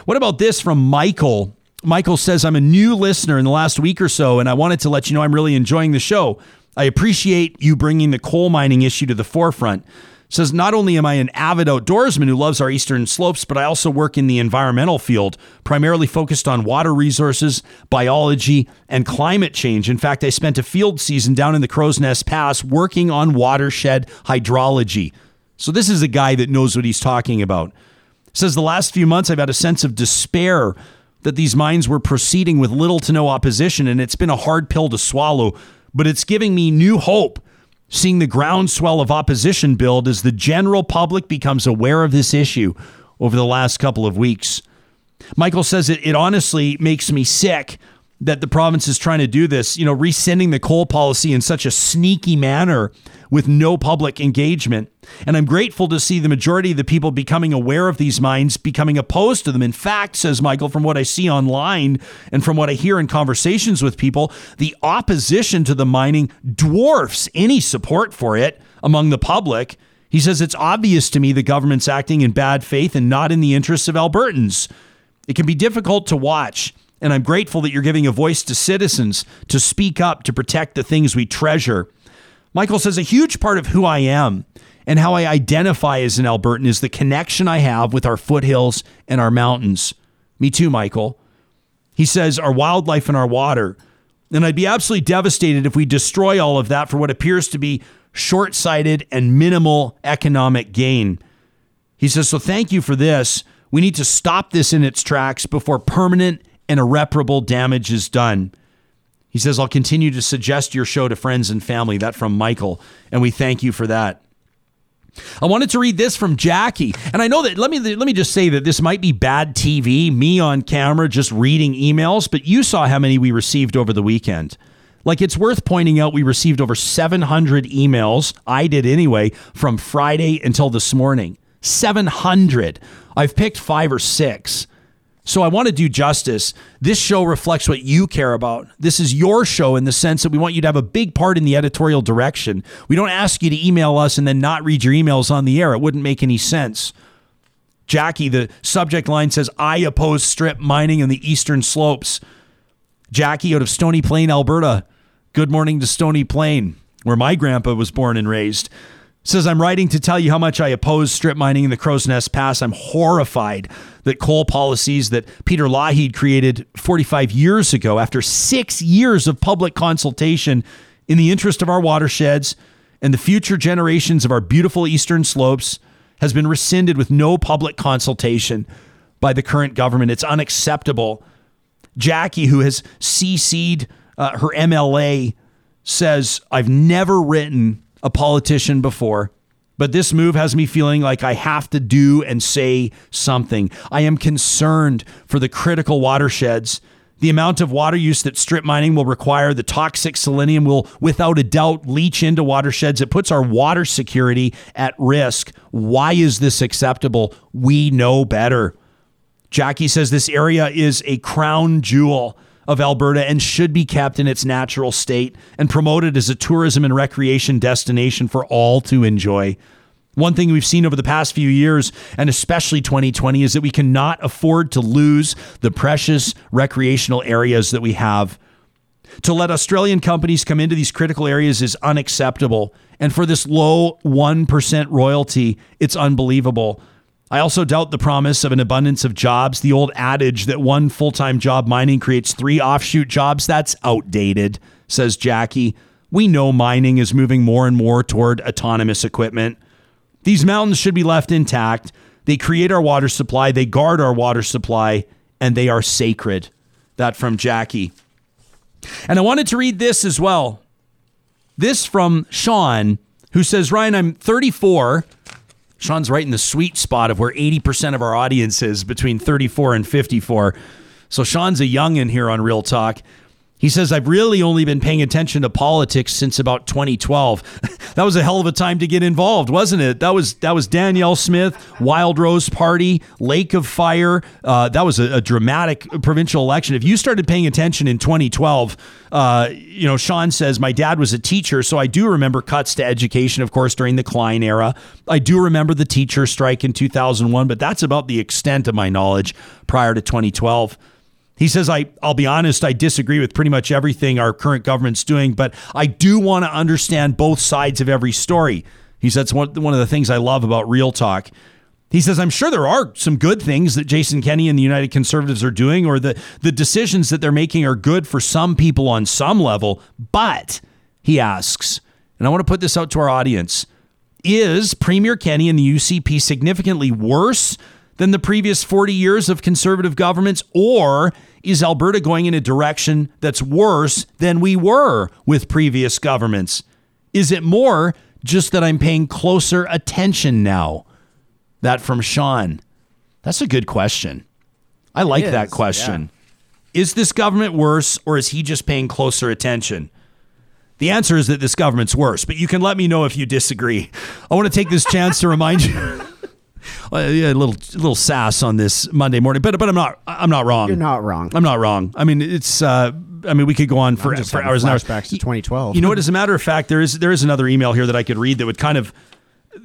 What about this from Michael? Michael says, I'm a new listener in the last week or so, and I wanted to let you know I'm really enjoying the show. I appreciate you bringing the coal mining issue to the forefront says not only am I an avid outdoorsman who loves our eastern slopes, but I also work in the environmental field, primarily focused on water resources, biology, and climate change. In fact, I spent a field season down in the Crowsnest Pass working on watershed hydrology. So this is a guy that knows what he's talking about. Says the last few months I've had a sense of despair that these mines were proceeding with little to no opposition, and it's been a hard pill to swallow, but it's giving me new hope seeing the groundswell of opposition build as the general public becomes aware of this issue over the last couple of weeks. Michael says it, it honestly makes me sick that the province is trying to do this, you know, rescinding the coal policy in such a sneaky manner with no public engagement. And I'm grateful to see the majority of the people becoming aware of these mines, becoming opposed to them. In fact, says Michael, from what I see online and from what I hear in conversations with people, the opposition to the mining dwarfs any support for it among the public. He says it's obvious to me the government's acting in bad faith and not in the interests of Albertans. It can be difficult to watch and I'm grateful that you're giving a voice to citizens to speak up to protect the things we treasure. Michael says a huge part of who I am and how I identify as an Albertan is the connection I have with our foothills and our mountains. Me too, Michael. He says our wildlife and our water. And I'd be absolutely devastated if we destroy all of that for what appears to be short sighted and minimal economic gain. He says, So thank you for this. We need to stop this in its tracks before permanent and irreparable damage is done. He says, I'll continue to suggest your show to friends and family. That from Michael. And we thank you for that. I wanted to read this from Jackie. And I know that let me let me just say that this might be bad TV, me on camera just reading emails, but you saw how many we received over the weekend. Like it's worth pointing out we received over 700 emails. I did anyway from Friday until this morning. 700. I've picked 5 or 6. So I want to do justice. This show reflects what you care about. This is your show in the sense that we want you to have a big part in the editorial direction. We don't ask you to email us and then not read your emails on the air. It wouldn't make any sense. Jackie, the subject line says, I oppose strip mining in the eastern slopes. Jackie out of Stony Plain, Alberta. Good morning to Stony Plain, where my grandpa was born and raised says, I'm writing to tell you how much I oppose strip mining in the Crowsnest Pass. I'm horrified that coal policies that Peter Lougheed created 45 years ago, after six years of public consultation in the interest of our watersheds and the future generations of our beautiful eastern slopes, has been rescinded with no public consultation by the current government. It's unacceptable. Jackie, who has CC'd uh, her MLA, says, I've never written a politician before, but this move has me feeling like I have to do and say something. I am concerned for the critical watersheds. The amount of water use that strip mining will require, the toxic selenium will without a doubt leach into watersheds. It puts our water security at risk. Why is this acceptable? We know better. Jackie says this area is a crown jewel of Alberta and should be kept in its natural state and promoted as a tourism and recreation destination for all to enjoy. One thing we've seen over the past few years, and especially 2020, is that we cannot afford to lose the precious recreational areas that we have. To let Australian companies come into these critical areas is unacceptable. And for this low 1% royalty, it's unbelievable. I also doubt the promise of an abundance of jobs. The old adage that one full time job mining creates three offshoot jobs, that's outdated, says Jackie. We know mining is moving more and more toward autonomous equipment. These mountains should be left intact. They create our water supply, they guard our water supply, and they are sacred. That from Jackie. And I wanted to read this as well. This from Sean, who says, Ryan, I'm 34. Sean's right in the sweet spot of where 80% of our audience is between 34 and 54. So Sean's a youngin' here on Real Talk. He says, I've really only been paying attention to politics since about 2012. that was a hell of a time to get involved, wasn't it? That was that was Danielle Smith, Wildrose Party, Lake of Fire. Uh, that was a, a, dramatic provincial election. If you started paying attention in 2012, uh, you know, Sean says, my dad was a teacher, so I do remember cuts to education, of course, during the Klein era. I do remember the teacher strike in 2001, but that's about the extent of my knowledge prior to 2012. He says, I, I'll be honest, I disagree with pretty much everything our current government's doing, but I do want to understand both sides of every story. He says, one, one of the things I love about Real Talk. He says, I'm sure there are some good things that Jason Kenney and the United Conservatives are doing, or the, the decisions that they're making are good for some people on some level. But, he asks, and I want to put this out to our audience is Premier Kenney and the UCP significantly worse than the previous 40 years of conservative governments? Or is Alberta going in a direction that's worse than we were with previous governments? Is it more just that I'm paying closer attention now? That from Sean. That's a good question. I like that question. Yeah. Is this government worse or is he just paying closer attention? The answer is that this government's worse, but you can let me know if you disagree. I want to take this chance to remind you a little a little sass on this Monday morning, but but I'm not I'm not wrong. You're not wrong. I'm not wrong. I mean, it's uh, I mean, we could go on for, for hours and hours. Back to 2012. You know what? As a matter of fact, there is there is another email here that I could read that would kind of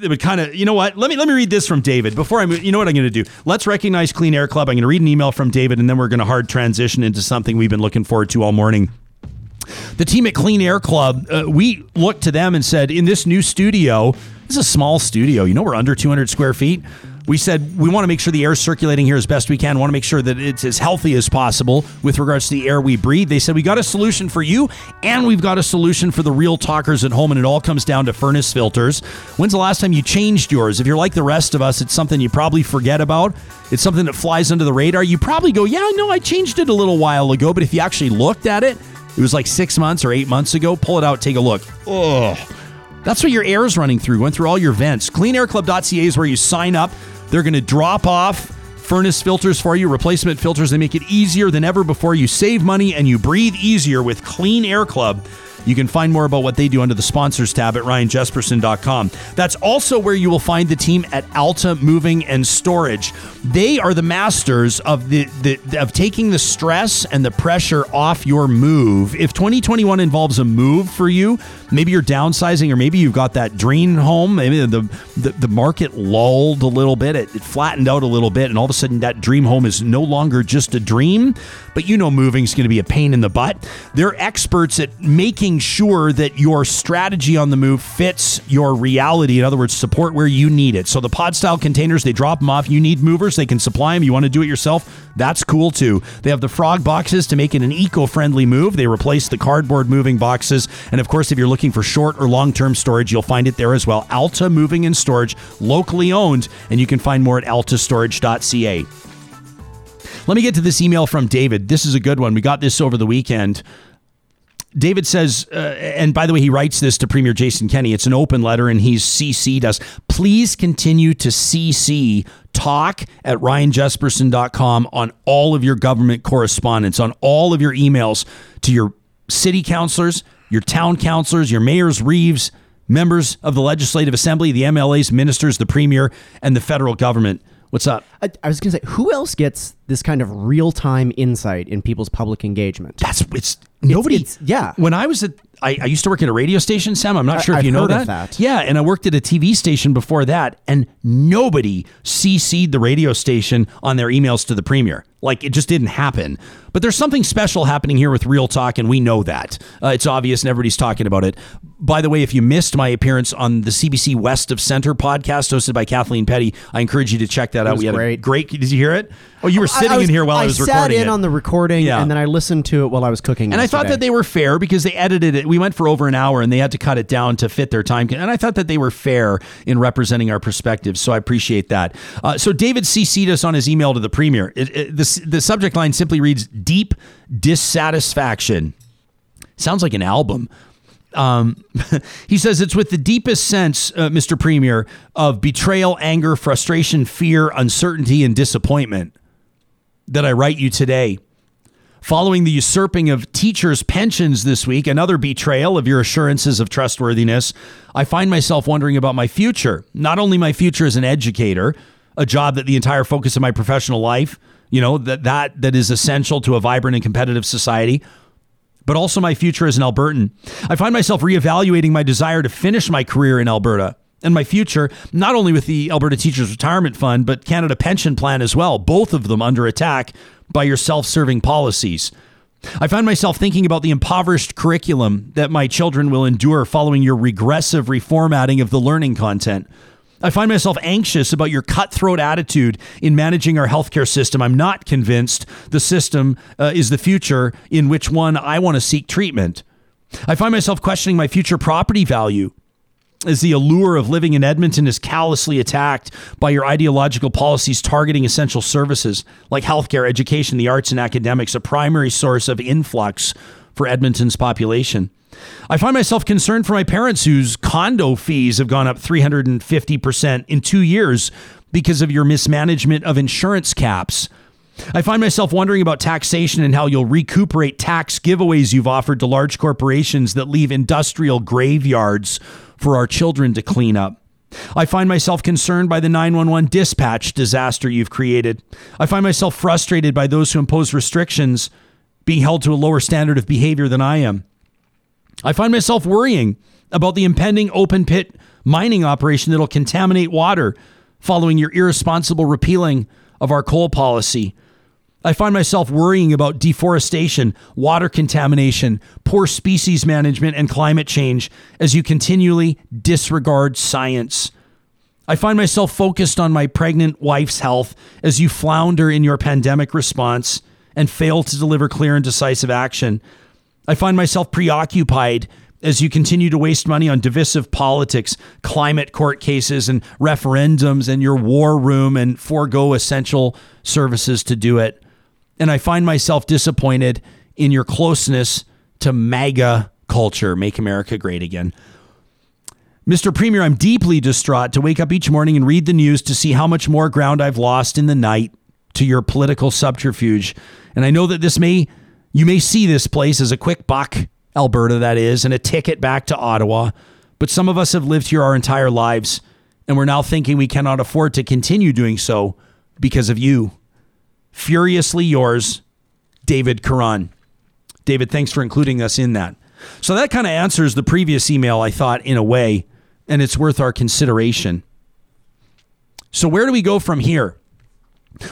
it would kind of you know what let me let me read this from david before i you know what i'm going to do let's recognize clean air club i'm going to read an email from david and then we're going to hard transition into something we've been looking forward to all morning the team at clean air club uh, we looked to them and said in this new studio this is a small studio you know we're under 200 square feet we said we want to make sure the air is circulating here as best we can. Want to make sure that it's as healthy as possible with regards to the air we breathe. They said we got a solution for you, and we've got a solution for the real talkers at home, and it all comes down to furnace filters. When's the last time you changed yours? If you're like the rest of us, it's something you probably forget about. It's something that flies under the radar. You probably go, "Yeah, no, I changed it a little while ago," but if you actually looked at it, it was like six months or eight months ago. Pull it out, take a look. Ugh. That's what your air is running through, going through all your vents. CleanAirClub.ca is where you sign up. They're going to drop off furnace filters for you, replacement filters. They make it easier than ever before. You save money and you breathe easier with Clean Air Club. You can find more about what they do under the sponsors tab at ryanjesperson.com. That's also where you will find the team at Alta Moving and Storage. They are the masters of the, the of taking the stress and the pressure off your move. If 2021 involves a move for you, maybe you're downsizing or maybe you've got that dream home, maybe the the, the market lulled a little bit, it, it flattened out a little bit and all of a sudden that dream home is no longer just a dream, but you know moving is going to be a pain in the butt. They're experts at making making sure that your strategy on the move fits your reality. In other words, support where you need it. So the pod style containers, they drop them off. You need movers, they can supply them. You want to do it yourself? That's cool too. They have the frog boxes to make it an eco friendly move. They replace the cardboard moving boxes. And of course, if you're looking for short or long term storage, you'll find it there as well. Alta Moving and Storage, locally owned, and you can find more at altastorage.ca. Let me get to this email from David. This is a good one. We got this over the weekend. David says, uh, and by the way, he writes this to Premier Jason Kenney. It's an open letter, and he's CC'd us. Please continue to CC talk at ryanjesperson.com on all of your government correspondence, on all of your emails to your city councilors, your town councilors, your mayors, reeves, members of the Legislative Assembly, the MLAs, ministers, the Premier, and the federal government. What's up? I, I was going to say, who else gets this kind of real time insight in people's public engagement? That's it's nobody. it's- yeah. When I was at, I, I used to work at a radio station, Sam. I'm not I- sure if I've you know heard that. that. Yeah, and I worked at a TV station before that, and nobody CC'd the radio station on their emails to the premier. Like it just didn't happen. But there's something special happening here with Real Talk, and we know that. Uh, it's obvious, and everybody's talking about it. By the way, if you missed my appearance on the CBC West of Center podcast hosted by Kathleen Petty, I encourage you to check that out. we had a great. great. Did you hear it? Oh, you were sitting I was- in here while I, was recording. I sat in it. on the recording, Yeah. and then I listened to it while I was cooking. And I thought that they were fair because they edited it. We went for over an hour and they had to cut it down to fit their time. And I thought that they were fair in representing our perspectives. So I appreciate that. Uh, so David CC'd us on his email to the premier. It, it, the, the subject line simply reads Deep Dissatisfaction. Sounds like an album. Um, he says it's with the deepest sense, uh, Mr. Premier, of betrayal, anger, frustration, fear, uncertainty, and disappointment that I write you today. Following the usurping of teachers' pensions this week, another betrayal of your assurances of trustworthiness, I find myself wondering about my future. Not only my future as an educator, a job that the entire focus of my professional life, you know, that that that is essential to a vibrant and competitive society, but also my future as an Albertan. I find myself reevaluating my desire to finish my career in Alberta and my future, not only with the Alberta Teachers Retirement Fund, but Canada Pension Plan as well, both of them under attack by your self serving policies. I find myself thinking about the impoverished curriculum that my children will endure following your regressive reformatting of the learning content. I find myself anxious about your cutthroat attitude in managing our healthcare system. I'm not convinced the system uh, is the future in which one I want to seek treatment. I find myself questioning my future property value as the allure of living in Edmonton is callously attacked by your ideological policies targeting essential services like healthcare, education, the arts, and academics, a primary source of influx for Edmonton's population. I find myself concerned for my parents whose condo fees have gone up 350% in two years because of your mismanagement of insurance caps. I find myself wondering about taxation and how you'll recuperate tax giveaways you've offered to large corporations that leave industrial graveyards for our children to clean up. I find myself concerned by the 911 dispatch disaster you've created. I find myself frustrated by those who impose restrictions being held to a lower standard of behavior than I am. I find myself worrying about the impending open pit mining operation that'll contaminate water following your irresponsible repealing of our coal policy. I find myself worrying about deforestation, water contamination, poor species management, and climate change as you continually disregard science. I find myself focused on my pregnant wife's health as you flounder in your pandemic response and fail to deliver clear and decisive action. I find myself preoccupied as you continue to waste money on divisive politics, climate court cases, and referendums, and your war room and forego essential services to do it. And I find myself disappointed in your closeness to MAGA culture, Make America Great Again. Mr. Premier, I'm deeply distraught to wake up each morning and read the news to see how much more ground I've lost in the night to your political subterfuge. And I know that this may, you may see this place as a quick buck, Alberta, that is, and a ticket back to Ottawa. But some of us have lived here our entire lives, and we're now thinking we cannot afford to continue doing so because of you. Furiously yours, David Karan. David, thanks for including us in that. So that kind of answers the previous email, I thought, in a way, and it's worth our consideration. So, where do we go from here?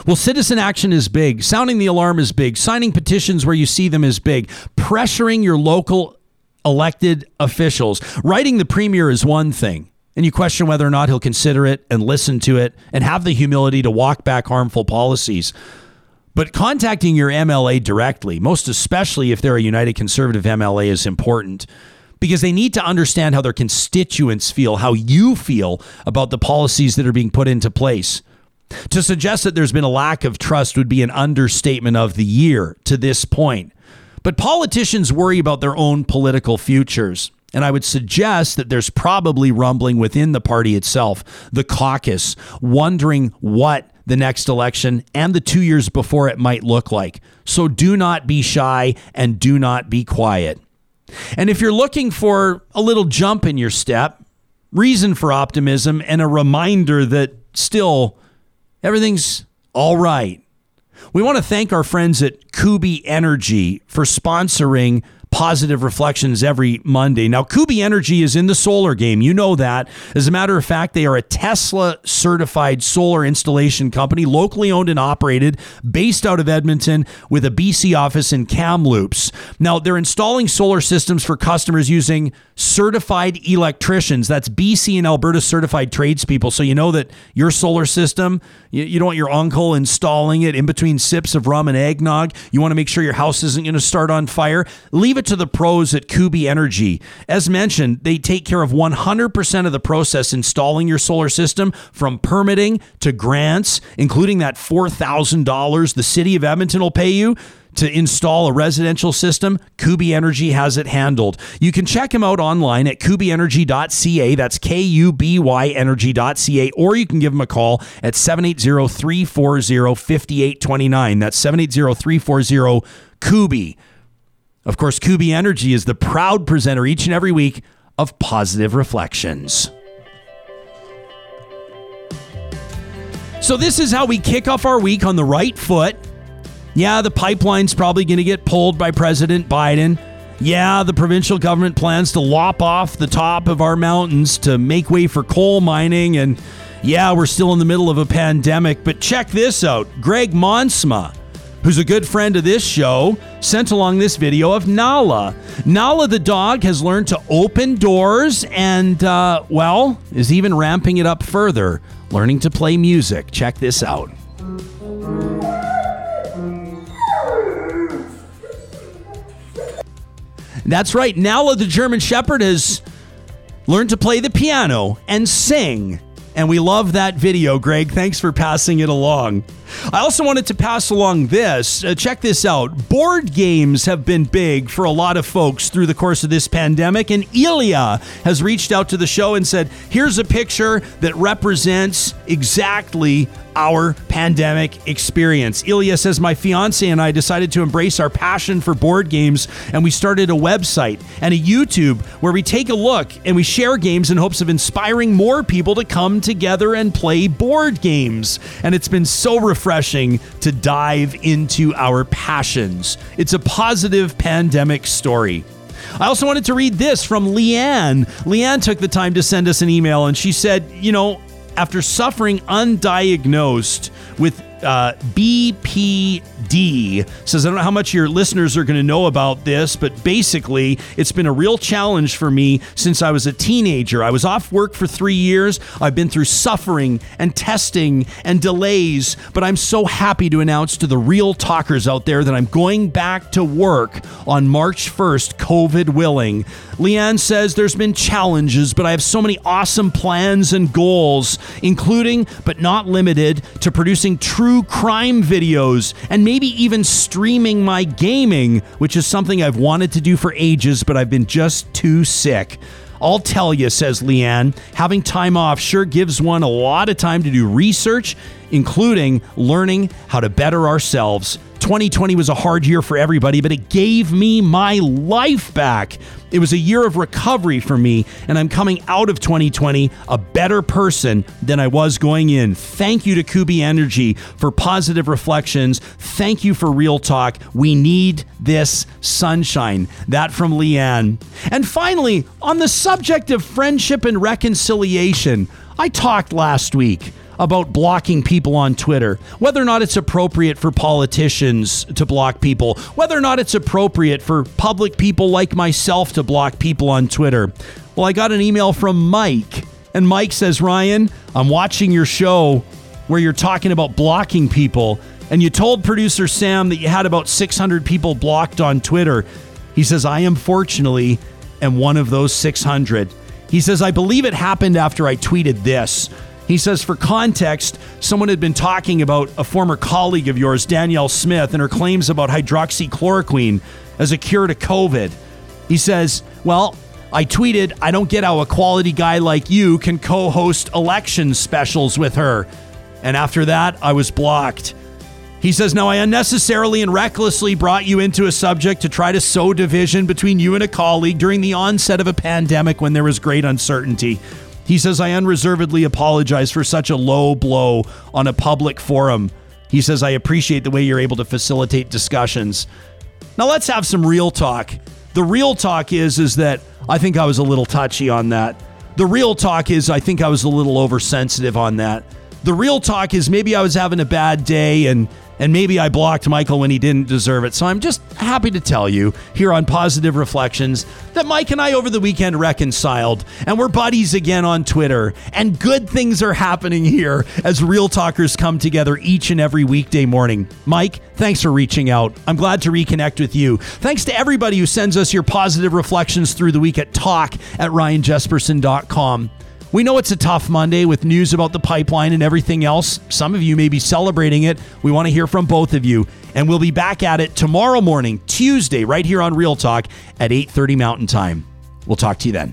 Well, citizen action is big. Sounding the alarm is big. Signing petitions where you see them is big. Pressuring your local elected officials. Writing the premier is one thing, and you question whether or not he'll consider it and listen to it and have the humility to walk back harmful policies. But contacting your MLA directly, most especially if they're a United Conservative MLA, is important because they need to understand how their constituents feel, how you feel about the policies that are being put into place. To suggest that there's been a lack of trust would be an understatement of the year to this point. But politicians worry about their own political futures. And I would suggest that there's probably rumbling within the party itself, the caucus, wondering what the next election and the two years before it might look like. So do not be shy and do not be quiet. And if you're looking for a little jump in your step, reason for optimism, and a reminder that still everything's all right. We want to thank our friends at Kuby Energy for sponsoring positive reflections every Monday. Now, Kuby Energy is in the solar game. You know that. As a matter of fact, they are a Tesla certified solar installation company, locally owned and operated, based out of Edmonton with a BC office in Kamloops. Now, they're installing solar systems for customers using certified electricians. That's BC and Alberta certified tradespeople. So you know that your solar system, you, you don't want your uncle installing it in between sips of rum and eggnog. You want to make sure your house isn't going to start on fire. Leave it to the pros at Kuby Energy. As mentioned, they take care of 100% of the process installing your solar system from permitting to grants, including that $4,000 the city of Edmonton will pay you to install a residential system, Kuby Energy has it handled. You can check them out online at kubyenergy.ca. That's K U B Y energy.ca. Or you can give them a call at 780 340 5829. That's 780 340 Kuby. Of course, Kuby Energy is the proud presenter each and every week of Positive Reflections. So, this is how we kick off our week on the right foot. Yeah, the pipeline's probably going to get pulled by President Biden. Yeah, the provincial government plans to lop off the top of our mountains to make way for coal mining. And yeah, we're still in the middle of a pandemic. But check this out Greg Monsma who's a good friend of this show, sent along this video of Nala. Nala the dog has learned to open doors and, uh, well, is even ramping it up further, learning to play music. Check this out. That's right, Nala the German Shepherd has learned to play the piano and sing. And we love that video, Greg. Thanks for passing it along. I also wanted to pass along this. Uh, check this out. Board games have been big for a lot of folks through the course of this pandemic, and Ilya has reached out to the show and said, Here's a picture that represents exactly our pandemic experience. Ilya says, My fiance and I decided to embrace our passion for board games, and we started a website and a YouTube where we take a look and we share games in hopes of inspiring more people to come together and play board games. And it's been so refreshing to dive into our passions. It's a positive pandemic story. I also wanted to read this from Leanne. Leanne took the time to send us an email and she said, You know, after suffering undiagnosed with uh, BPD says, I don't know how much your listeners are going to know about this, but basically, it's been a real challenge for me since I was a teenager. I was off work for three years. I've been through suffering and testing and delays, but I'm so happy to announce to the real talkers out there that I'm going back to work on March 1st, COVID willing. Leanne says there's been challenges, but I have so many awesome plans and goals, including but not limited to producing true crime videos and maybe even streaming my gaming, which is something I've wanted to do for ages, but I've been just too sick. I'll tell you, says Leanne, having time off sure gives one a lot of time to do research, including learning how to better ourselves. 2020 was a hard year for everybody, but it gave me my life back. It was a year of recovery for me, and I'm coming out of 2020 a better person than I was going in. Thank you to Kuby Energy for positive reflections. Thank you for Real Talk. We need this sunshine. That from Leanne. And finally, on the subject of friendship and reconciliation, I talked last week about blocking people on Twitter, whether or not it's appropriate for politicians to block people, whether or not it's appropriate for public people like myself to block people on Twitter. Well, I got an email from Mike, and Mike says, Ryan, I'm watching your show where you're talking about blocking people, and you told producer Sam that you had about 600 people blocked on Twitter. He says, I unfortunately am one of those 600. He says, I believe it happened after I tweeted this. He says, for context, someone had been talking about a former colleague of yours, Danielle Smith, and her claims about hydroxychloroquine as a cure to COVID. He says, Well, I tweeted, I don't get how a quality guy like you can co host election specials with her. And after that, I was blocked. He says, Now I unnecessarily and recklessly brought you into a subject to try to sow division between you and a colleague during the onset of a pandemic when there was great uncertainty. He says, I unreservedly apologize for such a low blow on a public forum. He says, I appreciate the way you're able to facilitate discussions. Now let's have some real talk. The real talk is is that I think I was a little touchy on that. The real talk is I think I was a little oversensitive on that. The real talk is maybe I was having a bad day and and maybe I blocked Michael when he didn't deserve it. So I'm just happy to tell you here on Positive Reflections that Mike and I over the weekend reconciled and we're buddies again on Twitter. And good things are happening here as real talkers come together each and every weekday morning. Mike, thanks for reaching out. I'm glad to reconnect with you. Thanks to everybody who sends us your positive reflections through the week at talk at ryanjesperson.com. We know it's a tough Monday with news about the pipeline and everything else. Some of you may be celebrating it. We want to hear from both of you. And we'll be back at it tomorrow morning, Tuesday, right here on Real Talk at 8:30 Mountain Time. We'll talk to you then.